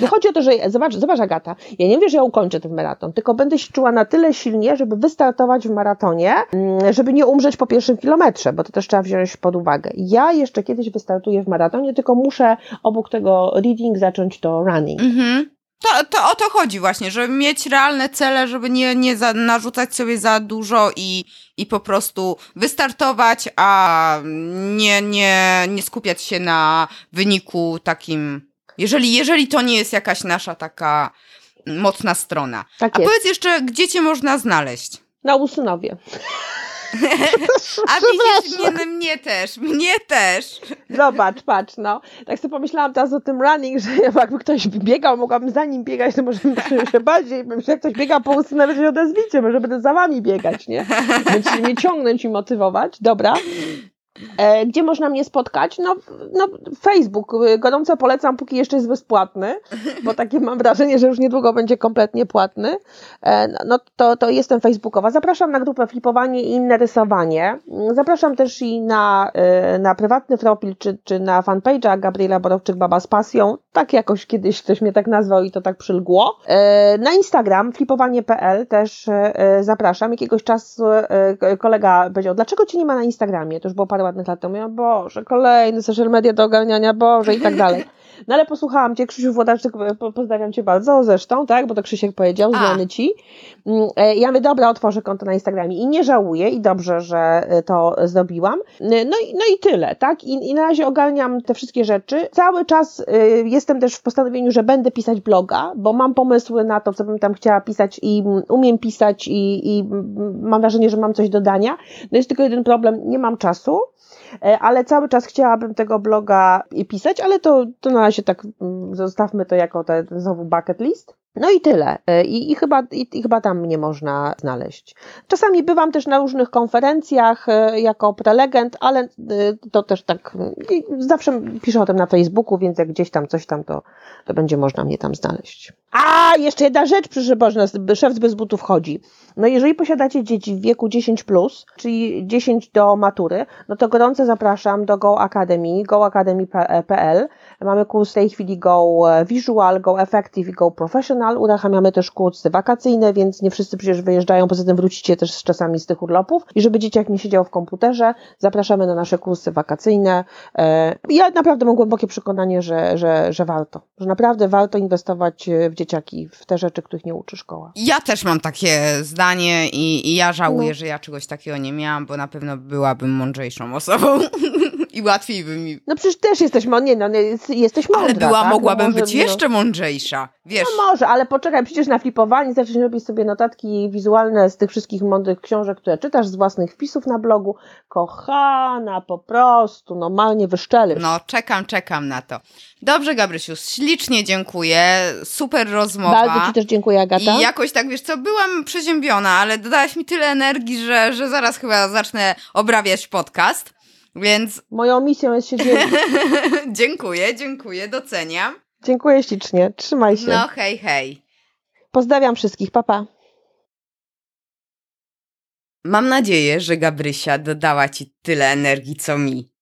Nie chodzi o to, że zobacz, zobacz Agata, ja nie wiem, że ja ukończę ten maraton, tylko będę się czuła na tyle silnie, żeby wystartować w maratonie, mm, żeby nie umrzeć po pierwszym kilometrze, bo to też trzeba wziąć pod uwagę. Ja jeszcze kiedyś wystartuję w maratonie, tylko muszę obok tego reading zacząć to running. Mhm. To, to o to chodzi właśnie, żeby mieć realne cele, żeby nie, nie za, narzucać sobie za dużo i, i po prostu wystartować, a nie, nie, nie skupiać się na wyniku takim. Jeżeli, jeżeli to nie jest jakaś nasza taka mocna strona. Tak A powiedz jeszcze, gdzie cię można znaleźć? Na Usynowie. A widzisz, mnie, mnie też, mnie też. Zobacz, patrz, no. Tak sobie pomyślałam teraz o tym running, że jakby ktoś biegał, mogłabym za nim biegać, to może bym się bardziej, bym się jak ktoś biega po ulicy, nawet się odezwicie, może będę za wami biegać, nie? Będziecie mnie ciągnąć i motywować. Dobra. E, gdzie można mnie spotkać? No, no, Facebook. Gorąco polecam, póki jeszcze jest bezpłatny, bo takie mam wrażenie, że już niedługo będzie kompletnie płatny. E, no, to, to jestem facebookowa. Zapraszam na grupę Flipowanie i inne rysowanie. Zapraszam też i na, e, na prywatny profil, czy, czy na fanpage'a Gabriela Borowczyk Baba z Pasją. Tak jakoś kiedyś ktoś mnie tak nazwał i to tak przylgło. E, Na Instagram flipowanie.pl też e, zapraszam. Jakiegoś czasu e, kolega powiedział, dlaczego cię nie ma na Instagramie? To już było parę ładnych lat temu. Ja, Boże, kolejny social media do ogarniania, Boże i tak dalej. No ale posłuchałam Cię, Krzysiu Włodarczyk, po- pozdrawiam Cię bardzo zresztą, tak, bo to Krzysiek powiedział, znany Ci. Mm, e, Ja mówię, dobra, otworzę konto na Instagramie i nie żałuję i dobrze, że e, to zrobiłam. No i, no i tyle, tak, I, i na razie ogarniam te wszystkie rzeczy. Cały czas e, jestem też w postanowieniu, że będę pisać bloga, bo mam pomysły na to, co bym tam chciała pisać i umiem pisać i, i mam wrażenie, że mam coś do dania. No jest tylko jeden problem, nie mam czasu. E, ale cały czas chciałabym tego bloga pisać, ale to, to na razie tak mm, zostawmy to jako te, znowu bucket list. No i tyle. E, I, i, chyba, i, i, chyba tam mnie można znaleźć. Czasami bywam też na różnych konferencjach e, jako prelegent, ale e, to też tak, zawsze piszę o tym na Facebooku, więc jak gdzieś tam coś tam, to, to będzie można mnie tam znaleźć. A, jeszcze jedna rzecz, proszę Boże, szef bez butów chodzi. No jeżeli posiadacie dzieci w wieku 10+, plus, czyli 10 do matury, no to gorąco zapraszam do Go Academy, goacademy.pl. Mamy kurs w tej chwili Go Visual, Go Effective i Go Professional. Uruchamiamy też kursy wakacyjne, więc nie wszyscy przecież wyjeżdżają, poza tym wrócicie też czasami z tych urlopów. I żeby dzieciak nie siedział w komputerze, zapraszamy na nasze kursy wakacyjne. E, ja naprawdę mam głębokie przekonanie, że, że, że warto, że naprawdę warto inwestować w dzieciaki, w te rzeczy, których nie uczy szkoła. Ja też mam takie zdanie i, i ja żałuję, no. że ja czegoś takiego nie miałam, bo na pewno byłabym mądrzejszą osobą i łatwiej by mi... No przecież też jesteś, nie, no, jesteś mądra, Ale była, tak? mogłabym no może, być jeszcze mądrzejsza, wiesz. No może, ale poczekaj, przecież na flipowaniu zaczniesz robić sobie notatki wizualne z tych wszystkich mądrych książek, które czytasz, z własnych wpisów na blogu. Kochana, po prostu, normalnie wyszczelisz. No, czekam, czekam na to. Dobrze, Gabrysiu, ślicznie dziękuję, super rozmowa. Bardzo Ci też dziękuję, Agata. I jakoś tak, wiesz co, byłam przeziębiona, ale dodałaś mi tyle energii, że, że zaraz chyba zacznę obrabiać podcast, więc... Moją misją jest się dzielić. dziękuję, dziękuję, doceniam. Dziękuję ślicznie, trzymaj się. No hej, hej. Pozdrawiam wszystkich, papa. Mam nadzieję, że Gabrysia dodała Ci tyle energii, co mi.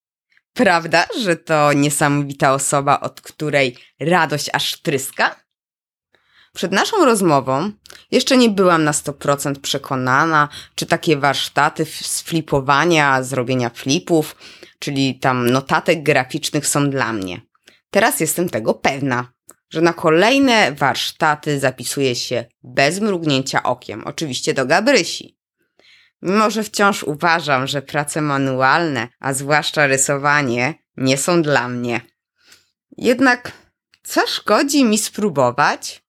Prawda, że to niesamowita osoba, od której radość aż tryska? Przed naszą rozmową jeszcze nie byłam na 100% przekonana, czy takie warsztaty z flipowania, zrobienia flipów, czyli tam notatek graficznych są dla mnie. Teraz jestem tego pewna, że na kolejne warsztaty zapisuję się bez mrugnięcia okiem, oczywiście do Gabrysi. Mimo, że wciąż uważam, że prace manualne, a zwłaszcza rysowanie, nie są dla mnie. Jednak co szkodzi mi spróbować?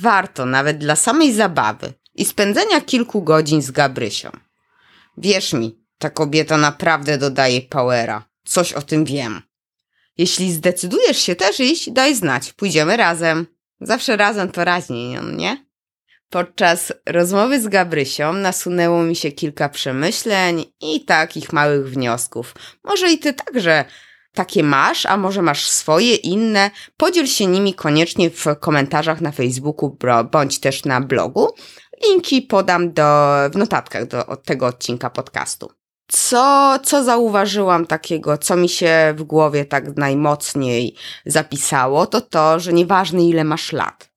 Warto nawet dla samej zabawy i spędzenia kilku godzin z Gabrysią. Wierz mi, ta kobieta naprawdę dodaje powera. Coś o tym wiem. Jeśli zdecydujesz się też iść, daj znać, pójdziemy razem. Zawsze razem to raźniej, nie? Podczas rozmowy z Gabrysią nasunęło mi się kilka przemyśleń i takich małych wniosków. Może i ty także takie masz, a może masz swoje inne? Podziel się nimi koniecznie w komentarzach na Facebooku bądź też na blogu. Linki podam do, w notatkach do od tego odcinka podcastu. Co, co zauważyłam takiego, co mi się w głowie tak najmocniej zapisało, to to, że nieważne ile masz lat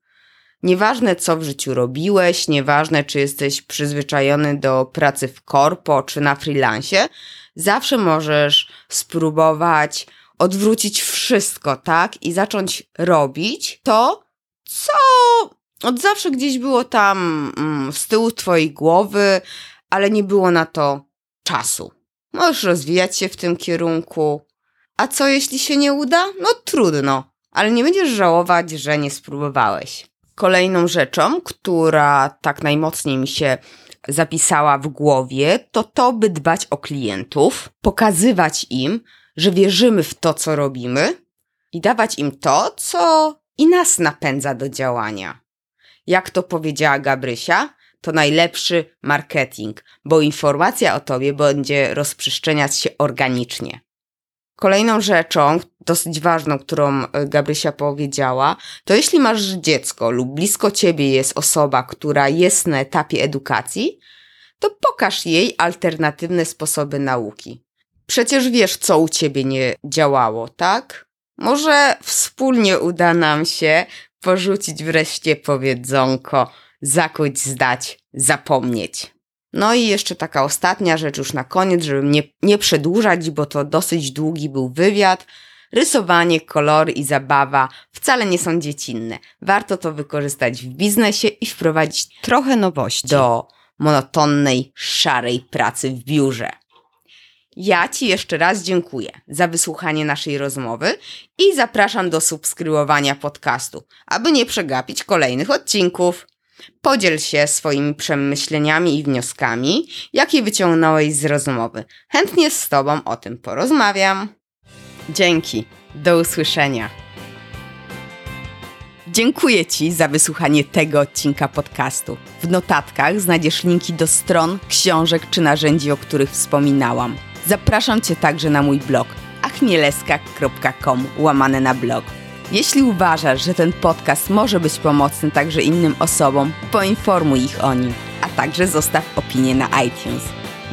Nieważne, co w życiu robiłeś, nieważne, czy jesteś przyzwyczajony do pracy w korpo czy na freelancie, zawsze możesz spróbować odwrócić wszystko, tak? I zacząć robić to, co od zawsze gdzieś było tam mm, z tyłu twojej głowy, ale nie było na to czasu. Możesz rozwijać się w tym kierunku. A co jeśli się nie uda? No trudno, ale nie będziesz żałować, że nie spróbowałeś. Kolejną rzeczą, która tak najmocniej mi się zapisała w głowie, to to, by dbać o klientów, pokazywać im, że wierzymy w to, co robimy i dawać im to, co i nas napędza do działania. Jak to powiedziała Gabrysia, to najlepszy marketing, bo informacja o tobie będzie rozprzestrzeniać się organicznie. Kolejną rzeczą, dosyć ważną, którą e, Gabrysia powiedziała, to jeśli masz dziecko lub blisko ciebie jest osoba, która jest na etapie edukacji, to pokaż jej alternatywne sposoby nauki. Przecież wiesz, co u ciebie nie działało, tak? Może wspólnie uda nam się porzucić wreszcie powiedzonko, zakuć, zdać, zapomnieć. No i jeszcze taka ostatnia rzecz już na koniec, żeby nie, nie przedłużać, bo to dosyć długi był wywiad. Rysowanie, kolory i zabawa wcale nie są dziecinne. Warto to wykorzystać w biznesie i wprowadzić trochę nowości do monotonnej, szarej pracy w biurze. Ja Ci jeszcze raz dziękuję za wysłuchanie naszej rozmowy i zapraszam do subskrybowania podcastu, aby nie przegapić kolejnych odcinków. Podziel się swoimi przemyśleniami i wnioskami, jakie wyciągnąłeś z rozmowy. Chętnie z Tobą o tym porozmawiam. Dzięki. Do usłyszenia. Dziękuję Ci za wysłuchanie tego odcinka podcastu. W notatkach znajdziesz linki do stron, książek czy narzędzi, o których wspominałam. Zapraszam Cię także na mój blog achmieleska.com łamane na blog. Jeśli uważasz, że ten podcast może być pomocny także innym osobom, poinformuj ich o nim, a także zostaw opinię na iTunes.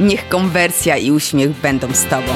Niech konwersja i uśmiech będą z Tobą.